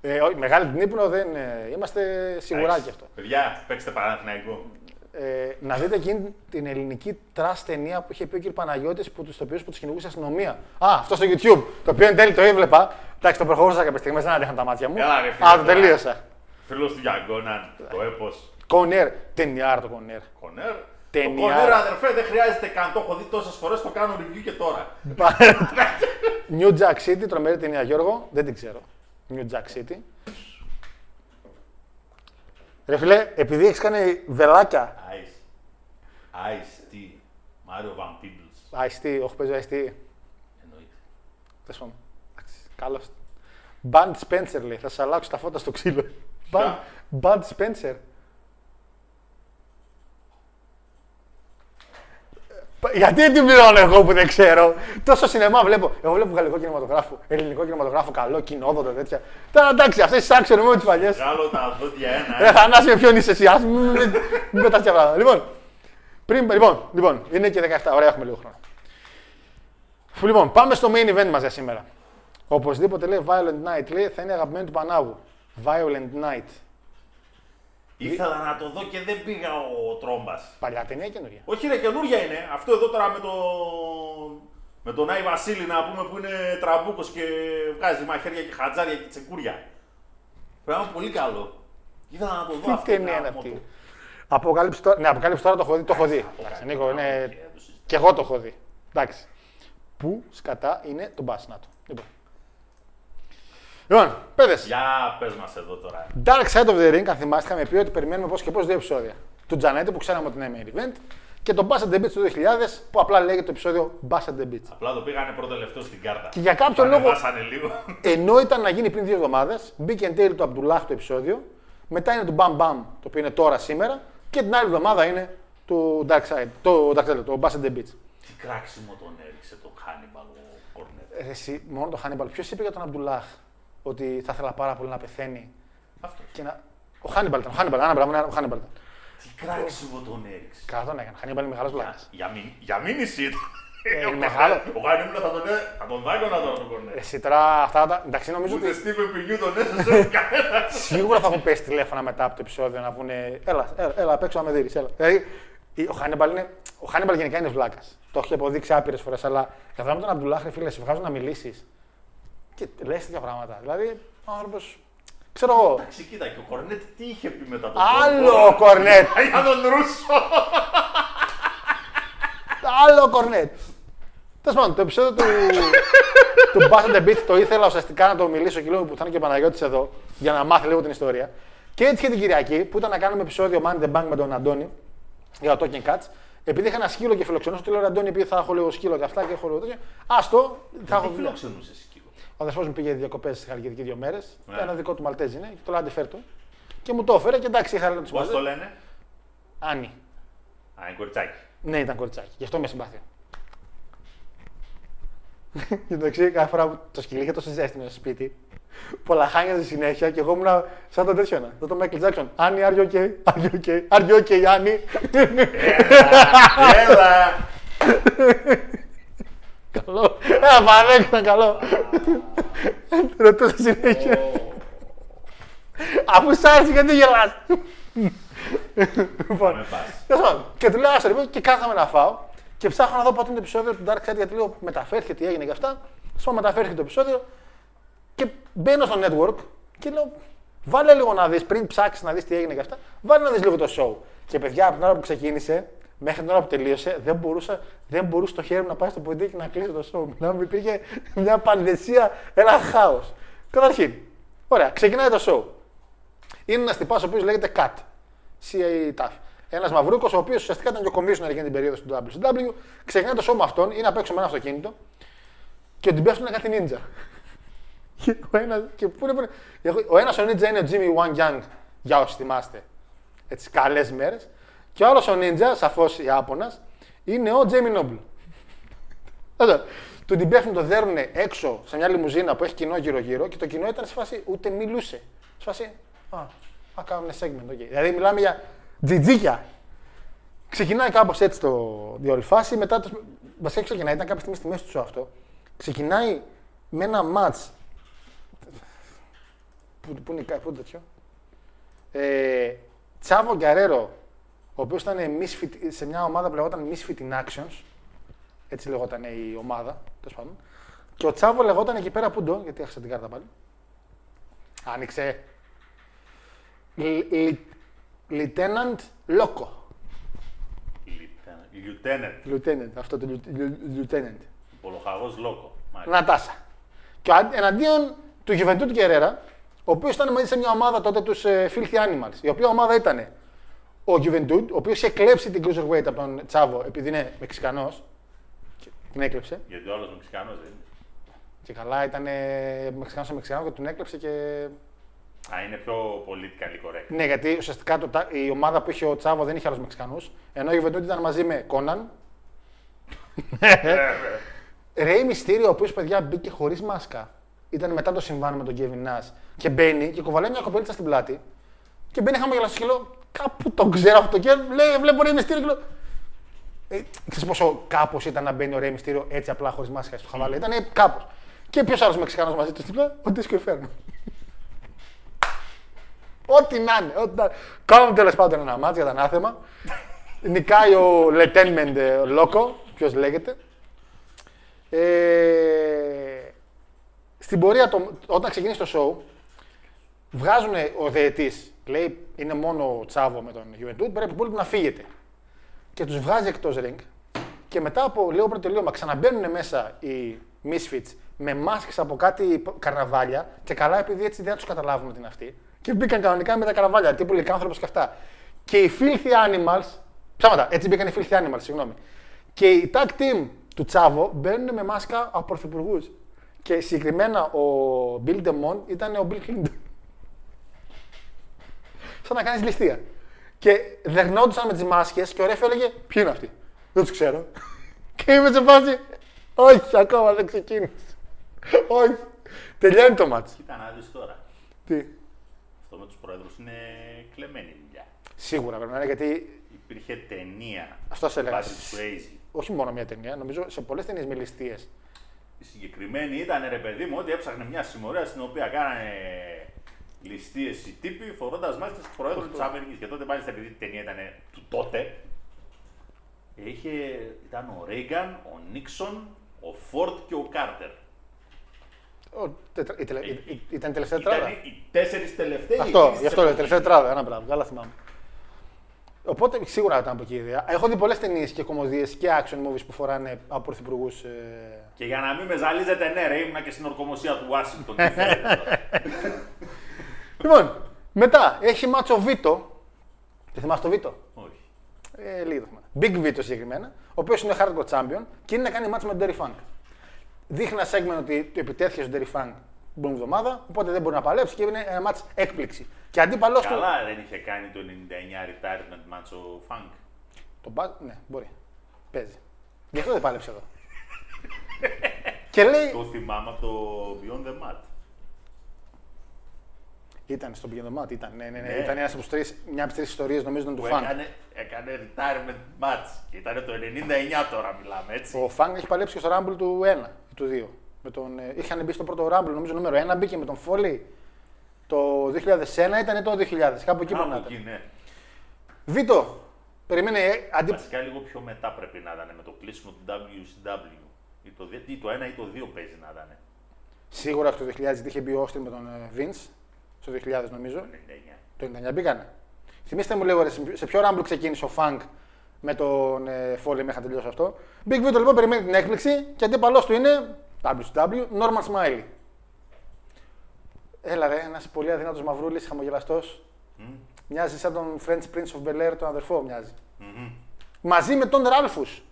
Ε, όχι, μεγάλη την ύπνο δεν ε, είμαστε σιγουράκι αυτό. Παιδιά, παίξτε Παναθηναϊκό. Ε, να δείτε εκείνη την ελληνική τρας ταινία που είχε πει ο κ. Παναγιώτης που του τοπίου που τους κυνηγούσε η αστυνομία. Α, αυτό στο YouTube. Το οποίο εν τέλει το έβλεπα. Εντάξει, το προχωρούσα κάποια στιγμή, δεν άντεχαν τα μάτια μου. Έλα, ρε, φίλε, Α, το τώρα. τελείωσα. Φίλος του Γιαγκώνα, το έπος. Κονέρ, ταινιάρα το Κονέρ. Κονέρ; Ταινία. Το Κονέρ, αδερφέ, δεν χρειάζεται καν. Το έχω δει τόσες φορές, το κάνω review και τώρα. New Jack City, τρομερή ταινία Γιώργο, δεν την ξέρω. New Jack City. Ρε φίλε, επειδή έχεις κάνει βελάκια. Ice. Ice T. Mario Van Peebles. Ice-T, όχι παίζω Ice-T. Εννοείται. Τέλος πάντων. Εντάξει, Καλώς. Band Spencer λέει, θα σα αλλάξω τα φώτα στο ξύλο. Band, Band Spencer. Γιατί την πληρώνω εγώ που δεν ξέρω; Τόσο σινεμά βλέπω. Εγώ βλέπω γαλλικό κινηματογράφο, ελληνικό κινηματογράφο, καλό, κοινόδοτο, τέτοια. Τώρα εντάξει, αυτές τις άξιον μου τις παλιές. Βγάλω τα δόντια ένα. Ε, Θανάση, με ποιον είσαι εσύ, ας μην μην- μην πετάς τέτοια πράγματα. Λοιπόν, πριν, λοιπόν, λοιπόν, είναι και 17, ωραία, έχουμε λίγο χρόνο. Φου, Λοιπόν, πάμε στο main event μας για σήμερα. Οπωσδήποτε λέει Violent Night, λέει, θα είναι αγαπημένο του Πανάγου. Violent Night. Ήθελα να το δω και δεν πήγα ο Τρόμπας. Παλιά ταινία ή καινούργια; Όχι ρε, καινούργια είναι. Αυτό εδώ τώρα με, το... με τον Άι Βασίλη να πούμε που είναι τραμπούκος και βγάζει μαχαίρια και χατζάρια και τσεκούρια. Πρέπει να είναι πολύ καλό. Ήθελα να το δω Τι αυτό. ταινία είναι γάμο αυτή; του. Αποκάλυψη τώρα, ναι, αποκάλυψη τώρα το έχω δει. Το έχω δει. Εντάξει, Νίκο, είναι... Και εγώ το έχω δει. Εντάξει. Πού σκατά είναι το μπας, να το. Λοιπόν, λοιπόν παιδες. Για πες μας εδώ τώρα. Dark Side of the Ring, αν θυμάστε, είχαμε πει ότι περιμένουμε πώς και πώς δύο επεισόδια. Του Τζανέτη που ξέραμε ότι είναι main event και το Bass and the Beach του 2000 που απλά λέγεται το επεισόδιο Bass and the Beach. Απλά το πήγανε πρώτο λεπτό στην κάρτα. Και για κάποιο Το λόγο- ανεβάσανε λίγο. Ενώ ήταν να γίνει πριν δύο εβδομάδες, μπήκε εν τέλει το Abdullah το επεισόδιο, μετά είναι το Bam Bam το οποίο είναι τώρα σήμερα και την άλλη εβδομάδα είναι το Dark Side, το, Dark Side, το Bass and the Beach. Τι κράξιμο τον έριξε τον Χάνιμπαλ ο Κορνέτ. Ε, Εσύ, μόνο το Hannibal. Ποιος είπε για τον Abdullah; Ότι θα ήθελα πάρα πολύ να πεθαίνει. Αυτός. Και να... Ο Hannibal ήταν. Ο Hannibal, άνα μπράβο, ναι, ο Hannibal ήταν. Τι κράξιμο τον έριξε. Καλά τον έκανε. Ο Hannibal είναι μεγάλος βλάκα. Για, μη- για μήνυση ήταν. Ε, Ο μεγάλο. Cornette- Ο Χάνιμπαλ θα τον, έ- θα τον δάγκωνα τώρα τον Cornette. Εσύ τώρα αυτά τα. Εντάξει, νομίζω Ούτε ο Steven P. New τον έσωσε κανένας. σίγουρα θα έχουν πέσει τηλέφωνα μετά από το επεισόδιο να πούνε Έλα, έλα, έλα απ' έξω να με δεις. Δηλαδή, ο Χάνιμπαλ είναι. Ο Χάνιμπαλ γενικά είναι βλάκας. Το έχει αποδείξει άπειρες φορές. Αλλά κατά με τον Αμπτουλάχρη, φίλε, σε βγάζουν να μιλήσεις. Και λες τέτοια πράγματα. Δηλαδή, ο άνθρωπος. Ξέρω εγώ. Εντάξει, κοίτα και ο Κορνέτ τι είχε πει μετά τον Άλλο ο Κορνέτ. Για τον Ρούσο. Άλλο κορνέτ. Τέλος πάντων, το επεισόδιο του, του Bass and the Beach το ήθελα ουσιαστικά να το μιλήσω και λέω που θα είναι και ο Παναγιώτης εδώ για να μάθει λίγο την ιστορία. Και έτυχε την Κυριακή που ήταν να κάνουμε επεισόδιο Man in the Bank με τον Αντώνη για το Talking Cats. Επειδή είχα ένα σκύλο και φιλοξενούσα, του λέω «Ρε Αντώνη, επειδή θα έχω λίγο σκύλο και αυτά και έχω λίγο τέτοιο. Άστο, θα έχω Τι δουλειά. φιλοξενούσες σκύλο. Ο αδερφός μου πήγε διακοπές στη Χαλκιδική δύο μέρες. Ναι. Ένα δικό του Μαλτέζι είναι, και το λέω αντιφέρ του. Και μου το έφερε και εντάξει, είχα να του Πώ το λένε; Άννη. Α, είναι κοριτσάκι. Ναι, ήταν κοριτσάκι. Γι' αυτό με συμπάθεια. Και εντάξει, κάθε φορά που το σκυλί είχε τόσο ζέστη μέσα στο σπίτι, πολλαχάνιαζε συνέχεια και εγώ ήμουν σαν τον τέτοιο ένα. Το Michael Jackson. Άννη, are you okay? Are you okay? Are you okay, Άννη; Έλα. καλό. Ε, παρέκ, ήταν καλό. Ρωτούσα συνέχεια. Αφού σ' άρεσε, γιατί γελάς. Λοιπόν, Με πας. τέλος πάντων. και του λέω άστα λοιπόν και κάθαμε να φάω και ψάχνω να δω πότε είναι το επεισόδιο του Dark Side γιατί λέω μεταφέρθηκε τι έγινε και αυτά. Στο μεταφέρθηκε το επεισόδιο και μπαίνω στο network και λέω βάλε λίγο να δεις πριν ψάξεις να δεις τι έγινε και αυτά. Βάλε να δεις λίγο το show. Και παιδιά από την ώρα που ξεκίνησε μέχρι την ώρα που τελείωσε δεν μπορούσα, δεν μπορούσε το χέρι μου να πάει στο ποντίκι να κλείσει το show. Μιλάμε, υπήρχε μια πανδεσία, ένα χάος. Καταρχήν, ωραία, ξεκινάει το show. Είναι ένας τυπάς ο οποίος λέγεται Cat. CA TAF. Ένας μαυρούκος, ο οποίος ουσιαστικά ήταν και ο commissioner εκείνη την περίοδο του WCW. Ξεκινάει το show με αυτόν, είναι απ' έξω με ένα αυτοκίνητο και την πέφτουν κάτι ninja. Και ο ένας και πού είναι, πού είναι. Εγώ- Ο ένας ο ninja είναι ο Jimmy Wang Yang, για όσοι θυμάστε. Έτσι, καλές μέρες. Και ο άλλος ο ninja, σαφώς Ιάπωνα, είναι ο Jamie Noble. Εδώ. Του την πέφτουν, το δέρουν έξω σε μια λιμουζίνα που έχει κοινό γύρω-γύρω και το κοινό ήταν σε φάση ούτε μιλούσε. Σε φάση. Α, α κάνουν segment, okay. Δηλαδή μιλάμε για τζιτζίκια. Ξεκινάει κάπως έτσι το διόλη φάση. Μετά το. Βασικά ξεκινάει, ήταν κάποια στιγμή στη μέση του show αυτό. Ξεκινάει με ένα match. Πού, πού είναι, η κα- πού είναι τέτοιο; Ε, Τσάβο Γκαρέρο, ο οποίος ήταν misfit, σε μια ομάδα που λεγόταν Misfit in Actions. Έτσι λεγόταν η ομάδα, τέλος πάντων. Και ο Τσάβο λεγόταν εκεί πέρα πούντο, γιατί έχασα την κάρτα πάλι. Άνοιξε. Λι- Λι- Lieutenant Loco. Lieutenant. Lieutenant, αυτό το lieu- lieu- Lieutenant. Πολοχαγός Λόκο. Μάλιστα. Νατάσα. Και ο αν- εναντίον του Juventud Guerrera, ο οποίος ήταν μαζί σε μια ομάδα τότε τους Filthy Animals. Η οποία ομάδα ήταν ο Juventud, ο οποίος είχε κλέψει την Cruiserweight από τον Τσάβο επειδή είναι Μεξικανός. Την έκλεψε. Γιατί ο άλλος Μεξικανός δεν είναι. Και καλά ήταν Μεξικανός σε Μεξικανός και τον έκλεψε και. Α, είναι πιο politically correct. Ναι, γιατί ουσιαστικά το, τα- η ομάδα που είχε ο Τσάβο δεν είχε άλλους Μεξικανούς. Ενώ η Juventud ήταν μαζί με Κόναν. Ρέι Μυστήριο, ο οποίος παιδιά μπήκε χωρίς μάσκα. Ήταν μετά το συμβάν με τον Kevin Nash. Και μπαίνει και κουβαλάει μια κοπέλιτσα στην πλάτη. Και μπαίνει χαμογελαστός και λέω: Κάπου το ξέρω αυτό. Και λέει: Βλέπω Ρέι Μυστήριο και λέω. Ε, ξέρεις πόσο κάπως ήταν να μπαίνει ο Ρέι Μυστήριο έτσι απλά χωρίς μάσκα στο χαβάλε. Ήταν κάπως. Και ποιος άλλος Μεξικανό μαζί του στην πλάτη, ο Ντίσκο Εφέρνο. Ό,τι να είναι. Ό,τι να... είναι. Κάνουμε τέλος πάντων ένα μάτς για τα ανάθεμα. Νικάει ο Lieutenant ε, Loco, ποιος λέγεται. Ε, στην πορεία, το, όταν ξεκινήσει το show, βγάζουν ο διαιτής, λέει είναι μόνο ο Τσάβο με τον Juventud, πρέπει πολύ να φύγετε. Και τους βγάζει εκτός ring και μετά από λίγο πρώτο τελείωμα ξαναμπαίνουν μέσα οι Misfits με μάσκες από κάτι καρναβάλια και καλά επειδή έτσι δεν θα τους καταλάβουν ότι είναι αυτοί. Και μπήκαν κανονικά με τα καρναβάλια, τύπου λικάνθρωπο και αυτά. Και οι Filthy Animals, ψάματα, έτσι μπήκαν οι Filthy Animals, συγγνώμη. Και οι tag team του Τσάβο μπαίνουν με μάσκα από πρωθυπουργούς. Και συγκεκριμένα ο Bill DeMont ήταν ο Bill Clinton. Σαν να κάνεις ληστεία. Και δερνόντουσαν με τις μάσκες και ο Ρέφ έλεγε: Ποιοι είναι αυτοί; Δεν τους ξέρω. και είμαι σε φάση. Όχι, ακόμα δεν ξεκίνησε. Όχι. Τελειώνει το μάτς. Κοίτα να δεις τώρα. Τι; Αυτό με τους πρόεδρους είναι κλεμμένη δουλειά. Σίγουρα πρέπει να είναι γιατί Υπήρχε ταινία. Αυτό σε έλεγα. Patrick Swayze. όχι μόνο μια ταινία, νομίζω σε πολλές ταινίες με ληστείες. Η συγκεκριμένη ήταν ρε παιδί μου ότι έψαχνε μια συμμορία στην οποία κάνανε ληστείες οι τύποι φορώντας μάσκες του Προέδρου της Αμερικής. Και τότε μάλιστα επειδή η ταινία ήταν του τότε, είχε, ήταν ο Ρέιγκαν, ο Νίξον, ο Φόρτ και ο Κάρτερ. Ο, τετρα- η τελε- η- η- Ήταν η τελευταία Ήταν τράδα. οι τέσσερις τελευταίοι. Αυτό, εκείνης γι' της αυτό λέω, εποχής. τελευταία τράδα. Ένα πράγμα. Καλά θυμάμαι. Οπότε σίγουρα ήταν από εκεί η ιδέα. Έχω δει πολλές ταινίες και κομμωδίες και action movies που φοράνε από πρωθυπουργούς. Ε... Και για να μην με ζαλίζετε, ναι, ρε, ήμουνα και στην ορκομοσία του Ουάσιγκτον. Τι θέλετε τώρα. Λοιπόν, μετά έχει μάτσο Βίτο. Δεν θυμάσαι το Βίτο. Όχι. Ε, λίγο θυμάμαι. Big Vito συγκεκριμένα, ο οποίος είναι hardcore champion και είναι να κάνει μάτσο με τον Derry Funk. Δείχνει ένα segment ότι του επιτέθηκε στον Derry Funk την προηγούμενη εβδομάδα, οπότε δεν μπορεί να παλέψει και είναι ένα μάτσο έκπληξη. Και αντίπαλός του. Καλά δεν είχε κάνει το 99 retirement μάτσο Funk. Το μπα... Ναι, μπορεί. Παίζει. Γι' αυτό δεν πάλεψε εδώ. και λέει. Το θυμάμαι από το Beyond the Mat. Ήταν στον πηγαίνοντα μάτι, ήταν. Ναι, ναι, ναι. Ναι. Ήταν ένας από τους τρεις, μια από τις τρεις ιστορίες νομίζω ήταν του Που Φανκ. έκανε, έκανε retirement match. Και ήταν το 99 τώρα μιλάμε, έτσι. Ο Φανκ έχει παλέψει και στο Rumble του 1 ή του 2. Με τον, ε, είχαν μπει στο πρώτο Rumble, νομίζω νούμερο 1, μπήκε με τον Φόλι το 2001 ήταν το 2000. Κάπου εκεί πρέπει Κάπου να ήταν. εκεί, ναι. Βίτο, περιμένει ε, αντί... Βασικά λίγο πιο μετά πρέπει να ήταν με το κλείσιμο του WCW. Ή το, δι- ή το 1 ή το 2 παίζει να ήταν. Σίγουρα το 2000 είχε μπει ο Όστιν με τον ε, Vince. Στο 2000 νομίζω. 99. Το 99 μπήκανε. Θυμήστε μου λίγο, ρε, σε- σε ποιο ράμπλο ξεκίνησε ο Funk με τον ε, Foley μέχρι να τελειώσει αυτό. Big Vito λοιπόν περιμένει την έκπληξη και αντίπαλός του είναι WCW, Norman Smiley. Έλα ρε, ένας πολύ αδυνάτος μαυρούλης, χαμογελαστός. Μοιάζει σαν τον French Prince of Bel Air, τον αδερφό μοιάζει. Μαζί με τον Ράλφους.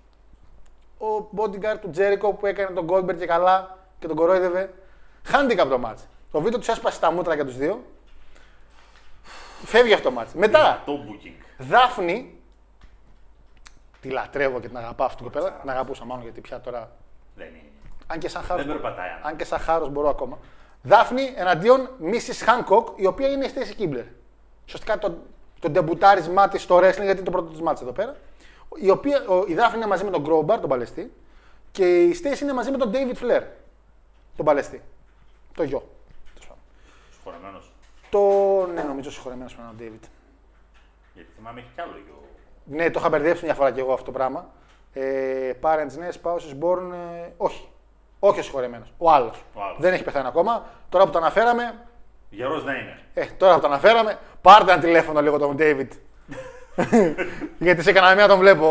Ο bodyguard του Jericho που έκανε τον Goldberg και καλά και τον κορόιδευε. Handicap το μάτς. Το βίντεο του έσπασε τα μούτρα για τους δύο. Φεύγει αυτό το μάτς. Μετά, Το booking. Δάφνη. Τη λατρεύω και την αγαπάω αυτή την κοπέλα. Την αγαπούσα μάλλον γιατί πια τώρα. Δεν είναι. Αν και σαν χάρος. Δεν περπατάει, Άννα. Αν και σαν χάρος μπορώ ακόμα. Δάφνη εναντίον Mrs. Hancock, η οποία είναι η Stacy Kibler. Σωστικά το, το ντεμπουτάρισμά της στο wrestling, γιατί είναι το πρώτο της μάτσα εδώ πέρα. Η, οποία, ο, η Δάφνη είναι μαζί με τον Crowbar, τον παλαιστή, και η Stacy είναι μαζί με τον David Flair, τον παλαιστή. Το γιο. Τέλος πάντων. Συγχωρεμένος. Το. Ναι, νομίζω συγχωρεμένος με τον David. Γιατί θυμάμαι έχει κι άλλο γιο. Ναι, το είχα μπερδέψει μια φορά κι εγώ αυτό το πράγμα. Ε, parents, ναι, spouses born. ε, όχι. Όχι ο συγχωρεμένος. Ο άλλος. Ο άλλος. Δεν έχει πεθάνει ακόμα. Τώρα που το αναφέραμε. Γερός να είναι. Ε, τώρα που το αναφέραμε, πάρτε ένα τηλέφωνο λίγο τον David. Γιατί σε κανένα μία τον βλέπω.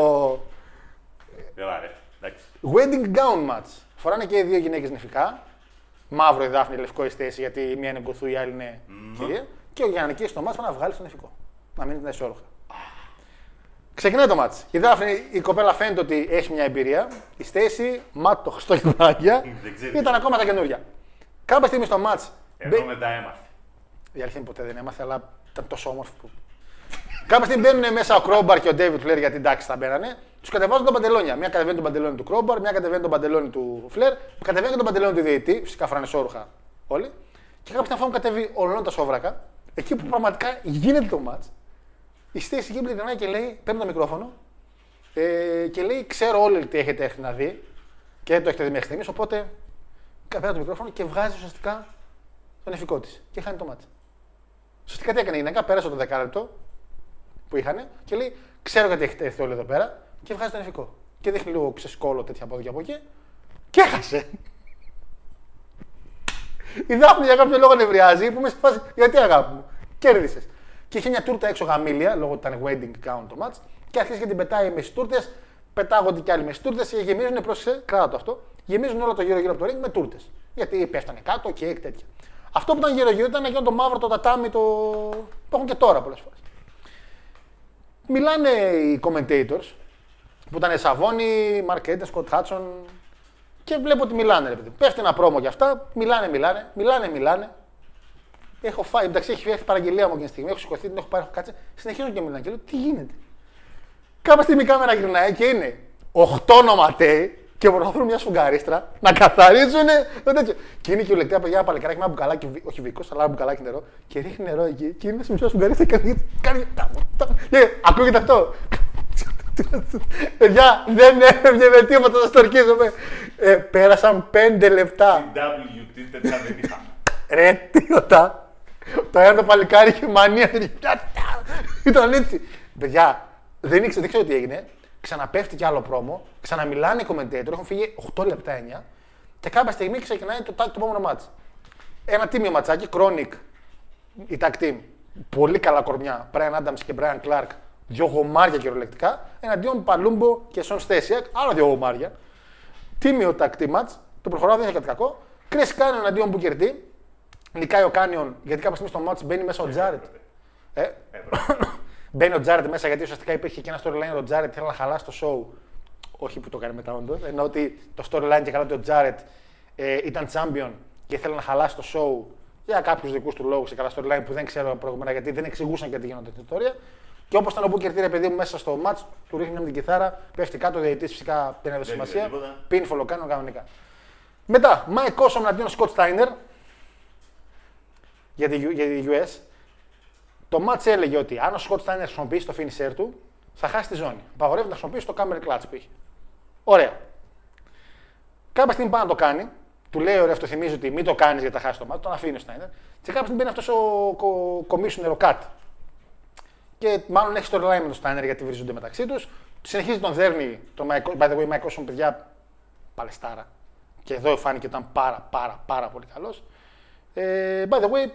Έλα ρε. Εντάξει. Wedding gown match. Φοράνε και οι δύο γυναίκες νηφικά. Μαύρο η Δάφνη, λευκό η Στέση, γιατί η μία είναι γκουθού, η άλλη είναι κυρία. Και ο Γιάννη στο μάτς πάει να βγάλει στο νηφικό. Να μείνει την ισόρροχα. Ξεκινάει το μάτς. Η Δάφνη, η κοπέλα φαίνεται ότι έχει μια εμπειρία. Η Στέση, μάτω Χριστό και Παναγία, Δεν ξέρεις. ήταν ακόμα τα καινούργια. Κάποια στιγμή στο μάτς, Ενώ μετά έμαθε. η αλήθεια είναι ποτέ δεν έμαθε, αλλά ήταν τόσο όμορφο που. Κάποια στιγμή μπαίνουν μέσα ο Κρόμπαρ και ο Ντέιβιτ Φλερ γιατί εντάξει θα μπαίνανε. Τους κατεβάζουν τα παντελόνια. Μια κατεβαίνει τον παντελόνι του Κρόμπαρ, μια κατεβαίνει τον παντελόνι του Φλερ, κατεβαίνει και τον παντελόνι του διαιτητή. Φυσικά φοράνε σόρουχα όλοι. Και κάποια στιγμή κατέβει ολόκληρο τα σόβρακα. Εκεί που πραγματικά γίνεται το match. Η Στέση Γκίμπλη γυρνάει και λέει: Παίρνει το μικρόφωνο ε, και λέει: Ξέρω όλοι τι έχετε έρθει να δει και δεν το έχετε δει μέχρι στιγμής. Οπότε παίρνει το μικρόφωνο και βγάζει ουσιαστικά τον εφικό της και χάνει το μάτς. Ουσιαστικά τι έκανε η γυναίκα, πέρασε το δεκάλεπτο που είχαν και λέει: Ξέρω γιατί έχετε έρθει όλοι εδώ πέρα και βγάζει τον εφικό. Και δείχνει λίγο ξεσκόλο τέτοια από εδώ και από εκεί και έχασε. Η Δάφνη για κάποιο λόγο νευριάζει που είμαι σε φάση γιατί αγάπη μου. Κέρδισες. Και είχε μια τούρτα έξω γαμήλια λόγω ότι ήταν wedding gown το match και αρχίζει και την πετάει μες τούρτες. Πετάγονται κι άλλοι μες τούρτες και γεμίζουν, πρόσεξε, κράτα το αυτό, γεμίζουν όλο το γύρω-γύρω από το ring με τούρτες. Γιατί πέφτανε κάτω, κέικ, τέτοια. Αυτό που ήταν γύρω-γύρω ήταν εκείνο το μαύρο, το τατάμι, το. που έχουν και τώρα πολλές φορές. Μιλάνε οι commentators που ήταν Σαβόνι, Μαρκ Έντεν, Σκοτ Χάτσον και βλέπω ότι μιλάνε. Ρε, παιδί. Πέφτει ένα πρόμο για αυτά, μιλάνε, μιλάνε, μιλάνε, μιλάνε. Έχω φάει, εντάξει, έχει έρθει παραγγελία μου εκείνη τη στιγμή, έχω σηκωθεί, την έχω πάρει, έχω κάτσει. Συνεχίζουν και μιλάνε και λέω τι γίνεται. Κάποια στιγμή η κάμερα γυρνάει και είναι 8 νοματέοι και προσπαθούν μια σφουγγαρίστρα να καθαρίζουν το τέτοιο. Και είναι και ο λεκτέα παιδιά παλικάράκι με ένα μπουκαλάκι, βι- όχι βίκος, αλλά ένα μπουκαλάκι νερό και ρίχνει νερό εκεί. Και είναι σε μια σφουγγαρίστρα και κάνει. κάνει και ακούγεται αυτό. Παιδιά, δεν έφευγε με τίποτα, θα στορκίζομαι. Ε, πέρασαν 5 λεπτά. WT τέτοια δεν είχαμε. Ρε, τίποτα. Το ένα το παλικάρι είχε μανία. Ήταν έτσι. Παιδιά, δεν ήξερα, δεν ξέρω τι έγινε. Ξαναπέφτει κι άλλο πρόμο. Ξαναμιλάνε οι commentator. Έχουν φύγει 8 λεπτά 9. Και κάποια στιγμή ξεκινάει το, tag- το επόμενο μάτς. Ένα τίμιο ματσάκι, Chronic, η tag team. Πολύ καλά κορμιά. Brian Adams και Brian Clark. Δύο γομάρια κυριολεκτικά. Εναντίον Παλούμπο και Σον Στέσιακ. Άλλα δύο γομάρια. Τίμιο tag team match. Το προχωράω, δεν έχει κάτι κακό. Chris Canyon εναντίον Booker T. Νικάει ο Kanyon γιατί κάποια στιγμή στο match μπαίνει μέσα ο Jarrett. Ε, μπαίνει ο Jarrett μέσα γιατί ουσιαστικά υπήρχε και ένα storyline ο Jarrett θέλει να χαλάσει το show. Όχι που το κάνει μετά όντως. Ενώ ότι το storyline και καλά ότι ο Jarrett ε, ήταν champion και ήθελε να χαλάσει το show για κάποιους δικούς του λόγους σε καλά storyline που δεν ξέρω προηγούμενα γιατί δεν εξηγούσαν γιατί γίνονται την ιστορία. Και όπως ήταν ο Booker T, ρε παιδί μου, μέσα στο match, του ρίχνει με την κιθάρα, πέφτει κάτω, ο διαιτητής φυσικά δεν έδωσε Δεν είδε σημασία. τίποτα. Pinfall ο Kanyon κανονικά. Μετά, Mike Awesome εναντίον Scott Steiner για τη, για τη US. Το match έλεγε ότι αν ο Scott Steiner χρησιμοποιήσει το finisher του, θα χάσει τη ζώνη. Απαγορεύεται να χρησιμοποιήσει το camera clutch που είχε. Ωραία. Κάποια στιγμή πάει να το κάνει, του λέει ωραία, αυτό θυμίζει ότι μην το κάνεις γιατί θα χάσει το μάτι, τον αφήνει ο Steiner. Και κάποια στιγμή μπαίνει αυτός ο κο- commissioner, ο Cat. και μάλλον έχει storyline με τον Στάινερ γιατί βρίζονται μεταξύ τους. Συνεχίζει τον δέρνει το Mike, by the way, Mike Awesome, παιδιά, παλαιστάρα. Και εδώ φάνηκε ότι ήταν πάρα πάρα πάρα πολύ καλός. Ε, by the way,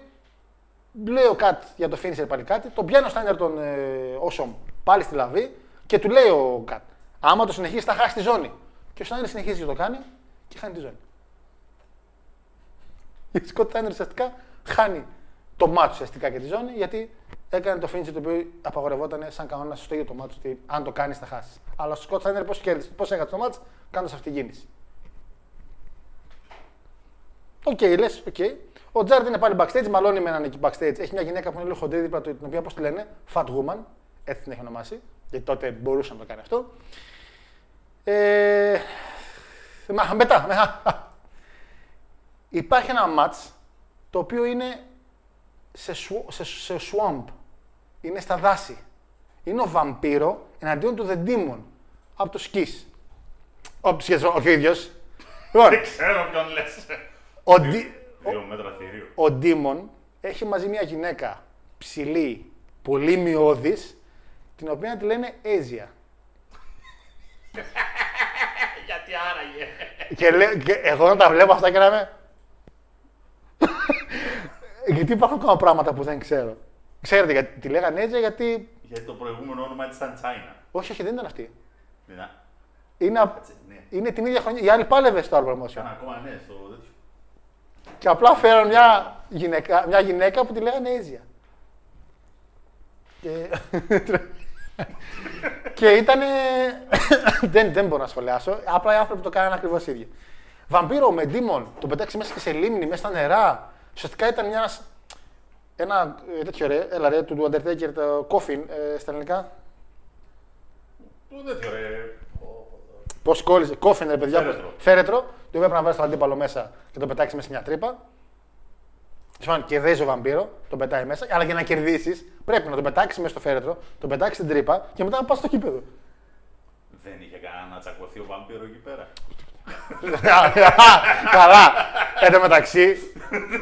λέει ο Κατ για το finisher πάλι κάτι. Τον πιάνει ο Στάινερ τον ε, Awesome πάλι στη λαβή και του λέει ο Κατ. Άμα το συνεχίσεις, θα χάσεις τη ζώνη. Και ο Στάινερ συνεχίζει και το κάνει και χάνει τη ζώνη. Η Σκοτ Στάινερ ουσιαστικά χάνει το μάτσο ουσιαστικά και τη ζώνη γιατί έκανε το finisher το οποίο απαγορευόταν σαν κανόνα στο ίδιο το ματς ότι αν το κάνεις θα χάσεις. Αλλά ο Σκοτ Στάινερ πώς κέρδισε, πώς έκανε το ματς κάνοντας αυτή την κίνηση. Οκ, λες, οκ. Ο Τζάρετ είναι πάλι backstage, μαλώνει με έναν εκεί backstage. Έχει μια γυναίκα που είναι λίγο χοντρή δίπλα του, την οποία πώς τη λένε, Fat Woman, έτσι την έχει ονομάσει, γιατί τότε μπορούσε να το κάνει αυτό. Ε, μα, μετά, μετά. Υπάρχει ένα match το οποίο είναι σε, σου- σε, σε swamp. Είναι στα δάση. Είναι ο βαμπύρο εναντίον του The Demon από το Skis. Ο, σχεδόν, όχι ο ίδιος. Λοιπόν, Δεν ξέρω ποιον λες. ο, Ντι- Δύο μέτρα θηρίου. ο Ντίμον έχει μαζί μια γυναίκα ψηλή, πολύ μειώδης, την οποία τη λένε Έζια. Γιατί άραγε. και, λέ, και εγώ να τα βλέπω αυτά και να είμαι... γιατί υπάρχουν ακόμα πράγματα που δεν ξέρω. Ξέρετε, γιατί, τη λέγανε Έζια γιατί... Γιατί το προηγούμενο όνομα της ήταν China. Όχι, όχι, δεν ήταν αυτή. Δεν ήταν- Είναι, α- Ναι. είναι την ίδια χρονιά. Η άλλη πάλευε στο άλλο promotion. Ήταν ακόμα ναι, στο τέτοιο. Και απλά φέραν μια γυναίκα, μια γυναίκα που τη λέγανε Έζια. Και, και ήταν. δεν, δεν μπορώ να σχολιάσω. Απλά οι άνθρωποι το κάνανε ακριβώς ίδιο. Βαμπύρο με Demon, το πετάξει μέσα και σε λίμνη, μέσα στα νερά. Ουσιαστικά ήταν μια. Ένα ε, τέτοιο ρε, έλα ρε, του, του Undertaker, το Coffin ε, στα ελληνικά. Το τέτοιο ρε. Πώς κόλλησε, Coffin ρε παιδιά. Φέρετρο. Φέρετρο, το οποίο έπρεπε να βάλει τον αντίπαλο μέσα και το πετάξεις μέσα σε μια τρύπα. Συμφωνώ, κερδίζει ο βαμπύρο, τον πετάει μέσα, αλλά για να κερδίσεις πρέπει να τον πετάξεις μέσα στο φέρετρο, τον πετάξεις στην τρύπα και μετά να πας στο κήπεδο. Δεν είχε κανένα να τσακωθεί ο βαμπύρο εκεί πέρα. Καλά. Εν τω μεταξύ,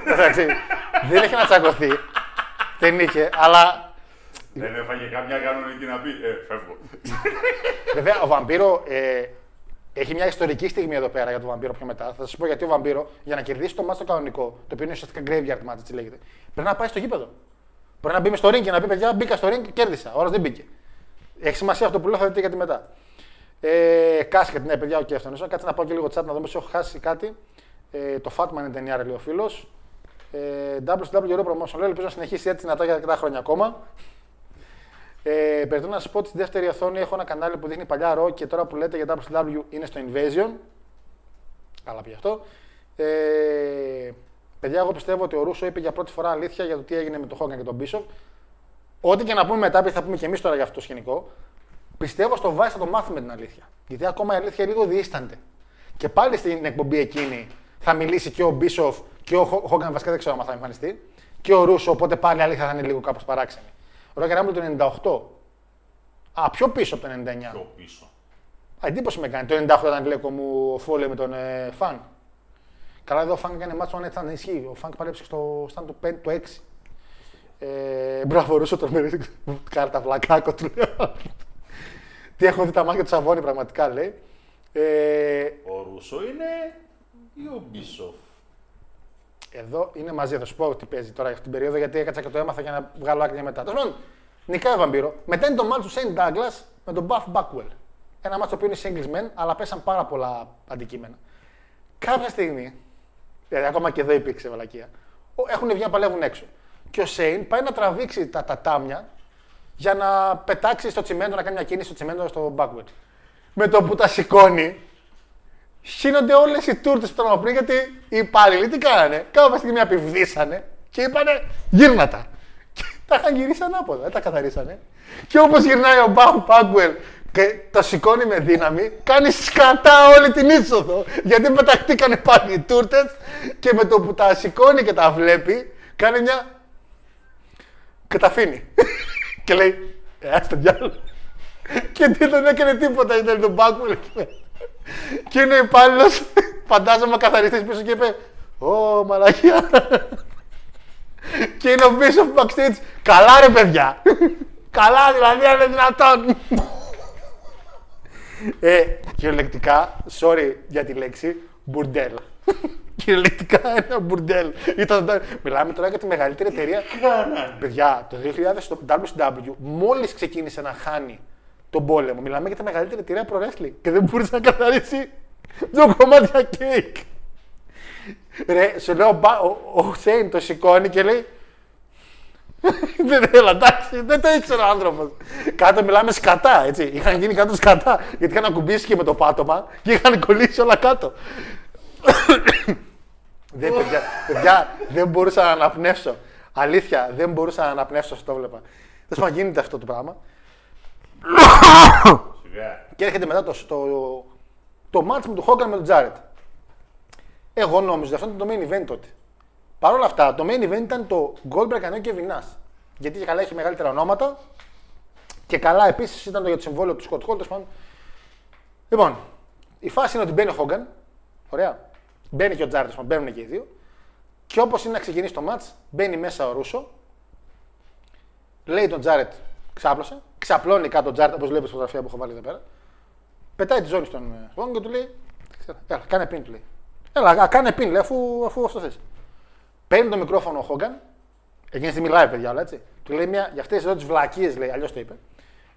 μεταξύ, δεν είχε να τσακωθεί. Δεν είχε, αλλά Δεν έφαγε καμιά κανονική να πει Ε, φεύγω. Βέβαια, ο Βαμπύρο ε, έχει μια ιστορική στιγμή εδώ πέρα για τον Βαμπύρο πιο μετά. Θα σας πω γιατί ο Βαμπύρο για να κερδίσει το μάτσο το κανονικό, το οποίο είναι ουσιαστικά graveyard match, έτσι λέγεται, πρέπει να πάει στο γήπεδο. Πρέπει να μπει μες στο ring και να πει: Παιδιά, μπήκα στο ring και κέρδισα. Ώρα δεν μπήκε. Έχει σημασία αυτό που λέω, θα δείτε γιατί μετά. Ε, Κάσκετ, ναι, παιδιά, οκ, αυτό. Κάτσε να πάω και λίγο chat να δούμε σε έχω χάσει κάτι. Ε, το Fatman 99 λέει ο φίλος. Ε, WCW Euro Promotion λέει: Ελπίζω να συνεχίσει έτσι δυνατά για αρκετά χρόνια ακόμα. Ε, Περιττό να σας πω ότι στη δεύτερη οθόνη έχω ένα κανάλι που δείχνει παλιά Raw και τώρα που λέτε για WCW είναι στο Invasion. Καλά πήγε αυτό. Ε, παιδιά, εγώ πιστεύω ότι ο Ρούσο είπε για πρώτη φορά αλήθεια για το τι έγινε με τον Hogan και τον Bischoff. Ό,τι και να πούμε μετά, επειδή θα πούμε και εμείς τώρα για αυτό το σκηνικό, πιστεύω στο Vice θα το μάθουμε την αλήθεια. Γιατί ακόμα η αλήθεια λίγο διήστανται. Και πάλι στην εκπομπή εκείνη θα μιλήσει και ο Bishop και ο Hogan, βασικά δεν ξέρω αν θα εμφανιστεί, και ο Ρούσο, οπότε πάλι η αλήθεια θα είναι λίγο κάπως παράξενη. Ο Roger Rumble το 98. Α, πιο πίσω από το 99. Πιο πίσω. Α, εντύπωση με κάνει. Το 98 ήταν γλέκο μου ο Φόλε με τον ε, Φαν. Καλά, εδώ ο Φαν έκανε μάτσο αν έτσι να ισχύει. Ο Φαν παλέψε στο stand του 5, το 6. Ε, μπράβο, Ρούσο, τον μέρε. Κάρτα βλακάκο του λέω. Τι έχω δει τα μάτια του Σαββόνι, πραγματικά λέει. Ε, Ο Ρούσο είναι ή ο Μπίσοφ; Εδώ είναι μαζί, θα σου πω τι παίζει τώρα αυτή την περίοδο γιατί έκατσα και το έμαθα για να βγάλω άκρη μετά. Τέλος πάντων, νικάει ο Βαμπύρο. Μετά είναι το μάτσο του Σέιν Douglas με τον Buff Backwell. Ένα μάτσο που είναι singles men, αλλά πέσαν πάρα πολλά αντικείμενα. Κάποια στιγμή, δηλαδή ακόμα και εδώ υπήρξε βαλακία, έχουν βγει να παλεύουν έξω. Και ο Σέιν πάει να τραβήξει τα τατάμια για να πετάξει στο τσιμέντο, να κάνει μια κίνηση στο τσιμέντο στο Backwell. Με το που τα σηκώνει, χύνονται όλες οι τούρτες που ήταν πριν γιατί οι υπάλληλοι τι κάνανε; Κάποια στιγμή απειβδίσανε και είπανε γύρνα τα. Και τα είχαν γυρίσει ανάποδα, δεν τα καθαρίσανε. Και όπως γυρνάει ο Μπαμ Πάγκουελ και το σηκώνει με δύναμη, κάνει σκατά όλη την είσοδο. Γιατί πεταχτήκανε πάλι οι τούρτες και με το που τα σηκώνει και τα βλέπει, κάνει μια. και τα αφήνει. και λέει, Ε, άστα διάλογο. και δεν τον έκανε τίποτα, ήταν τον Πάγκουελ εκεί μέσα. Και είναι ο υπάλληλος, φαντάζομαι καθαριστής πίσω και είπε: Ω, μαλακία. και είναι ο Bishop backstage. Καλά, ρε παιδιά. Καλά δηλαδή, αν είναι δυνατόν. ε, κυριολεκτικά, sorry για τη λέξη, μπουρδέλο. κυριολεκτικά ένα μπουρδέλο. Ήταν, μιλάμε τώρα για τη μεγαλύτερη εταιρεία. Παιδιά, το 2000 το WCW μόλις ξεκίνησε να χάνει τον πόλεμο. Μιλάμε για τη μεγαλύτερη εταιρεία pro wrestling και δεν μπορούσε να καθαρίσει δύο κομμάτια κέικ. Ρε, σου λέω, μπα- ο, ο Σέιν το σηκώνει και λέει δεν έλα, εντάξει, δεν το ήξερε ο άνθρωπος. Κάτω μιλάμε σκατά, έτσι. Είχαν γίνει κάτω σκατά. Γιατί είχαν ακουμπήσει και με το πάτωμα και είχαν κολλήσει όλα κάτω. δεν, παιδιά, παιδιά, δεν μπορούσα να αναπνεύσω. Αλήθεια, δεν μπορούσα να αναπνεύσω όσο το βλέπα. Δεν σου γίνεται αυτό το πράγμα. Σιγά. Και έρχεται μετά το, το, το match με τον Hogan με τον Τζάρετ. Εγώ νόμιζα αυτό ήταν το main event τότε. Παρ' όλα αυτά, το main event ήταν το Goldberg Ανέο και Βινά. Γιατί και καλά έχει μεγαλύτερα ονόματα. Και καλά επίσης ήταν το για το συμβόλαιο του Scott Hall. τέλος πάντων. Λοιπόν, η φάση είναι ότι μπαίνει ο Hogan. Ωραία. Μπαίνει και ο Τζάρετ, μπαίνουν και οι δύο. Και όπως είναι να ξεκινήσει το match, μπαίνει μέσα ο Ρούσο. Λέει τον Τζάρετ, ξάπλωσε. Ξαπλώνει κάτω ο Τζάρετ, όπως βλέπεις στη φωτογραφία που έχω βάλει εδώ πέρα. Πετάει τη ζώνη στον ε, Hogan και του λέει: ξέρω, Έλα, κάνε πιν, του λέει. Έλα, α, κάνε πιν, λέει, αφού, αφού αυτό θες. Παίρνει το μικρόφωνο ο Χόγκαν, εκείνη τη στιγμή live, παιδιά, όλα έτσι. Του λέει μια, για αυτές εδώ τις βλακίες, λέει, αλλιώς το είπε.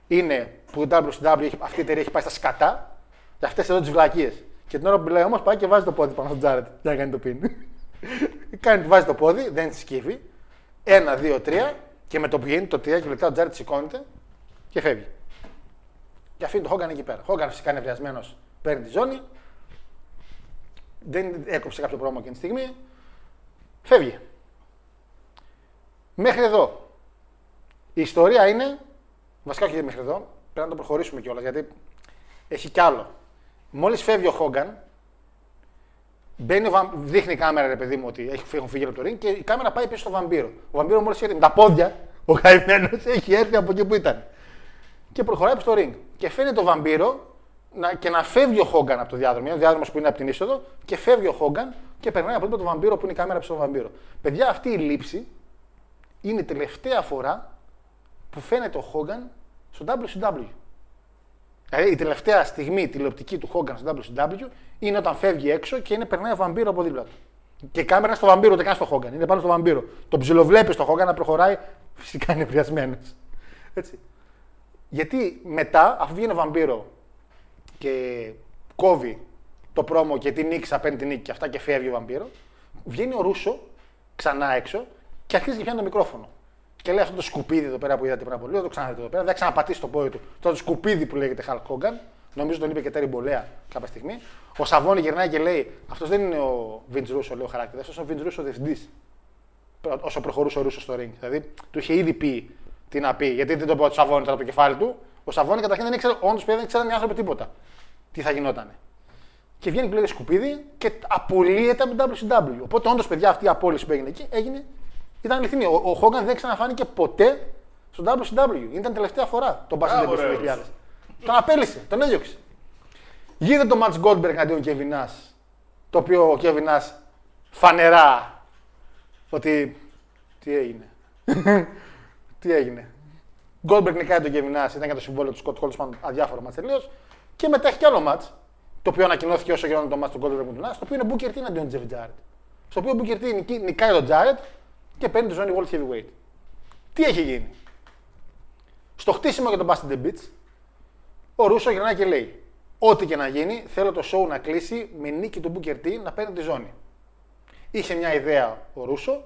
Είναι που το WCW, έχει- αυτή η εταιρεία έχει πάει στα σκατά, για αυτές εδώ τις βλακίες. Και την ώρα που μιλάει όμως πάει και βάζει το πόδι πάνω στον Τζάρετ για να κάνει το πιν. κάνει, βάζει το πόδι, δεν τη σκύβει. Ένα, δύο, τρία και με το που γίνει το τρία και μετά ο Τζάρετ σηκώνεται και φεύγει. Και αφήνει το Χόγκαν εκεί πέρα. Χόγκαν φυσικά είναι ευριασμένο, παίρνει τη ζώνη. Δεν έκοψε κάποιο πρόμο εκείνη τη στιγμή. Φεύγει. Μέχρι εδώ. Η ιστορία είναι. Βασικά όχι μέχρι εδώ. Πρέπει να το προχωρήσουμε κιόλας γιατί έχει κι άλλο. Μόλις φεύγει ο Χόγκαν, μπαίνει ο Βαμ... δείχνει η κάμερα ρε παιδί μου ότι έχει φύγει, έχουν φύγει από το ring και η κάμερα πάει πίσω στο βαμπύρο. Ο βαμπύρο μόλις έρθει με τα πόδια, ο καημένος έχει έρθει από εκεί που ήταν. Και προχωράει προς το ring. Και φαίνεται το βαμπύρο να, και να φεύγει ο Χόγκαν από το διάδρομο. Είναι ο διάδρομος που είναι από την είσοδο και φεύγει ο Χόγκαν και περνάει από δίπλα το βαμπύρο που είναι η κάμερα πίσω στο βαμπύρο. Παιδιά, αυτή η λήψη είναι η τελευταία φορά που φαίνεται ο Χόγκαν στο WCW. Δηλαδή η τελευταία στιγμή τηλεοπτική του Χόγκαν στο WCW είναι όταν φεύγει έξω και είναι, περνάει ο βαμπύρος από δίπλα του. Και η κάμερα είναι στο βαμπύρο, δεν κάνει στο Χόγκαν. Είναι πάνω στο βαμπύρο. Το ψιλοβλέπεις στο Χόγκαν να προχωράει, φυσικά είναι επηρεασμένο. Έτσι. Γιατί μετά, αφού βγαίνει ο βαμπύρο και κόβει το πρόμο και την νίκη, απέναντι την νίκη και αυτά και φεύγει ο βαμπύρο, βγαίνει ο Ρούσο ξανά έξω και αρχίζει και πιάνει το μικρόφωνο. Και λέει αυτό το σκουπίδι εδώ πέρα που είδατε πριν από λίγο, το ξαναδείτε εδώ πέρα. Δεν ξαναπατήσει το πόδι του. Αυτό το σκουπίδι που λέγεται Hulk Hogan. Νομίζω τον είπε και Τέρι Μπολέα κάποια στιγμή. Ο Σαββόνι γυρνάει και λέει: Αυτός δεν είναι ο Βίντ Ρούσο, λέει ο χαρακτήρας. Αυτός είναι ο Βίντ Ρούσο διευθυντής. Όσο προχωρούσε ο Ρούσος στο ring. Δηλαδή του είχε ήδη πει τι να πει. Γιατί δεν το είπε ο Σαββόνι τώρα από το κεφάλι του. Ο Σαββόνι καταρχήν δεν ήξερε, όντως δεν ήξεραν οι άνθρωποι τίποτα. Τι θα γινόταν. Και βγαίνει και λέει σκουπίδι και απολύεται από την WCW. Οπότε όντως, παιδιά, αυτή η απόλυση που έγινε εκεί έγινε, ήταν αληθινή. Ο, ο Hogan δεν ξαναφάνηκε ποτέ στο WCW. Ήταν τελευταία φορά τον Μπάσιν Μπράβο, στο ρε, 2000. Τον απέλησε, τον έδιωξε. Γίνεται το match Goldberg αντίον Kevin Nash, το οποίο ο Kevin Nash φανερά ότι τι έγινε. τι έγινε. Goldberg νικάει τον Kevin Nash, ήταν για το συμβόλαιο του Scott Hall, πάνω αδιάφορο match τελείως. Και μετά έχει κι άλλο match, το οποίο ανακοινώθηκε όσο γινόταν το match του Goldberg με τον Nash, το οποίο είναι Booker T αντίον Jeff Jarrett. Στο οποίο Booker T νικεί- νικάει τον Jarrett και παίρνει τη ζώνη World Heavyweight. Τι έχει γίνει; Στο χτίσιμο για τον Bastard the Beach, ο Ρούσο γυρνάει και λέει: Ό,τι και να γίνει, θέλω το show να κλείσει με νίκη του Booker T να παίρνει τη ζώνη. Είχε μια ιδέα ο Ρούσο,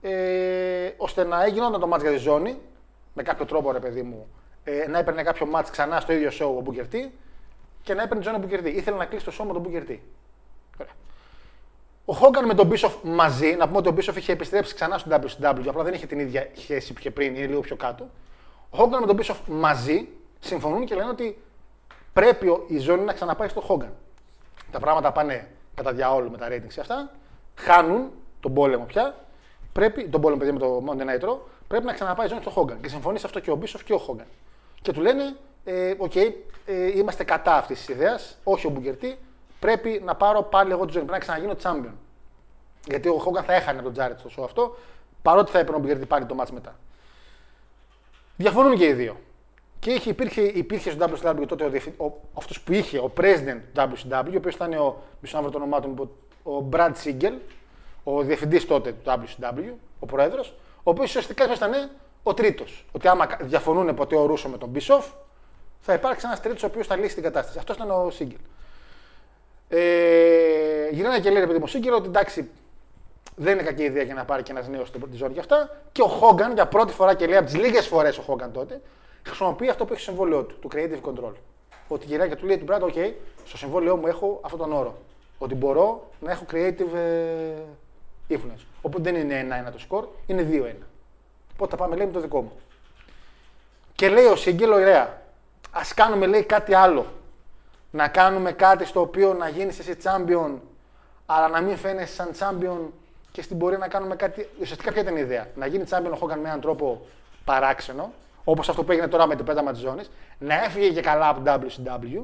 ε, ώστε να έγιναν το match για τη ζώνη, με κάποιο τρόπο ρε παιδί μου, ε, να έπαιρνε κάποιο match ξανά στο ίδιο show ο Booker T και να έπαιρνε τη ζώνη ο Booker T. Ήθελε να κλείσει το show με τον Booker T. Ωραία. Ο Hogan με τον Bischoff μαζί, να πούμε ότι ο Bischoff είχε επιστρέψει ξανά στο WCW, απλά δεν είχε την ίδια σχέση που είχε πριν, είναι λίγο πιο κάτω. Ο Hogan με τον Bischoff μαζί συμφωνούν και λένε ότι πρέπει ο- η ζώνη να ξαναπάει στο Hogan. Τα πράγματα πάνε κατά διαόλου με τα ratings και αυτά. Χάνουν τον πόλεμο πια. Πρέπει, τον πόλεμο παιδί με το Monday Night Raw, πρέπει να ξαναπάει η ζώνη στο Hogan. Και συμφωνεί σε αυτό και ο Bischoff και ο Hogan. Και του λένε, ε, οκ, ε, είμαστε κατά αυτής της ιδέας, όχι ο Booker T, πρέπει να πάρω πάλι εγώ τη ζώνη, πρέπει να ξαναγίνω champion. Γιατί ο Hogan θα έχανε τον Τζάρετ στο show αυτό, παρότι θα έπαιρνε ο Booker T πάλι το match μετά. Διαφωνούν και οι δύο. Και είχε, υπήρχε, υπήρχε στο WCW τότε ο, διευθυ- ο, αυτός που είχε, ο president του WCW, ο οποίος ήταν ο, μισό να βρω το όνομά του, μου, ο Brad Siegel, ο διευθυντής τότε του WCW, ο πρόεδρος, ο οποίος ουσιαστικά ήταν ο τρίτος. Ότι άμα κα- διαφωνούν ποτέ ο Ρούσο με τον Bischoff, θα υπάρξει ένας τρίτος ο οποίος θα λύσει την κατάσταση. Αυτός ήταν ο Siegel. Ε, γυρνάει και λέει ρε παιδί μου ο Siegel ότι εντάξει, δεν είναι κακή ιδέα για να πάρει και ένας νέος στη ζώνη και αυτά. Και ο Χόγκαν για πρώτη φορά και λέει από τις λίγες φορές ο Χόγκαν τότε χρησιμοποιεί αυτό που έχει στο συμβόλαιό του, το creative control. Ότι γυρνάει και του λέει του Μπράτ, OK, στο συμβόλαιό μου έχω αυτόν τον όρο. Ότι μπορώ να έχω creative ε, influence. Οπότε δεν είναι 1-1 το σκορ, είναι 2-1. Οπότε θα πάμε λέει με το δικό μου. Και λέει ο Σίγκελ, ωραία, ας κάνουμε λέει κάτι άλλο. Να κάνουμε κάτι στο οποίο να γίνεις εσύ champion, αλλά να μην φαίνεσαι σαν champion και στην πορεία να κάνουμε κάτι. Ουσιαστικά ποια ήταν η ιδέα; Να γίνει champion ο Hogan με έναν τρόπο παράξενο, όπως αυτό που έγινε τώρα με το πέταμα της ζώνης, να έφυγε και καλά από το WCW,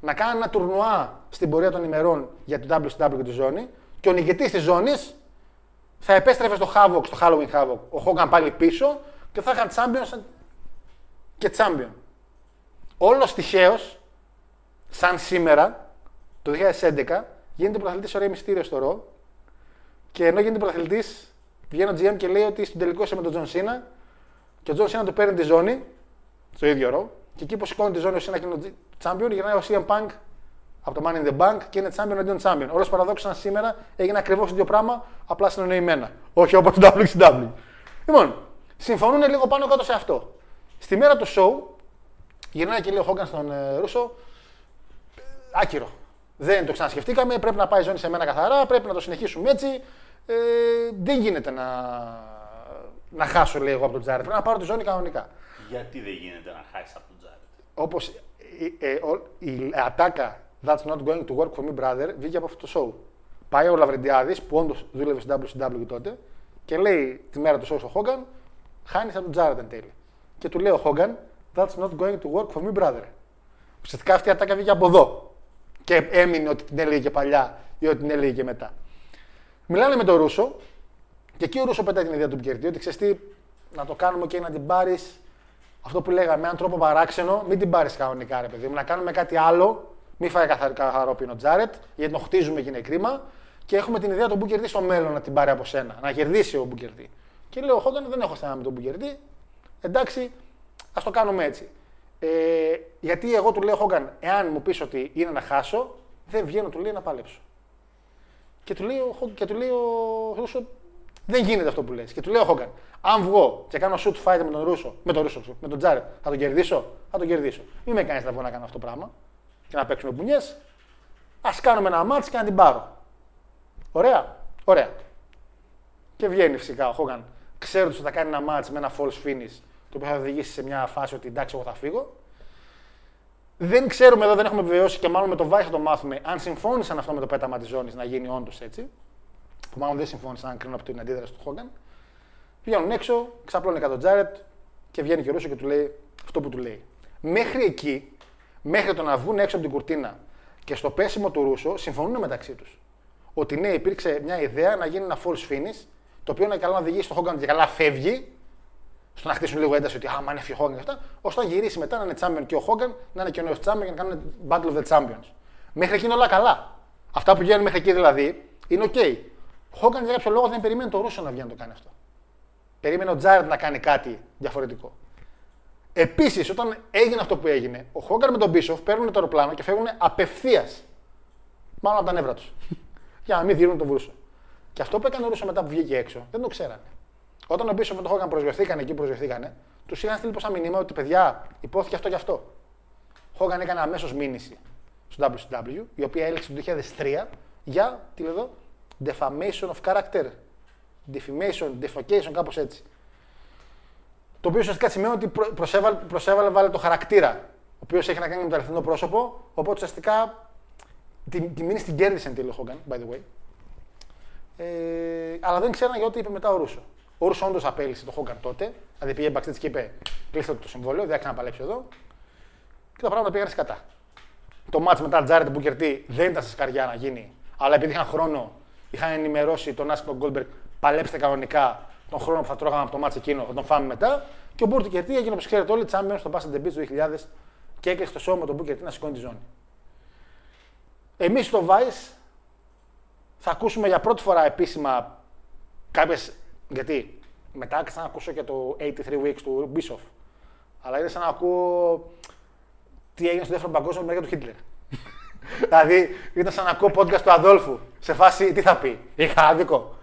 να κάνει ένα τουρνουά στην πορεία των ημερών για το WCW και τη ζώνη και ο νικητής της ζώνης θα επέστρεφε στο Havoc, στο Halloween Havoc. Ο Hogan πάλι πίσω και θα είχαν champion σαν- και champion. Όλος τυχαίως, σαν σήμερα, το 2011, γίνεται πρωταθλητής ο Ρέι Μυστήριο στο Raw. Και ενώ γίνεται πρωταθλητής, βγαίνει ο GM και λέει ότι στον τελικό είσαι με τον Τζον Σίνα και ο Τζον Σίνα του παίρνει τη ζώνη, στο ίδιο Raw. Και εκεί που σηκώνει τη ζώνη ο Σίνα και είναι ο champion, γυρνάει ο CM Punk από το Money in the Bank και είναι champion εναντίον champion. Όλως παραδόξως σήμερα έγινε ακριβώς το ίδιο πράγμα, απλά συνεννοημένα. Όχι όπως το WCW. Λοιπόν, συμφωνούν λίγο πάνω κάτω σε αυτό. Στη μέρα του show, γυρνάει και λέει ο Χόγκαν στον ε, Ρούσο, άκυρο. Δεν το ξανασκεφτήκαμε, πρέπει να πάει η ζώνη σε μένα καθαρά, πρέπει να το συνεχίσουμε έτσι. Ε, δεν γίνεται να, να χάσω, λέει εγώ, από τον Τζάρετ. Πρέπει να πάρω τη ζώνη κανονικά. Γιατί δεν γίνεται να χάσεις από τον Τζάρετ; Όπως ε, ε, ο- η ατάκα That's not going to work for me, brother, βγήκε από αυτό το show. Πάει ο Λαβρεντιάδης, που όντως δούλευε στο WCW τότε, και λέει τη μέρα του show στο Hogan, χάνεις από τον Τζάρετ εν τέλει. Και του λέει ο Hogan, That's not going to work for me, brother. Ουσιαστικά αυτή η ατάκα βγήκε από εδώ. Και έμεινε ότι την έλεγε και παλιά ή ότι την έλεγε και μετά. Μιλάνε με τον Ρούσο και εκεί ο Ρούσο πετάει την ιδέα του Μπικερτή ότι ξέρεις τι, να το κάνουμε και να την πάρεις αυτό που λέγαμε, με έναν τρόπο παράξενο, μην την πάρεις κανονικά, ρε παιδί μου. Να κάνουμε κάτι άλλο, μην φάει καθαρ, καθαρό πίνο Τζάρετ, γιατί τον χτίζουμε και είναι κρίμα. Και έχουμε την ιδέα του Μπουκερτή στο μέλλον να την πάρει από σένα, να κερδίσει ο Μπουκερτή. Και λέω, Χόγκαν, δεν έχω θέμα με τον Μπουκερτή. Εντάξει, ας το κάνουμε έτσι. Ε, γιατί εγώ του λέω, Χόγκαν, εάν μου πεις ότι είναι να χάσω, δεν βγαίνω, του λέει να παλέψω. Και του λέει, ο Χο- και του λέει ο Ρούσο, δεν γίνεται αυτό που λες. Και του λέει ο Χόγκαν, αν βγω και κάνω shoot fight με τον Ρούσο, με τον Ρούσο, με τον Τζάρετ, θα τον κερδίσω. Θα τον κερδίσω. Μην με κάνεις να βγω να κάνω αυτό το πράγμα και να παίξουμε μπουνιές. Α κάνουμε ένα μάτς και να την πάρω. Ωραία. Ωραία. Και βγαίνει φυσικά ο Χόγκαν, ξέροντα ότι θα κάνει ένα μάτς με ένα false finish, το οποίο θα οδηγήσει σε μια φάση ότι εντάξει, εγώ θα φύγω. Δεν ξέρουμε εδώ, δεν έχουμε επιβεβαιώσει και μάλλον με το Vice θα το μάθουμε αν συμφώνησαν αυτό με το πέταμα της ζώνης να γίνει όντως έτσι. Που μάλλον δεν συμφώνησαν, αν κρίνω από την αντίδραση του Χόγκαν. Βγαίνουν έξω, ξαπλώνει κατά τον Τζάρετ και βγαίνει και ο Ρούσο και του λέει αυτό που του λέει. Μέχρι εκεί, μέχρι το να βγουν έξω από την κουρτίνα και στο πέσιμο του Ρούσο, συμφωνούν μεταξύ τους. Ότι ναι, υπήρξε μια ιδέα να γίνει ένα false finish, το οποίο είναι καλά να οδηγήσει τον Χόγκαν και καλά φεύγει, στο να χτίσουν λίγο ένταση ότι άμα είναι έφυγε ο Hogan και αυτά, ώστε να γυρίσει μετά να είναι champion και ο Hogan, να είναι και ο νέος champion και να κάνουν Battle of the Champions. Μέχρι εκεί είναι όλα καλά. Αυτά που γίνανε μέχρι εκεί δηλαδή είναι οκ. Ο Hogan για κάποιο λόγο δεν περίμενε το Ρούσο να βγει να το κάνει αυτό. Περίμενε ο Τζάρετ να κάνει κάτι διαφορετικό. Επίσης, όταν έγινε αυτό που έγινε, ο Hogan με τον Bischoff παίρνουν το αεροπλάνο και φεύγουν απευθείας. Μάλλον από τα νεύρα τους. για να μην δίνουν τον Βρούσο. Και αυτό που έκανε ο Ρούσο μετά που βγήκε έξω, δεν το ξέρανε. Όταν ο Μπίσοφ με τον Χόγκαν προσγειωθήκανε εκεί που προσγειωθήκανε, τους είχαν στείλει πόσα μηνύματα ότι παιδιά υπόθηκε αυτό και αυτό. Χόγκαν έκανε αμέσως μήνυση στο WCW, η οποία έλεξε το 2003 για, τι λέω εδώ, defamation of character. Defamation, defecation, κάπως έτσι. Το οποίο ουσιαστικά σημαίνει ότι προ- προσέβαλε, προσέβαλε βάλε το χαρακτήρα, ο οποίος έχει να κάνει με το αληθινό πρόσωπο, οπότε ουσιαστικά τη, τη μήνυση την κέρδισε εν τέλει ο Χόγκαν, by the way. Ε, αλλά δεν ξέραν για ό,τι είπε μετά ο Ρούσο. Ο Ρούσο όντως απέλησε το Χόγκαν τότε. Δηλαδή πήγε backstage και είπε: Κλείστε το συμβόλαιο, δεν θα ξαναπαλέψει εδώ. Και τα πράγματα πήγαν σκατά. Το μάτς μετά Τζάρετ που κερτεί δεν ήταν σε σκαριά να γίνει. Αλλά επειδή είχαν χρόνο, είχαν ενημερώσει τον Άσκο Γκόλμπεργκ, παλέψτε κανονικά. τον χρόνο που θα τρώγαμε από το μάτς εκείνο, θα τον φάμε μετά. Και ο Μπούρτη Κερτή έγινε όπως ξέρετε όλοι champion στο Bass and the Beach του 2000 και έκλεισε το show με τον Μπούρτη Κερτή να σηκώνει τη ζώνη. Εμείς στο Vice θα ακούσουμε για πρώτη φορά επίσημα κάποιες. Γιατί μετά άρχισα να ακούσω και το 83 Weeks του Bischoff. Αλλά είναι σαν να ακούω τι έγινε στο δεύτερο παγκόσμιο με του Χίτλερ. δηλαδή ήταν σαν να ακούω podcast του Αδόλφου. Σε φάση τι θα πει. Είχα άδικο.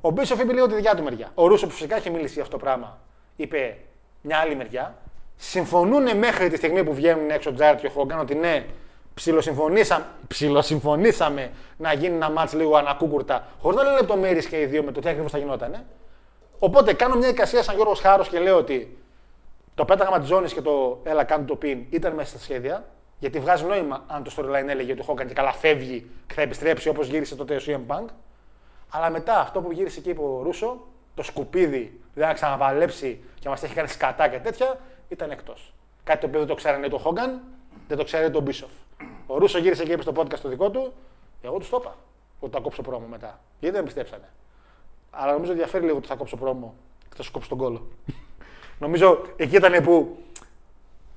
Ο Μπίσοφ είπε λίγο τη δικιά του μεριά. Ο Ρούσο που φυσικά είχε μιλήσει για αυτό το πράγμα. Είπε μια άλλη μεριά. Συμφωνούν μέχρι τη στιγμή που βγαίνουν έξω ο Τζάρετ και ο Χόγκαν ότι ναι, ψιλοσυμφωνήσαμε, ψιλοσυμφωνήσαμε να γίνει ένα μάτς λίγο ανακούκουρτα, χωρίς να λένε λεπτομέρειες και οι δύο με το τι ακριβώς θα γινόταν. Οπότε κάνω μια εικασία σαν Γιώργος Χάρος και λέω ότι το πέταγμα της ζώνης και το έλα κάνω το πιν ήταν μέσα στα σχέδια. Γιατί βγάζει νόημα αν το storyline έλεγε ότι ο Χόγκαν και καλά φεύγει και θα επιστρέψει όπως γύρισε τότε ο CM Punk. Αλλά μετά αυτό που γύρισε και είπε ο Ρούσο, το σκουπίδι, δηλαδή να ξαναπαλέψει και μας έχει κάνει σκατά και τέτοια, ήταν εκτός. Κάτι το οποίο δεν το ξέρανε το Χόγκαν, δεν το ξέρανε τον Μπίσοφ. Ο Ρούσο γύρισε και είπε στο podcast το δικό του, εγώ τους το είπα ότι θα κόψω πρόμο μετά. Γιατί δεν πιστέψανε. Αλλά νομίζω ενδιαφέρει λίγο ότι θα κόψω πρόμο και θα σου κόψω τον κόλο. νομίζω εκεί ήταν που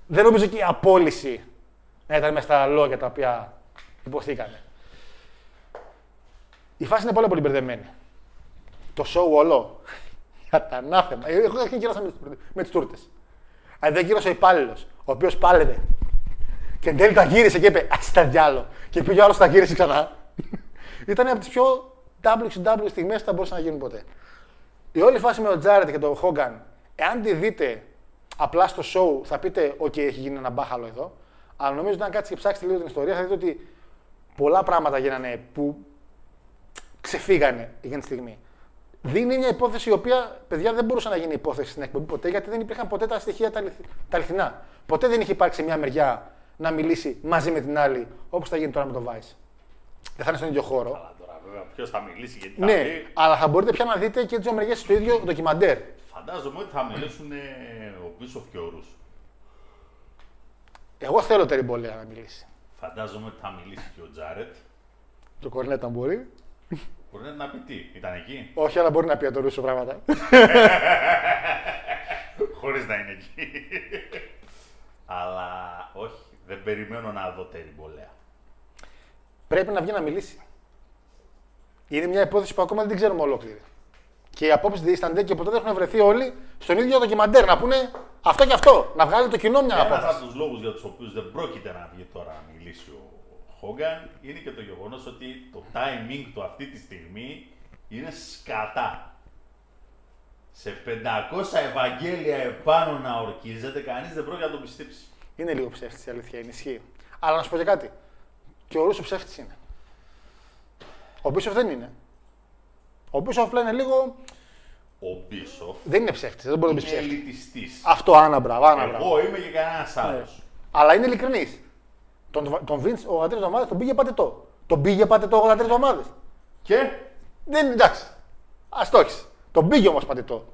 δεν νομίζω και η απόλυση να ήταν μέσα στα λόγια τα οποία υποθήκανε. Η φάση είναι πολύ πολύ μπερδεμένη. Το show όλο. Για τα ανάθεμα. Εγώ δεν γύρασα με, τις- με τις τούρτες. Αν δεν γύρωσε ο υπάλληλος, ο οποίος πάλευε. Και εν τέλει τα γύρισε και είπε Α τα διάλο. Και πήγε ο άλλος τα γύρισε ξανά. Ήταν από τις πιο WCW στιγμές που θα μπορούσαν να γίνουν ποτέ. Η όλη φάση με τον Τζάρετ και τον Χόγκαν, εάν τη δείτε απλά στο show, θα πείτε: OK, έχει γίνει ένα μπάχαλο εδώ. Αλλά νομίζω ότι αν κάτσετε και ψάξετε λίγο την ιστορία, θα δείτε ότι πολλά πράγματα γίνανε που ξεφύγανε για τη στιγμή. Δίνει μια υπόθεση η οποία, παιδιά, δεν μπορούσε να γίνει υπόθεση στην εκπομπή ποτέ, γιατί δεν υπήρχαν ποτέ τα στοιχεία τα, αληθ- τα αληθινά. Ποτέ δεν είχε υπάρξει μια μεριά να μιλήσει μαζί με την άλλη, όπως θα γίνει τώρα με τον Vice. Δεν θα είναι στον ίδιο χώρο. Αλλά τώρα βέβαια ποιος θα μιλήσει γιατί θα Ναι, πει. αλλά θα μπορείτε πια να δείτε και τις δύο μεριέ στο ίδιο ντοκιμαντέρ. Φαντάζομαι ότι θα μιλήσουν ε, ο Μπίσοφ και ο Ρούς. Εγώ θέλω τεριμπολέα να μιλήσει. Φαντάζομαι ότι θα μιλήσει και ο Τζάρετ. Το κορνέτα μπορεί. Μπορεί να πει τι, ήταν εκεί, Όχι, αλλά μπορεί να πει για το Ρούσο πράγματα. χωρίς να είναι εκεί. Αλλά όχι, δεν περιμένω να δω τεριμπολέα. Πρέπει να βγει να μιλήσει. Είναι μια υπόθεση που ακόμα δεν την ξέρουμε ολόκληρη. Και οι απόψεις δίστανται και ποτέ δεν έχουν βρεθεί όλοι στον ίδιο ντοκιμαντέρ να πούνε αυτό και αυτό. Να βγάλει το κοινό μια Ένας απόφαση. από τους λόγους για τους οποίους δεν πρόκειται να βγει τώρα να μιλήσει ο Χόγκαν είναι και το γεγονός ότι το timing του αυτή τη στιγμή είναι σκατά. Σε 500 Ευαγγέλια επάνω να ορκίζεται, κανείς δεν πρόκειται να τον πιστέψει. Είναι λίγο ψεύτης η αλήθεια, είναι ισχύει. Αλλά να σου πω και κάτι. Και ο Ρούσο ψεύτης είναι. Ο Μπίσοφ δεν είναι. Ο Μπίσοφ απλά είναι λίγο. Ο Μπίσοφ Δεν είναι ψεύτης, δεν μπορεί να πει είναι ψεύτης. ελιτιστής. Αυτό άνα μπράβο, άνα μπράβο. Εγώ είμαι και κανένας άλλος. Αλλά είναι ειλικρινής. Τον, τον Vince 83 εβδομάδε τον πήγε πατετό. Τον πήγε πατετό 83 εβδομάδε. Και; Δεν είναι εντάξει. Α το έχεις. Τον πήγε όμως πατετό.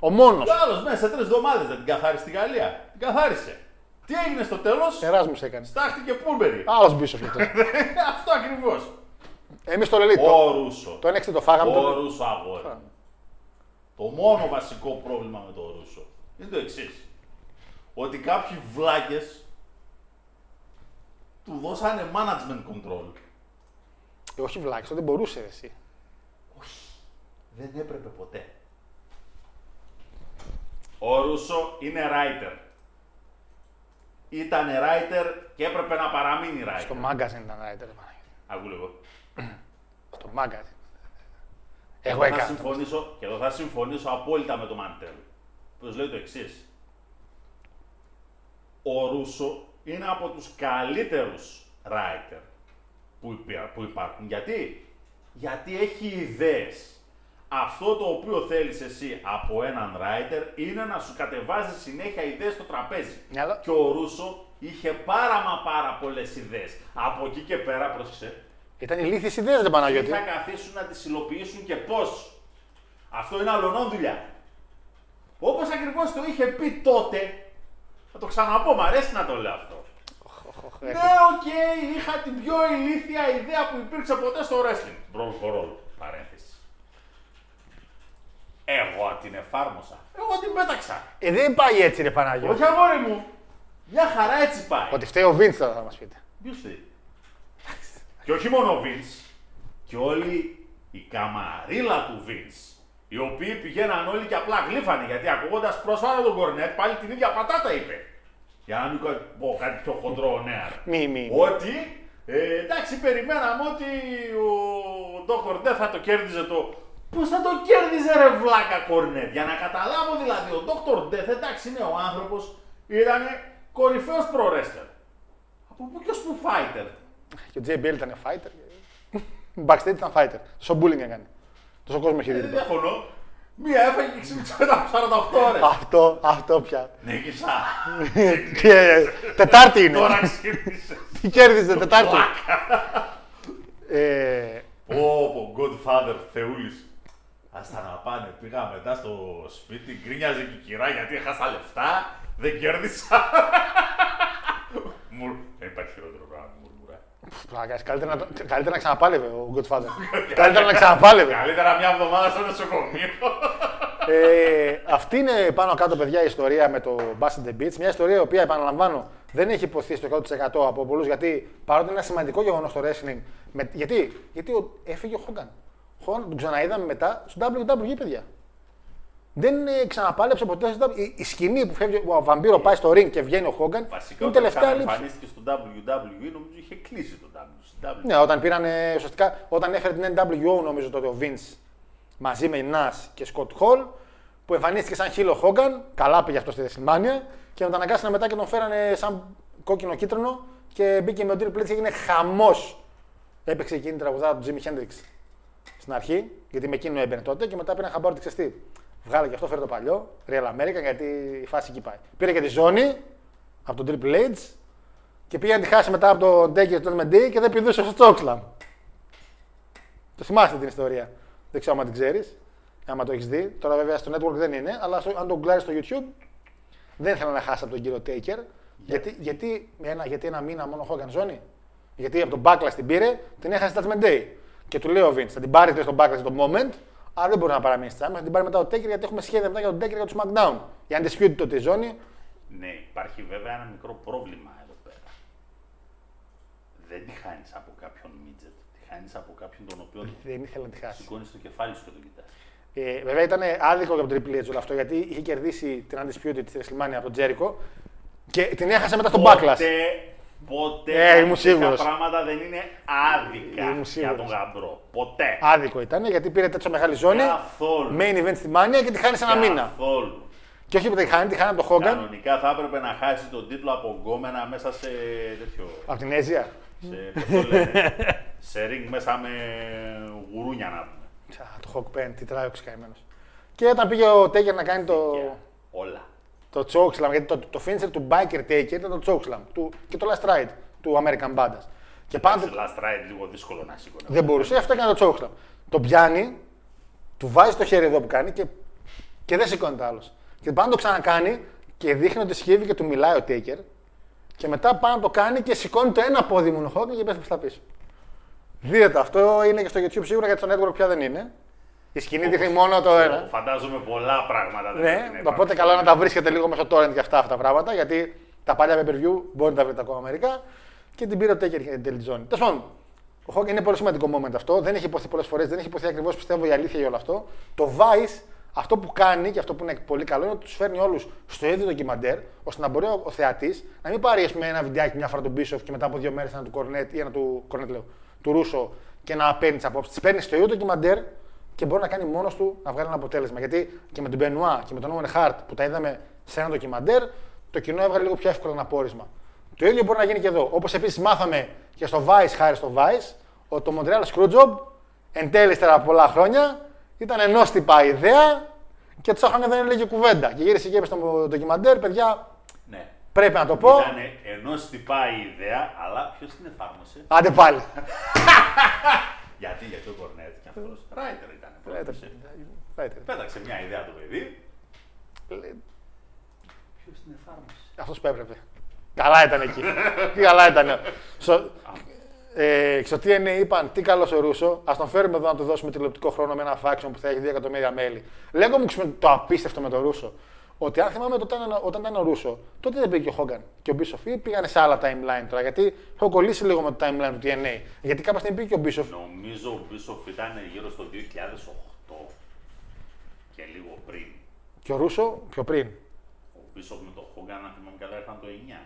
Ο μόνος. ο άλλος μέσα σε τρεις εβδομάδε δεν την καθάρισε στη Γαλλία. Την καθάρισε. Τι έγινε στο τέλος, Εράσμου έκανε. στάχτηκε Πούλμπερι. Άλλος Μπίσοφ αυτό. Αυτό ακριβώς. Εμείς το λελί. Ο Το, Ρούσο. το NXT το φάγαμε. Ο Το... Ρούσο αγόρι. Το μόνο βασικό πρόβλημα με τον Ρούσο είναι το εξής. Ότι κάποιοι βλάκες του δώσανε management control. Ε, όχι βλάκι, δεν μπορούσε εσύ. Δεν έπρεπε ποτέ. Ο Ρούσο είναι writer. Ήταν writer και έπρεπε να παραμείνει writer. Στο magazine ήταν Ράιντερ. Άκου λίγο. Στο magazine. Εγώ Εγώ θα έκανα. συμφωνήσω, και εδώ θα συμφωνήσω απόλυτα με τον Μαντέλ. Που λέει το εξής. Ο Ρούσο είναι από τους καλύτερους writer που, υπά- που υπάρχουν. Γιατί; Γιατί έχει ιδέες. Αυτό το οποίο θέλεις εσύ από έναν writer είναι να σου κατεβάζει συνέχεια ιδέες στο τραπέζι. Μυαλό. Και ο Ρούσο είχε πάρα μα πάρα πολλές ιδέες. Από εκεί και πέρα, πρόσεξε, Ήταν ηλίθιες ιδέες, δεν Παναγιώτη. τι θα καθίσουν να τις υλοποιήσουν και πώς. Αυτό είναι αλλονών δουλειά. Όπως ακριβώς το είχε πει τότε, θα το ξαναπώ, μ' αρέσει να το λέω αυτό. Ναι, οκ, είχα την πιο ηλίθια ιδέα που υπήρξε ποτέ στο wrestling. Brawl for all, παρένθεση. Την εφάρμοσα. Εγώ την πέταξα. Ε, δεν πάει έτσι, ρε Παναγιώτη. Όχι αγόρι μου. Μια χαρά έτσι πάει. Ότι φταίει ο Vince θα μας πείτε. Ποιος θέλει. Και όχι μόνο ο Vince, και όλη η καμαρίλα του Vince, οι οποίοι πηγαίναν όλοι και απλά γλύφανε, γιατί ακούγοντας πρόσφατα τον Κορνέτ πάλι την ίδια πατάτα είπε. Για να μην κα- πω κάτι πιο χοντρό νέα. Μη, μη. Ότι, ε, εντάξει, περιμέναμε ότι ο Dr. Death θα το κέρδιζε το... Πώς θα το κέρδιζε ρε βλάκα Κορνέτ, για να καταλάβω δηλαδή, ο Dr. Death, εντάξει είναι ο άνθρωπος, ήταν κορυφαίος pro-wrestler. Από πού και ως που fighter. Και ο JBL ήταν fighter. Backstage ήταν fighter. Τόσο bullying έκανε. Τόσο κόσμο είχε δει. Δεν διαφωνώ. Μία έφαγε και ξύπνησε μετά από 48 ώρες. Αυτό, αυτό πια. Νίκησα. Και Τετάρτη είναι. Τώρα ξύπνησες. Τι κέρδιζε, Τετάρτη. Ε, Πω, πω, Godfather, Θεούλης. Άστα να πάνε, πήγα μετά στο σπίτι, γκρίνιαζε και η κυρά γιατί έχασα λεφτά, δεν κέρδισα. Μου, δεν υπάρχει χειρότερο πράγμα, μουρμουρά. πλάκας, Καλύτερα να, το- καλύτερα να ξαναπάλευε ο Godfather. Καλύτερα να ξαναπάλευε. Καλύτερα μια εβδομάδα στο νοσοκομείο. Ε, αυτή είναι πάνω κάτω, παιδιά, η ιστορία με το Bust the Beach. Μια ιστορία η οποία, επαναλαμβάνω, δεν έχει υποθεί στο 100% από πολλούς γιατί παρότι είναι ένα σημαντικό γεγονός στο wrestling. Με, γιατί γιατί ο, έφυγε ο Hogan. Ο Hogan τον ξαναείδαμε μετά στο WWE, παιδιά. Δεν ε, ξαναπάλεψε ποτέ στο WWE. Η, η σκηνή που φεύγει, ο Βαμπύρο πάει στο ring και βγαίνει ο Hogan Βασικά είναι όταν τελευταία λήψη. εμφανίστηκε στο WWE, νομίζω είχε κλείσει το WCW. Ναι, όταν πήραν ε, ουσιαστικά, όταν έφερε την NWO νομίζω τότε ο Vince μαζί με Nas και Scott Hall που εμφανίστηκε σαν χείλο Hogan, καλά πήγε αυτό στη WrestleMania και τον αναγκάσανε μετά και τον φέρανε σαν κόκκινο κίτρινο και μπήκε με ο Triple H και έγινε χαμός. Έπαιξε εκείνη την τραγουδάρα του Jimi Hendrix στην αρχή, γιατί με εκείνο έμπαινε τότε και μετά πήραν χαμπάρι ότι ξέρεις τι. Βγάλε και αυτό, φέρε το παλιό, Real America, γιατί η φάση εκεί πάει. Πήρε και τη ζώνη από τον Triple H και πήγε να τη χάσει μετά από τον Taker και τον MD και δεν πηδούσε στο Chokeslam. Το θυμάστε την ιστορία. Δεν ξέρω αν την ξέρεις, άμα το έχεις δει. Τώρα βέβαια στο network δεν είναι, αλλά στο, αν το γκουλάρει στο YouTube, δεν ήθελα να χάσει από τον κύριο Taker. Γιατί, γιατί, ένα, γιατί ένα μήνα μόνο Hogan ζώνη; Γιατί από τον Backlash την πήρε, την έχασε στα Judgment Day. Και του λέει ο Vince, θα την πάρεις στον Backlash το moment, αλλά δεν μπορεί να παραμείνει στη θα την πάρει μετά ο Taker γιατί έχουμε σχέδια μετά για τον Taker για το SmackDown. Για Undisputed τότε η ζώνη, Ναι, υπάρχει βέβαια ένα μικρό πρόβλημα εδώ πέρα. Δεν τη χάνεις από κάποιον midget. Τη χάνεις από κάποιον τον οποίο δεν ήθελε να τη χάσεις. σηκώνεις το κεφάλι σου και τον κοιτάς. Ε, βέβαια ήταν άδικο για τον Triple H όλο αυτό γιατί είχε κερδίσει την Undisputed τη WrestleMania από τον Jericho και την έχασε μετά στον Backlash. Ποτέ, ποτέ Ε, ήμουν τέτοια σίγουρος. πράγματα δεν είναι άδικα Ήμουν για σίγουρος. τον γαμπρό. Ποτέ. Άδικο ήταν γιατί πήρε τέτοια μεγάλη ζώνη. Καθόλου. Main event στη Mania και τη χάνει σε ένα μήνα. Καθόλου. Και όχι που τη χάνει, τη χάνει από τον Hogan. Κανονικά θα έπρεπε να χάσει τον τίτλο από γκόμενα μέσα σε τέτοιο. Από την Αίζια. σε, πώς το λένε, σε ring μέσα με γουρούνια να πούμε. Τσα, Το Hawk Pen, τι τράει ο καημένο. Και όταν πήγε ο Taker να κάνει το, Και Όλα. Το chokeslam, γιατί το, το finisher του Biker Taker ήταν το chokeslam του, και το last ride του American Badass. Και πάνω Σε last ride λίγο δύσκολο να σηκώνει. δεν μπορούσε, αυτό έκανε το chokeslam. Το πιάνει, του βάζει το χέρι εδώ που κάνει και, και δεν σηκώνεται άλλος. Και πάνω το ξανακάνει και δείχνει ότι σχήβει και του μιλάει ο Taker. Και μετά πάνω το κάνει και σηκώνει το ένα πόδι μου ο Hogan και πέφτει στα πίσω. Δείτε το, αυτό είναι και στο YouTube σίγουρα γιατί στο network πια δεν είναι. Η σκηνή δείχνει μόνο το ένα. Φαντάζομαι πολλά πράγματα δεν Ναι, πρέπει να οπότε υπάρχουν. καλό είναι να τα βρίσκετε λίγο μέσα στο torrent και αυτά, αυτά τα πράγματα, γιατί τα παλιά pay per view μπορεί να τα βρείτε ακόμα μερικά και την πήρε ο Taker για την τέλη ζώνη. Τέλος πάντων, ο Hogan είναι πολύ σημαντικό moment αυτό. Δεν έχει υποθεί πολλές φορές, δεν έχει υποθεί ακριβώς πιστεύω η αλήθεια για όλο αυτό. Το Vice, αυτό που κάνει και αυτό που είναι πολύ καλό είναι ότι τους φέρνει όλους στο ίδιο ντοκιμαντέρ, ώστε να μπορεί ο, ο θεατής να μην πάρει ας πούμε, ένα βιντεάκι μια φορά του Bishop και μετά από δύο μέρες ένα του Κορνέτ ή ένα του, Κορνέτ, λέω, του Ρούσο και να παίρνει τις απόψεις. Τις παίρνει στο ίδιο ντοκιμαντέρ και μπορεί να κάνει μόνος του να βγάλει ένα αποτέλεσμα. Γιατί και με τον Μπενουά και με τον Owen Hart που τα είδαμε σε ένα ντοκιμαντέρ, το κοινό έβγαλε λίγο πιο εύκολα ένα πόρισμα. Το ίδιο μπορεί να γίνει και εδώ. Όπως επίσης μάθαμε και στο Vice, χάρη στο Vice, ότι το Montreal Screwjob εν τέλει ύστερα από πολλά χρόνια ήταν ενόστιπα ιδέα και του άχρονε δεν έλεγε κουβέντα. Και γύρισε και είπε στο ντοκιμαντέρ, παιδιά, Ναι. πρέπει να το πω. Ήταν ενό τυπά η ιδέα, αλλά ποιος την εφάρμοσε; Άντε πάλι. Γιατί, γιατί ο Κορνέτ και αυτός. Ράιτερ ήταν. Ράιτερ. Πέταξε. Πέταξε μια ιδέα το παιδί. Ποιος την εφάρμοσε. Αυτός που έπρεπε. Καλά ήταν εκεί. Τι καλά ήταν. Στο... ε, στο TNA είπαν τι καλός ο Ρούσο, ας τον φέρουμε εδώ να του δώσουμε τηλεοπτικό χρόνο με ένα faction που θα έχει 2 εκατομμύρια μέλη. Λέγω μου ξέρεις, το απίστευτο με τον Ρούσο. Ότι αν θυμάμαι τότε, όταν- όταν ήταν ο Ρούσο, τότε δεν πήγε και ο Χόγκαν και ο Μπίσοφ ή πήγανε σε άλλα timeline τώρα. Γιατί έχω κολλήσει λίγο με το timeline του TNA. Γιατί κάποια στιγμή πήγε και ο Μπίσοφ. Νομίζω ο Μπίσοφ ήταν γύρω στο 2008 και λίγο πριν. Και ο Ρούσο πιο πριν. Ο Μπίσοφ με τον Χόγκαν, αν θυμάμαι καλά, ήρθαν το 9.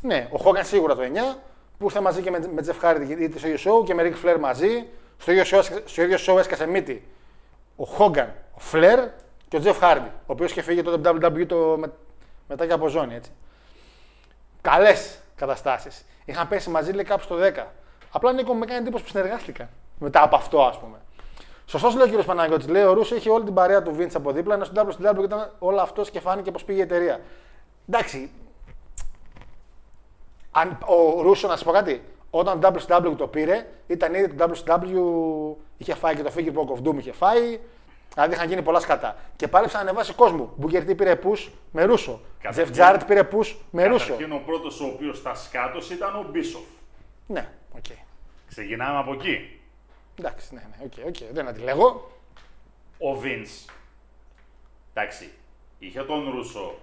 Ναι, ο Χόγκαν σίγουρα το 9 που ήρθε μαζί και με, με Jeff Hardy είτε στο ίδιο show και με Ric Flair μαζί. Στο ίδιο show, έσκασε- στο ίδιο show έσκασε μύτη. Ο Χόγκαν, ο Flair και ο Jeff Hardy, ο οποίος είχε φύγει το WWE το, με, μετά και από ζώνη. Έτσι. Καλές καταστάσεις. Είχαν πέσει μαζί λέει κάπου στο 10. Απλά Νίκο με κάνει εντύπωση που συνεργάστηκαν μετά από αυτό, ας πούμε. Σωστός λέει ο κύριος Παναγιώτης. Λέει ο Ρούσο είχε όλη την παρέα του Vince από δίπλα, ενώ στο WCW ήταν όλο αυτός και φάνηκε πως πήγε η εταιρεία. Εντάξει, αν, ο Ρούσο, να σας πω κάτι, όταν το WCW το πήρε, ήταν ήδη το WCW είχε φάει και το Figure Walk of Doom είχε φάει. Δηλαδή είχαν γίνει πολλά σκατά. Και πάλεψαν να ανεβάσει κόσμο. Booker T πήρε push με Ρούσο. Καταρχήν- Τζεφ Τζάρετ πήρε push με Ρούσο. Καταρχήν ο πρώτος ο οποίος τα σκάτωσε ήταν ο Μπίσοφ. Ναι, οκ. Ξεκινάμε από εκεί. Εντάξει, ναι, ναι, OK, OK. Δεν αντιλέγω. Ο Vince. Εντάξει, είχε τον Ρούσο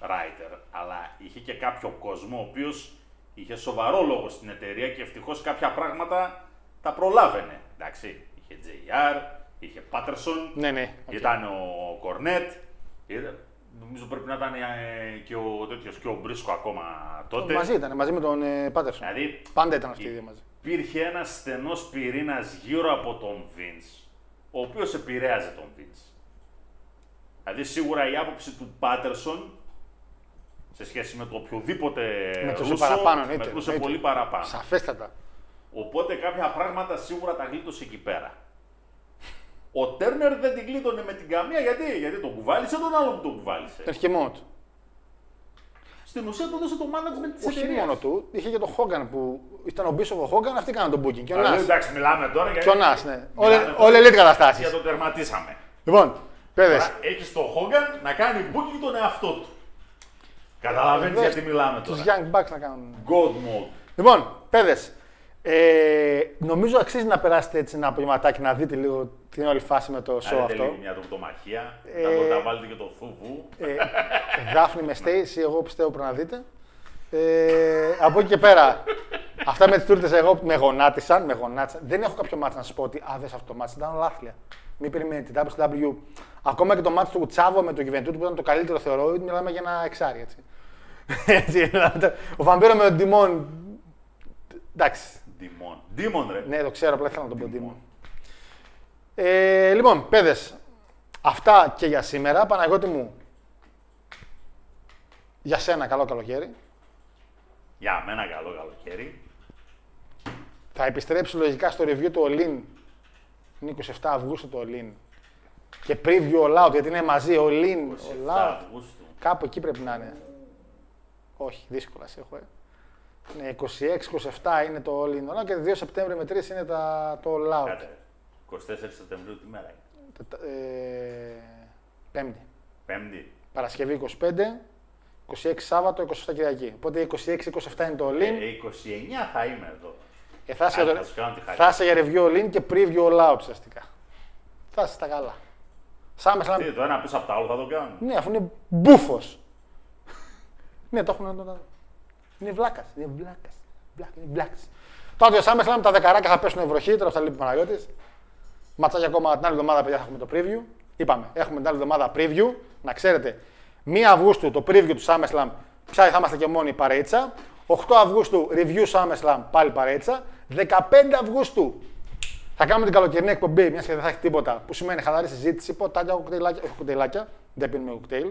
writer, αλλά είχε και κάποιο κόσμο ο οποίος είχε σοβαρό λόγο στην εταιρεία και ευτυχώς κάποια πράγματα τα προλάβαινε. Εντάξει, είχε JR, είχε Πάτερσον, Ναι, ναι. οκ. ήταν ο Κορνέτ. ήταν- Νομίζω πρέπει να ήταν ε, και ο τέτοιος και ο Μπρίσκο ακόμα τότε. Μαζί ήταν, μαζί με τον ε, Πάτερσον. Δηλαδή, Πάντα ήταν αυτοί οι δύο μαζί. υπήρχε ένας στενός πυρήνας γύρω από τον Vince, ο οποίος επηρέαζε τον Vince. Δηλαδή, σίγουρα η άποψη του Πάτερσον σε σχέση με το οποιοδήποτε Μετρούσε Ρούσο, παραπάνω, εννοείται, μετρούσε εννοείται. πολύ παραπάνω. Σαφέστατα. Οπότε κάποια πράγματα σίγουρα τα γλίτωσε εκεί πέρα. Ο Τέρνερ δεν την γλίτωνε με την καμία γιατί, γιατί τον κουβάλισε τον άλλο που τον κουβάλισε. Δεν είχε μόνο του. Στην ουσία του έδωσε το management της Όχι εταιρείας. μόνο του, είχε και τον Χόγκαν που ήταν ο Μπίσοφ ο Χόγκαν, αυτοί κάναν τον booking. Και ο Δηλαδή, Νας. εντάξει, μιλάμε τώρα για. Και ο Νας, ναι. Μιλάμε Όλε- τώρα Όλε elite Για καταστάσεις. το τερματίσαμε. Λοιπόν, παιδες. Έχεις τον Χόγκαν να κάνει booking τον εαυτό του. Καταλαβαίνεις γιατί μιλάμε Τους τώρα. Young Bucks να κάνουν. God mode. Λοιπόν, παιδες. Ε, νομίζω αξίζει να περάσετε έτσι ένα απογευματάκι να δείτε λίγο την όλη φάση με το Να show δείτε αυτό. λίγο μια τροπτομαχία. Ε, Να μπορείτε να βάλετε και το φούβου. Ε, Δάφνη με Στέισι, εγώ πιστεύω πρέπει να δείτε. Ε, από εκεί και πέρα, αυτά με τις τούρτες εγώ με γονάτισαν, με γονάτισαν. Δεν έχω κάποιο μάτι να σας πω ότι α, δες αυτό το μάτι, ήταν όλα άθλια. Μην περιμένετε. WCW, ακόμα και το μάτι του Τσάβο με το Juventus που ήταν το καλύτερο θεωρώ, μιλάμε για ένα εξάρι έτσι. έτσι δηλαδή, ο Βαμπύρο με τον Τιμόν. Εντάξει. Ντιμόν. Ντίμον, ρε. Ναι, το ξέρω, απλά ήθελα να τον πω Τίμον. Ε, λοιπόν, παιδες, αυτά και για σήμερα. Παναγιώτη μου, για σένα καλό καλοκαίρι. Για μένα καλό καλοκαίρι. Θα επιστρέψει λογικά στο review του Ολύν. Είναι 27 Αυγούστου το Ολύν. Και preview all out, γιατί είναι μαζί Ολύν, 27 all out. Αυγούστου. Κάπου εκεί πρέπει να είναι. Όχι, δύσκολα σε έχω, ε. Ναι, 26-27 είναι το All In All Out και 2 Σεπτέμβρη με 3 είναι τα, το All Out. Κάτσε. 24 Σεπτεμβρίου τι μέρα είναι; Τα- τα- Ε, πέμπτη. Πέμπτη. Παρασκευή 25, 26 Σάββατο, 27 Κυριακή. Οπότε 26-27 είναι το All Ε, In. 29 θα είμαι εδώ. Ε, θα, είσαι Άντε, για θα σου κάνω τη το- χάρη. θα είσαι για review All In και preview All Out ουσιαστικά. Θα είσαι στα καλά. SummerSlam, Τι, το ένα πίσω από τα άλλα θα το κάνουν. ναι, αφού είναι μπούφος. ναι, το έχουν. Το- Είναι βλάκας. Είναι βλάκας. Είναι βλάκας. Τώρα το SummerSlam τα δεκαράκια θα πέσουν βροχή, τώρα θα λείπει ο Παναγιώτης. Ματσάκια ακόμα την άλλη εβδομάδα, παιδιά, θα έχουμε το preview. Είπαμε, έχουμε την άλλη εβδομάδα preview. Να ξέρετε, 1 Αυγούστου το preview του SummerSlam, πια θα είμαστε και μόνοι παρέτσα. 8 Αυγούστου review SummerSlam, πάλι παρέτσα. 15 Αυγούστου θα κάνουμε την καλοκαιρινή εκπομπή, μιας και δεν θα έχει τίποτα. Που σημαίνει χαλαρή συζήτηση, ποτάκια, κοκτέιλάκια. Όχι κοκτέιλάκια, δεν πίνουμε κοκτέιλ.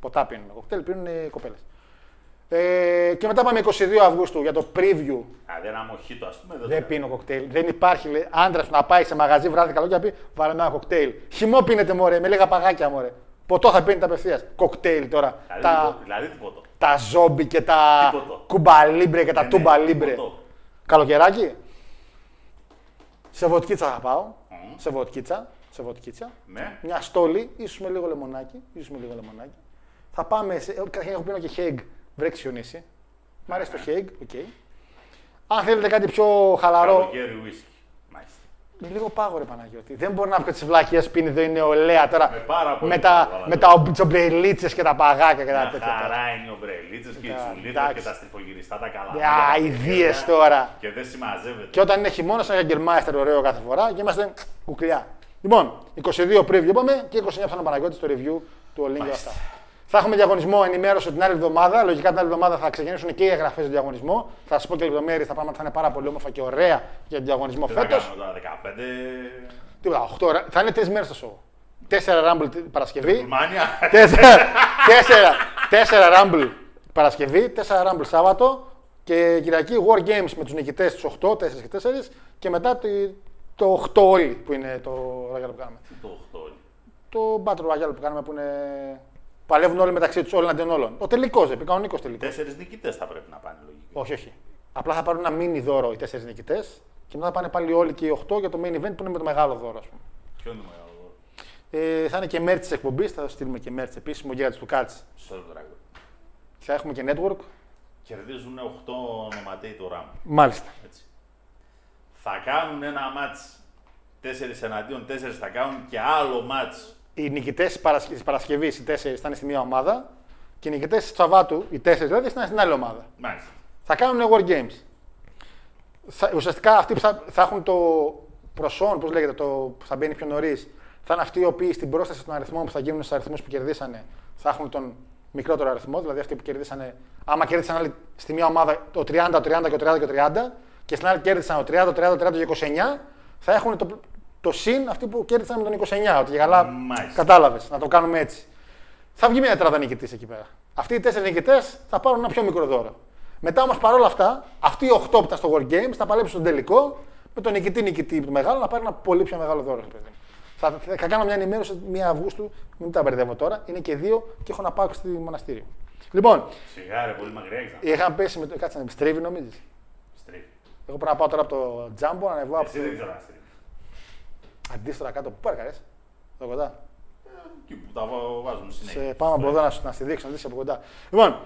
Ποτά πίνουμε κοκτέιλ, πίνουν οι κοπέλες. Ε, και μετά πάμε 22 Αυγούστου για το preview Α, δεν ένα μοχίτο, ας πούμε. Δεν, δεν το πίνω κοκτέιλ. Δεν υπάρχει άντρας που να πάει σε μαγαζί βράδυ καλό και να πει Βάλε με ένα κοκτέιλ. Χυμό πίνετε μωρέ, με λίγα παγάκια μωρέ. Ποτό θα πίνετε απευθείας. Κοκτέιλ τώρα. Δηλαδή, τα, τίποτα, δηλαδή τίποτα. τα ζόμπι και τα Τίποτο. κουμπαλίμπρε και τα Ναι, τούμπα ναι, λίμπρε. τίποτο. Καλοκαιράκι. Σε βοτκίτσα θα πάω. Σε βοτκίτσα. Σε βοτκίτσα. Ναι. Μια στόλη, ίσως με λίγο λεμονάκι. Ίσως με λίγο λεμονάκι. Θα πάμε. Σε... ε, Καταρχήν έχω πίνω και χέγγ. Βρέξει χιονίσει. Μ' αρέσει το χέγγ. οκ. Αν θέλετε κάτι πιο χαλαρό. Καλοκαίρι ουίσκι. Μάλιστα. Είναι λίγο πάγο ρε Παναγιώτη. Δεν μπορεί να βγει τις βλακίες πίνει εδώ η νεολαία τώρα. Με πάρα πολύ με τα, πάγο, με τα τσομπρελίτσε και τα παγάκια και τα Μια τέτοια. τώρα. χαρά είναι οι ομπρελίτσες και οι Εντάξει, τσουλίδες εντάξει. και τα στριφογυριστά τα καλά. Α, ιδίε τώρα. Και δεν συμμαζεύεται. Και όταν είναι χειμώνας, σαν Γερμάιστερ ωραίο κάθε φορά και είμαστε κουκλιά. Λοιπόν, 22 preview είπαμε και 29 θα είναι ο Παναγιώτης στο review του Olympia αυτά. Θα έχουμε διαγωνισμό ενημέρωση την άλλη εβδομάδα. Λογικά την άλλη εβδομάδα θα ξεκινήσουν και οι εγγραφές στο διαγωνισμό. Θα σας πω και λεπτομέρειες. Τα πράγματα θα είναι πάρα πολύ όμορφα και ωραία για τον διαγωνισμό Τι θα φέτος. κάνουμε τώρα, 15. Τίποτα, 8 ώρα. Θα είναι τρεις μέρες το show. 4 Rumble την Παρασκευή. Μάνια. 4 Rumble Παρασκευή, 4 Rumble Σάββατο και Κυριακή War Games με τους νικητές τους 8, 4 και 4 και μετά τη- το 8 όλοι που είναι το Royale που κάνουμε. Το 8 όλοι. Το Battle Royale που κάνουμε που είναι. Παλεύουν όλοι μεταξύ τους, όλοι εναντίον όλων. Ο τελικός, επί κανονικός τελικός. Τέσσερις νικητές θα πρέπει να πάνε λογικά. Όχι, όχι. Απλά θα πάρουν ένα μίνι δώρο οι 4 νικητές και μετά θα πάνε πάλι όλοι και οι 8 για το main event που είναι με το μεγάλο δώρο, ας πούμε. Ποιο είναι το μεγάλο δώρο; Ε, θα είναι και merch της εκπομπής, θα στείλουμε και merch επίσημο για τους Cats. Στο Dragon. Θα έχουμε και network. Κερδίζουν 8 ονοματέοι το ραμ. Μάλιστα. Έτσι. Θα κάνουν ένα μάτς 4 εναντίον 4 θα κάνουν και άλλο μάτς. Οι νικητές της Παρασκευής, οι 4 θα είναι στη μία ομάδα και οι νικητές της Σαββάτου, οι 4 δηλαδή, θα είναι στην άλλη ομάδα. Μάλιστα. Θα κάνουν War Games. Θα, ουσιαστικά αυτοί που θα, θα έχουν το προσόν, πώς λέγεται, το που θα μπαίνει πιο νωρίς, θα είναι αυτοί οι οποίοι στην πρόσταση των αριθμών που θα γίνουν στους αριθμούς που κερδίσανε, θα έχουν τον μικρότερο αριθμό. Δηλαδή αυτοί που κερδίσανε, άμα κέρδισαν άλλοι στη μία ομάδα το 30, το 30 και το 30 και το 30, και στην άλλη κέρδισαν το 30, το 30, το 30 και 29, θα έχουν το, το συν αυτοί που κέρδισαν με τον 29. Ότι καλά, Μάλιστα. κατάλαβες, να το κάνουμε έτσι. Θα βγει μια τετράδα νικητής εκεί πέρα. Αυτοί οι τέσσερις νικητές θα πάρουν ένα πιο μικρό δώρο. Μετά όμως παρόλα αυτά, αυτοί οι 8 που ήταν στο World Games θα παλέψουν στον τελικό με τον νικητή νικητή του μεγάλου να πάρει ένα πολύ πιο μεγάλο δώρο. ρε παιδί μου. Θα, θα κάνω μια ενημέρωση 1 Αυγούστου, μην τα μπερδεύω τώρα. Είναι και δύο και έχω να πάω στη μοναστήριο. Λοιπόν, Σιγά ρε, πολύ μακριά έχεις να είχα πέσει με το. Κάτσε να με στρίβει, νομίζεις; στρίβει. Εγώ πρέπει να πάω τώρα από το Τζάμπο να ανεβώ από Εσύ το. δεν ξέρω να στρίβεις. Αντίστοιχα κάτω. Πού πάρει Εδώ κοντά. Εκεί που τα βα- βάζουν συνέχεια. Σε πάμε από εδώ να, σου- να στη δείξω, να δεις από κοντά. Λοιπόν,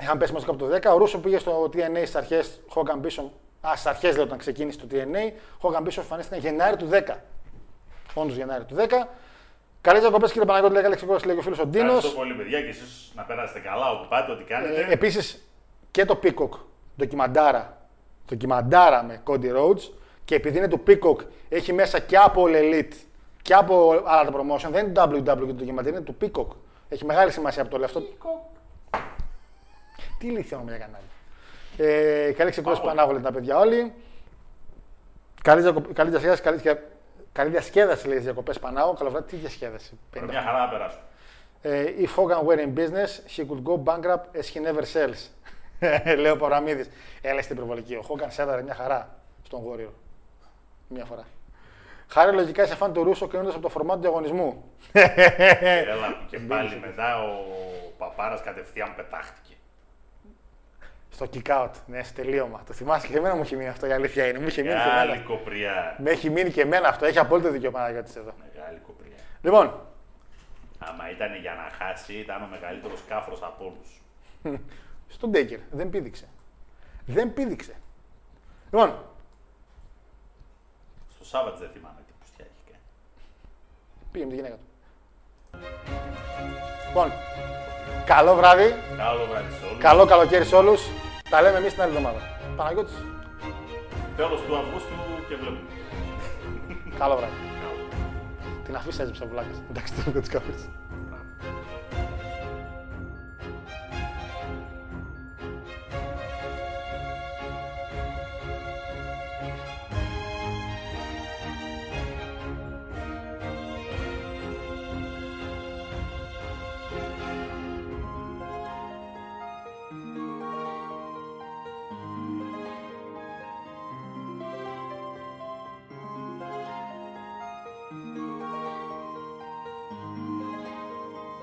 είχαν πέσει μέσα από το 10. Ο Ρούσο πήγε στο TNA στις αρχές. Hogan Bison. Α, στις αρχές λέω όταν ξεκίνησε το TNA. Hogan Bison εμφανίστηκε Γενάρη του 10. Όντως Γενάρη του 10. Καλή διακοπές κύριε Παναγιώτη, λέει καλή λέει και ο φίλος ο Ντίνος. Ευχαριστώ πολύ παιδιά και εσείς να περάσετε καλά όπου πάτε, ό,τι κάνετε. Ε, Επίσης και το Peacock ντοκιμαντάρα. Ντοκιμαντάρα με Cody Rhodes. Και επειδή είναι του Peacock, έχει μέσα και από All Elite και από άλλα τα promotion. Δεν είναι του WWE το ντοκιμαντάρα, είναι του Peacock. Έχει μεγάλη σημασία από το λέω αυτό. Τι ηλίθεια όνομα για κανάλι. Ε, καλή ξεκούραση που ανάγονται τα παιδιά όλοι. Καλή, διακοπ- καλή διασκέδαση, καλή, δια- καλή διασκέδαση λέει διακοπές Πανάγο. Καλό βράδυ, τι διασκέδαση. Μια χαρά να περάσω. Ε, if Hogan were in business, he could go bankrupt as he never sells. Λέω Παραμίδης. Έλα στην προβολική. Ο Hogan σέδαρε μια χαρά στον Γόριο. Μια φορά. Χάρη λογικά είσαι φαν του Ρούσο κρίνοντας από το φορμά του διαγωνισμού. Έλα που και πάλι μετά ο παπάρας κατευθείαν πετάχτηκε. Στο kick out. Ναι, στο τελείωμα. Το θυμάσαι και εμένα μου έχει μείνει αυτό. Η αλήθεια είναι. Μου είχε μείνει και Μεγάλη εμένα. κοπριά. Με έχει μείνει και εμένα αυτό. Έχει απόλυτο δίκιο ο Παναγιώτης εδώ. Μεγάλη κοπριά. Λοιπόν, Άμα ήταν για να χάσει, ήταν ο μεγαλύτερος κάφρος από όλους. στον Ντέκερ. Δεν πήδηξε. Δεν πήδηξε. Λοιπόν, Στο Σάββατ δεν θυμάμαι τι πουστιά έχει κάνει. πήγε με τη γυναίκα του. Λοιπόν, καλό βράδυ. Καλό βράδυ σε όλους. Καλό καλοκαίρι σε όλους. Τα λέμε εμείς την άλλη εβδομάδα. Παναγιώτης, Τέλος του Αυγούστου και βλέπουμε. καλό βράδυ. Την αφήσα έτσι ψαβουλάκες. Εντάξει, το έχω τις κάμερες.